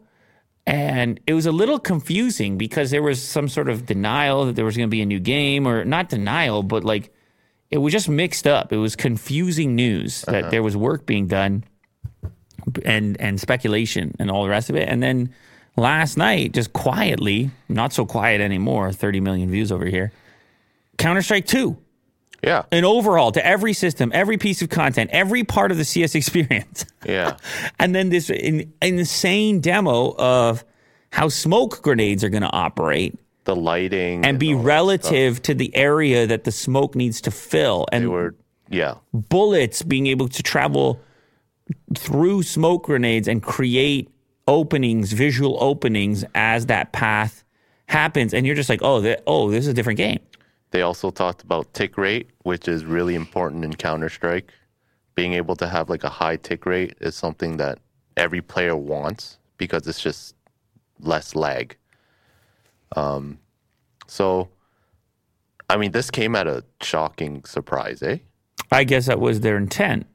and it was a little confusing because there was some sort of denial that there was going to be a new game, or not denial, but like it was just mixed up. It was confusing news that uh-huh. there was work being done, and and speculation and all the rest of it, and then last night, just quietly, not so quiet anymore, thirty million views over here. Counter Strike 2, Yeah. an overhaul to every system, every piece of content, every part of the CS experience. Yeah. and then this in, insane demo of how smoke grenades are going to operate The lighting and be relative to the area that the smoke needs to fill. stuff. They And were yeah. bullets being able to travel through smoke grenades and create openings, visual openings as that path happens. And you're just like, oh, th- oh, this is a different game. They also talked about tick rate, which is really important in Counter Strike. Being able to have like a high tick rate is something that every player wants because it's just less lag. Um, so, I mean, this came at a shocking surprise, eh? I guess that was their intent.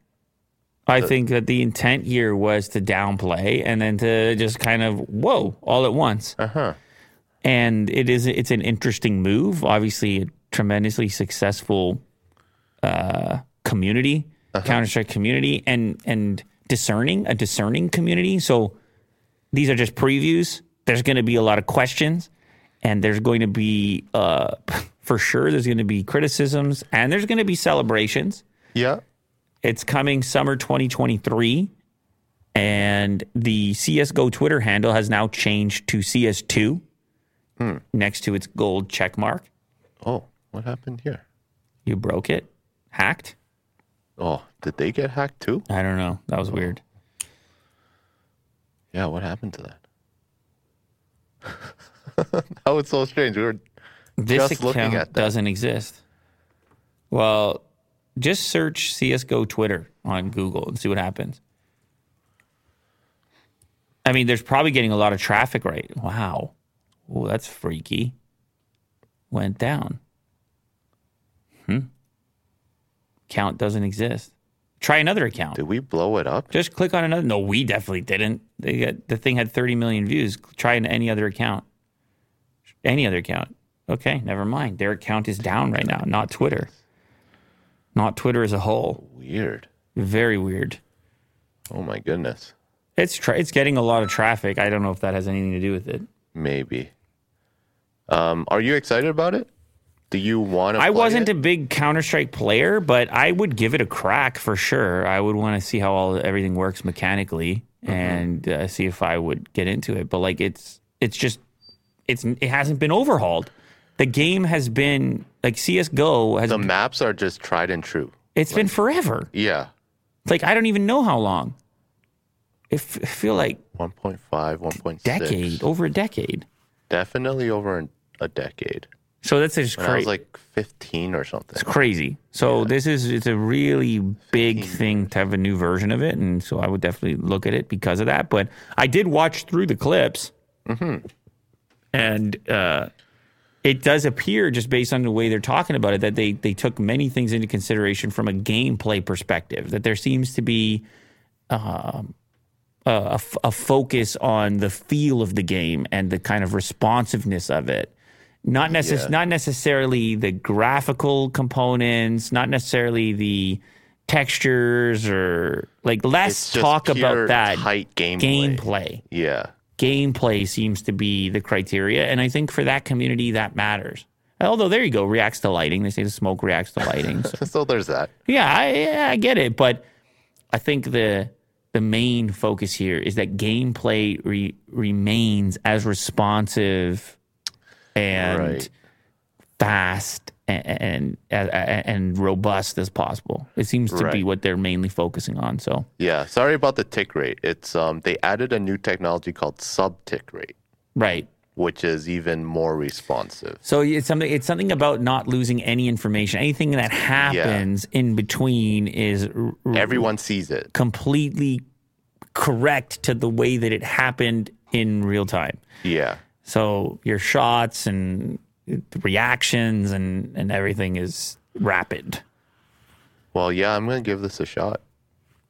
I think that the intent here was to downplay and then to just kind of whoa all at once. Uh huh. And it is it's an interesting move. Obviously, a tremendously successful uh, community, Counter Strike community, and and discerning a discerning community. So these are just previews. There's going to be a lot of questions, and there's going to be uh, for sure there's going to be criticisms, and there's going to be celebrations. Yeah. It's coming summer 2023. And the CSGO Twitter handle has now changed to CS2 hmm. next to its gold check mark. Oh, what happened here? You broke it? Hacked? Oh, did they get hacked too? I don't know. That was weird. Yeah, what happened to that? that was so strange. We were This Just looking account at that. doesn't exist. Well, just search CSGO Twitter on Google and see what happens. I mean, there's probably getting a lot of traffic right. Wow. Oh, that's freaky. Went down. Hmm. Count doesn't exist. Try another account. Did we blow it up? Just click on another. No, we definitely didn't. They got the thing had 30 million views. Try any other account. Any other account. Okay, never mind. Their account is down right now, not Twitter. Not Twitter as a whole. Weird. Very weird. Oh my goodness. It's tra- it's getting a lot of traffic. I don't know if that has anything to do with it. Maybe. Um, are you excited about it? Do you want to? I wasn't it? a big Counter Strike player, but I would give it a crack for sure. I would want to see how all everything works mechanically and uh, see if I would get into it. But like it's it's just it's it hasn't been overhauled. The game has been like CS:GO has the maps are just tried and true. it's been forever. Yeah. Like I don't even know how long. I feel like 1.5, 1.6. decade, over a decade. Definitely over a decade. So that's just When I was crazy. like 15 or something. It's crazy. So this is it's a really big thing to have a new version of it, and so I would definitely look at it because of that. But I did watch through the clips, and uh, it does appear, just based on the way they're talking about it, that they they took many things into consideration from a gameplay perspective. That there seems to be um, a a, a focus on the feel of the game and the kind of responsiveness of it. Not necess- Yeah. not necessarily the graphical components, not necessarily the textures or like less talk about that tight gameplay. gameplay. Yeah. Gameplay seems to be the criteria, and I think for that community that matters. Although there you go, reacts to lighting. They say the smoke reacts to lighting. So So there's that. yeah, I, yeah, I get it, but I think the the main focus here is that gameplay re- remains as responsive and Right. fast and, and and robust as possible. It seems to be what they're mainly focusing on. So Yeah. Sorry about the tick rate. It's um they added a new technology called sub tick rate, right. which is even more responsive. So it's something. It's something about not losing any information. Anything that happens in between is r- Everyone sees it. completely correct to the way that it happened in real time. Yeah. So your shots and the reactions and and everything is rapid. Well, yeah, I'm gonna give this a shot.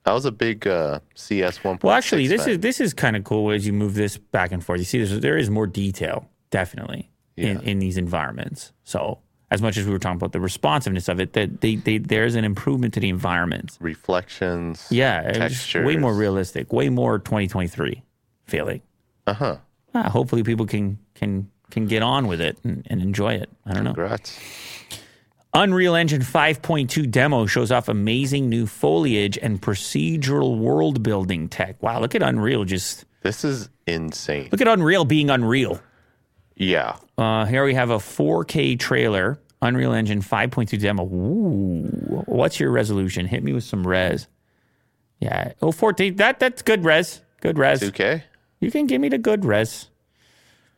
That was a big uh, CS one. Well, actually, this fan. is this is kind of cool as you move this back and forth. You see, there's, there is more detail definitely in, Yeah. in these environments. So, as much as we were talking about the responsiveness of it, that they, they there's an improvement to the environment. reflections. Yeah, textures. way more realistic, way more 2023 feeling. Uh huh. Ah, hopefully, people can can can get on with it and, and enjoy it. I don't know. Congrats. Unreal Engine 5.2 demo shows off amazing new foliage and procedural world building tech. Wow, look at Unreal just This is insane. look at Unreal being Unreal. Yeah. Uh, here we have a 4K trailer, Unreal Engine 5.2 demo. Ooh, what's your resolution? Hit me with some res. Yeah, oh 14. That that's good res. Good res. 2K. You can give me the good res.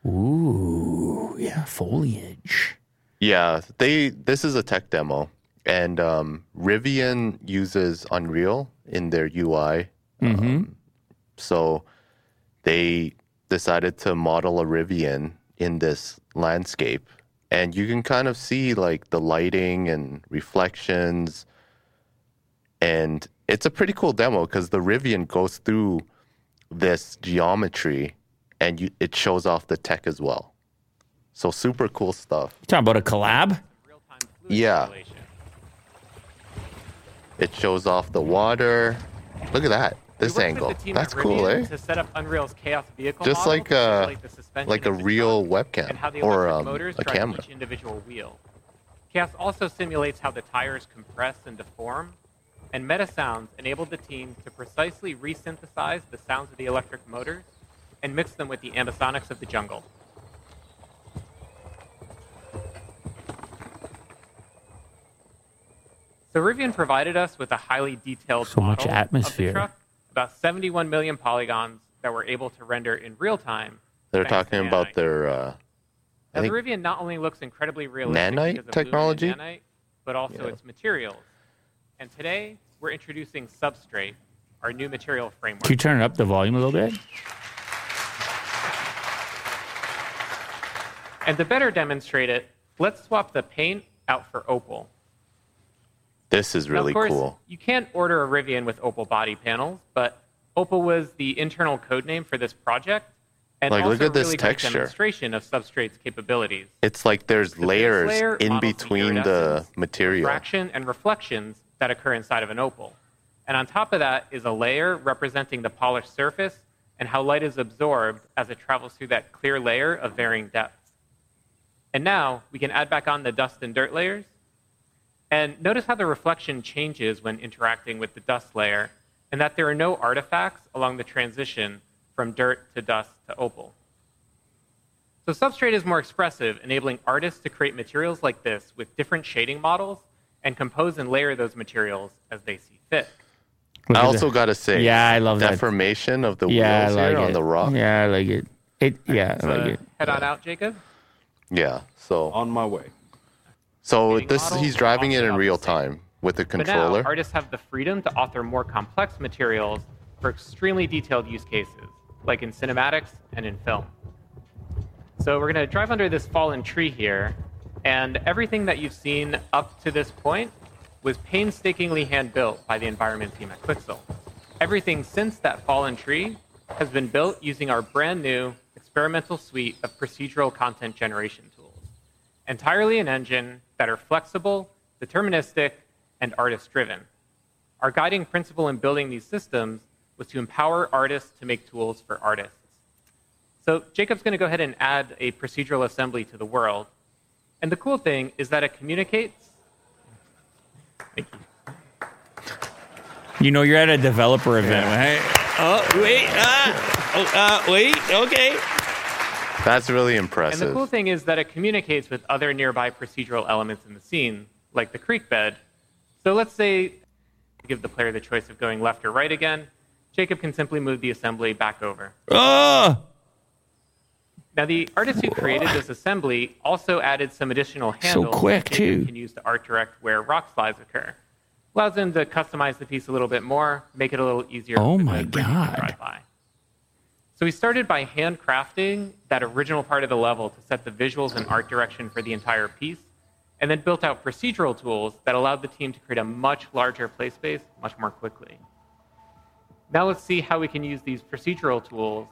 Ooh, yeah, foliage. Yeah. They. This is a tech demo, and um, Rivian uses Unreal in their UI. Um, so they decided to model a Rivian in this landscape, and you can kind of see like the lighting and reflections, and it's a pretty cool demo because the Rivian goes through this geometry, and you, it shows off the tech as well. So super cool stuff. You talking about a collab? Yeah. It shows off the water. Look at that. This angle. That's cool, Rivian eh? To set up Unreal's Chaos vehicle Just model like a simulate the suspension like a of the real truck webcam how the or electric um, motors a drive camera. each individual wheel. Chaos also simulates how the tires compress and deform, and Metasounds enabled the team to precisely resynthesize the sounds of the electric motors and mix them with the ambisonics of the jungle. So Rivian provided us with a highly detailed So much model atmosphere. Of the truck, about 71 million polygons that were able to render in real time. They're thanks to talking about their uh Now, the Rivian not only looks incredibly realistic Nanite of technology? nanite, but also Yeah. its materials. And today, we're introducing Substrate, our new material framework. Can you turn up the volume a little bit? And to better demonstrate it, let's swap the paint out for opal. this is Now, really of course, cool. you can't order a Rivian with opal body panels, but opal was the internal code name for this project. And Like, look at a this really texture. demonstration of Substrate's capabilities. It's like there's The layers layer in between the material. refraction, and reflections that occur inside of an opal. And on top of that is a layer representing the polished surface and how light is absorbed as it travels through that clear layer of varying depths. And now we can add back on the dust and dirt layers. And notice how the reflection changes when interacting with the dust layer, and that there are no artifacts along the transition from dirt to dust to opal. So Substrate is more expressive, enabling artists to create materials like this with different shading models and compose and layer those materials as they see fit. Look I also got to say, Yeah, I love that. deformation of the Yeah, wheels like here it. on the rock. Yeah, I like it. It yeah, I So like it. head on out, Jacob. Yeah. So On my way. so Shading this model, he's driving it in real time with the But now, controller. artists have the freedom to author more complex materials for extremely detailed use cases, like in cinematics and in film. So we're going to drive under this fallen tree here, and everything that you've seen up to this point was painstakingly hand-built by the environment team at Quixel. Everything since that fallen tree has been built using our brand new experimental suite of procedural content generation tools entirely an engine that are flexible, deterministic, and artist driven. Our guiding principle in building these systems was to empower artists to make tools for artists. So Jacob's going to go ahead and add a procedural assembly to the world. And the cool thing is that it communicates. Thank you. You know, you're at a developer event, right? Oh wait, ah, oh, uh, wait, okay. That's really impressive. And the cool thing is that it communicates with other nearby procedural elements in the scene, like the creek bed. So let's say give the player the choice of going left or right again. Jacob can simply move the assembly back over. Oh, Now, the artist who created this assembly also added some additional handles so quick, that Jacob too. can use to art direct where rock slides occur. Allows him to customize the piece a little bit more, make it a little easier Oh my the 3D to God. drive by. So we started by handcrafting that original part of the level to set the visuals and art direction for the entire piece, and then built out procedural tools that allowed the team to create a much larger play space much more quickly. Now let's see how we can use these procedural tools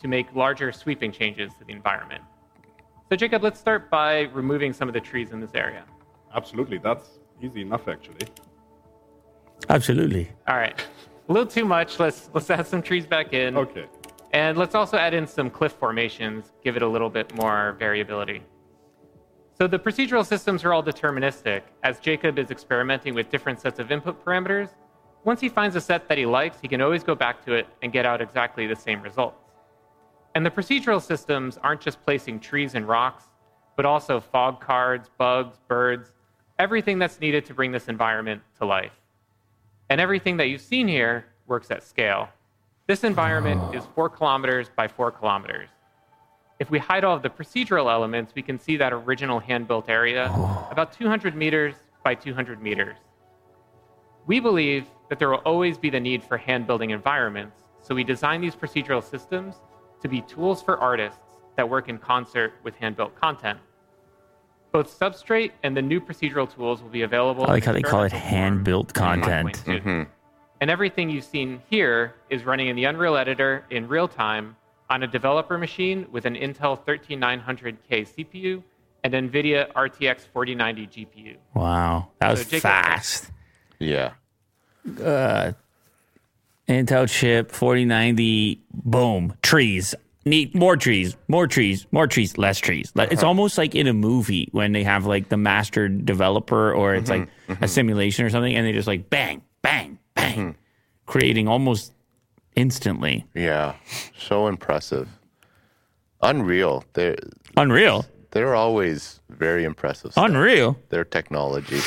to make larger sweeping changes to the environment. So Jacob, let's start by removing some of the trees in this area. Absolutely, that's easy enough actually. Absolutely. All right. A little too much. Let's let's add some trees back in. Okay. And let's also add in some cliff formations, give it a little bit more variability. So the procedural systems are all deterministic. As Jacob is experimenting with different sets of input parameters, once he finds a set that he likes, he can always go back to it and get out exactly the same results. And the procedural systems aren't just placing trees and rocks, but also fog cards, bugs, birds, everything that's needed to bring this environment to life. And everything that you've seen here works at scale. This environment oh. is four kilometers by four kilometers. If we hide all of the procedural elements, we can see that original hand built area oh. about 200 meters by 200 meters. We believe that there will always be the need for hand building environments, so we design these procedural systems to be tools for artists that work in concert with hand built content. Both Substrate and the new procedural tools will be available. I like how they call it hand-built in content. 1.2. And everything you've seen here is running in the Unreal Editor in real time on a developer machine with an Intel 13900K CPU and NVIDIA RTX 4090 GPU. Wow. That was So Jacob- fast. Yeah. Uh, Intel chip 4090, boom, trees. Need more trees, more trees, more trees, less trees. Like, It's uh-huh. almost like in a movie when they have like the master developer or it's mm-hmm, like a mm-hmm. simulation or something and they just like bang, bang, bang, creating almost instantly. Yeah. So impressive. Unreal. They're Unreal. they're always very impressive. stuff. Unreal. Their technology.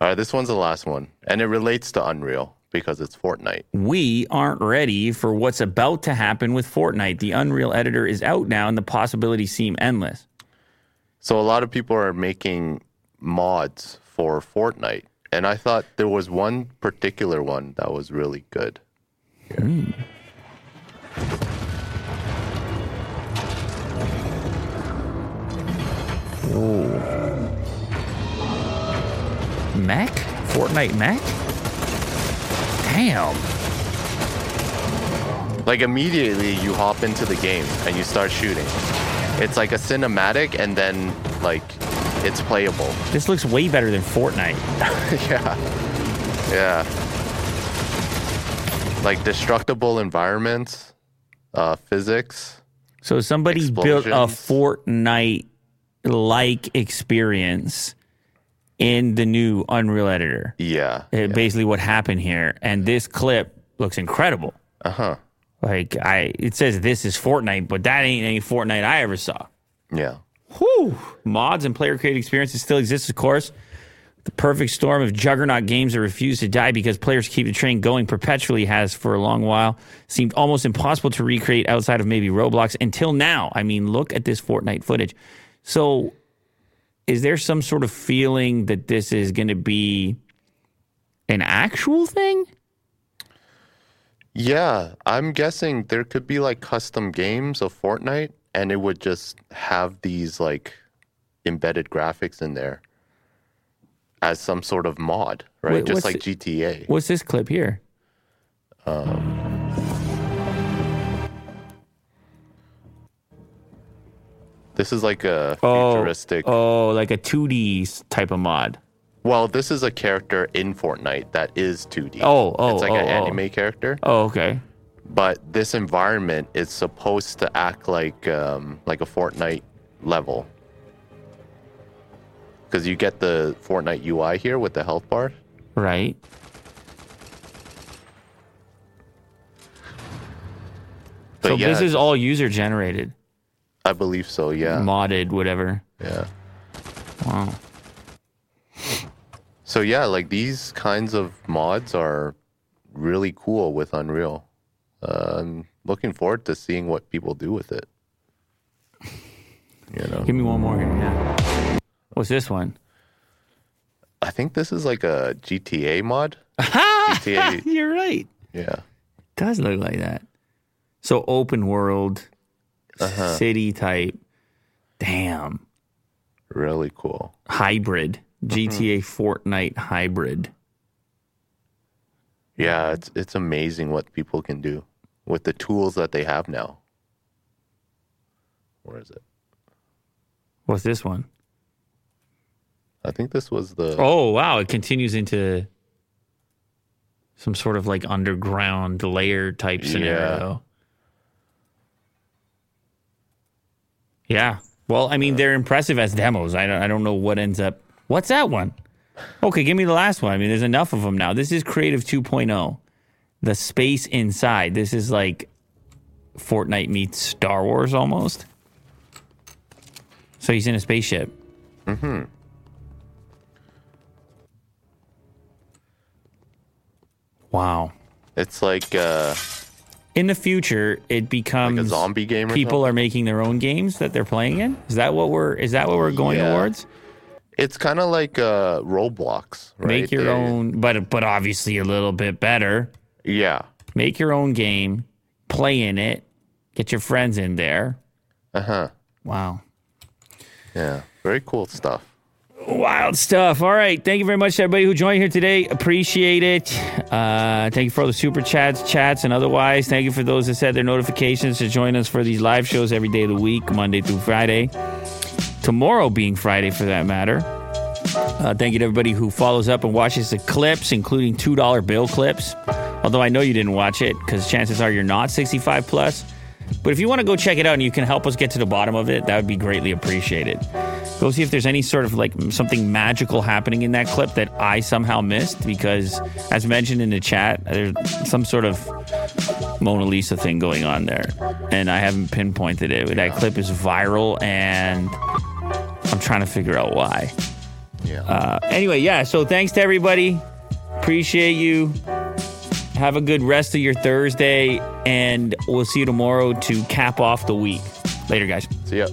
All right, this one's the last one. And it relates to Unreal because it's Fortnite. we aren't ready for what's about to happen with Fortnite. The Unreal Editor is out now and the possibilities seem endless. So a lot of people are making mods for Fortnite. And I thought there was one particular one that was really good. Hmm. Mech? Fortnite mech? Damn. Like immediately you hop into the game and you start shooting. It's like a cinematic and then like it's playable. This looks way better than Fortnite. yeah. Yeah. Like destructible environments, uh, physics. So somebody built a Fortnite like experience in the new Unreal Editor. Yeah. Uh, Basically, what happened here, and this clip looks incredible. Uh huh. Like I, it says this is Fortnite, but that ain't any Fortnite I ever saw. Yeah. Whew. Mods and player created experiences still exist, of course. The perfect storm of juggernaut games that refuse to die because players keep the train going perpetually has for a long while seemed almost impossible to recreate outside of maybe Roblox until now. I mean, look at this Fortnite footage. So, is there some sort of feeling that this is going to be an actual thing? Yeah. I'm guessing there could be like custom games of Fortnite and it would just have these like embedded graphics in there as some sort of mod, right? Wait, just like GTA. What's this clip here? Um, This is like a Oh, futuristic. oh, like a 2D type of mod. Well, this is a character in Fortnite that is 2D. Oh, oh, it's like oh, an oh. anime character, Oh, okay. But this environment is supposed to act like um, like a Fortnite level. Because you get the Fortnite UI here with the health bar. Right. But so yeah, this is all user generated, I believe so. Yeah, modded, whatever. yeah. Wow. So yeah, like these kinds of mods are really cool with Unreal. Uh, I'm looking forward to seeing what people do with it. You know, Give me one more here. Yeah. What's this one? I think this is like a GTA mod. GTA, You're right. yeah. does look like that. So open world, city type. Damn. Really cool. Hybrid. GTA Fortnite hybrid. Yeah, it's it's amazing what people can do with the tools that they have now. Where is it? What's this one? I think this was the Oh wow, it continues into some sort of like underground layer type scenario. Yeah. yeah. Well, I mean, they're impressive as demos. I don't, I don't know what ends up. What's that one? Okay, give me the last one. I mean, there's enough of them now. This is Creative 2.0. The space inside. This is like Fortnite meets Star Wars almost. So he's in a spaceship. Mm-hmm. Wow. It's like uh In the future, it becomes a zombie game or people something? are making their own games that they're playing in. Is that what we're? Is that what we're going Yeah. towards? it's kind of like uh Roblox, right? Make your own, but but obviously a little bit better. Yeah. Make your own game, play in it, get your friends in there. Uh-huh. Wow. Yeah. Very cool stuff. Wild stuff. All right. Thank you very much to everybody who joined here today. Appreciate it. Uh, thank you for all the super chats, chats, and otherwise. Thank you for those that set their notifications to join us for these live shows every day of the week, Monday through Friday. Tomorrow being Friday, for that matter. Uh, thank you to everybody who follows up and watches the clips, including $2 bill clips. Although I know you didn't watch it because chances are you're not 65 plus. But if you want to go check it out and you can help us get to the bottom of it, that would be greatly appreciated. Go see if there's any sort of like something magical happening in that clip that I somehow missed because, as mentioned in the chat, there's some sort of Mona Lisa thing going on there, and I haven't pinpointed it. That clip is viral, and I'm trying to figure out why. Yeah. Uh, anyway, yeah. So thanks to everybody. Appreciate you. Have a good rest of your Thursday, and we'll see you tomorrow to cap off the week. Later, guys. See ya.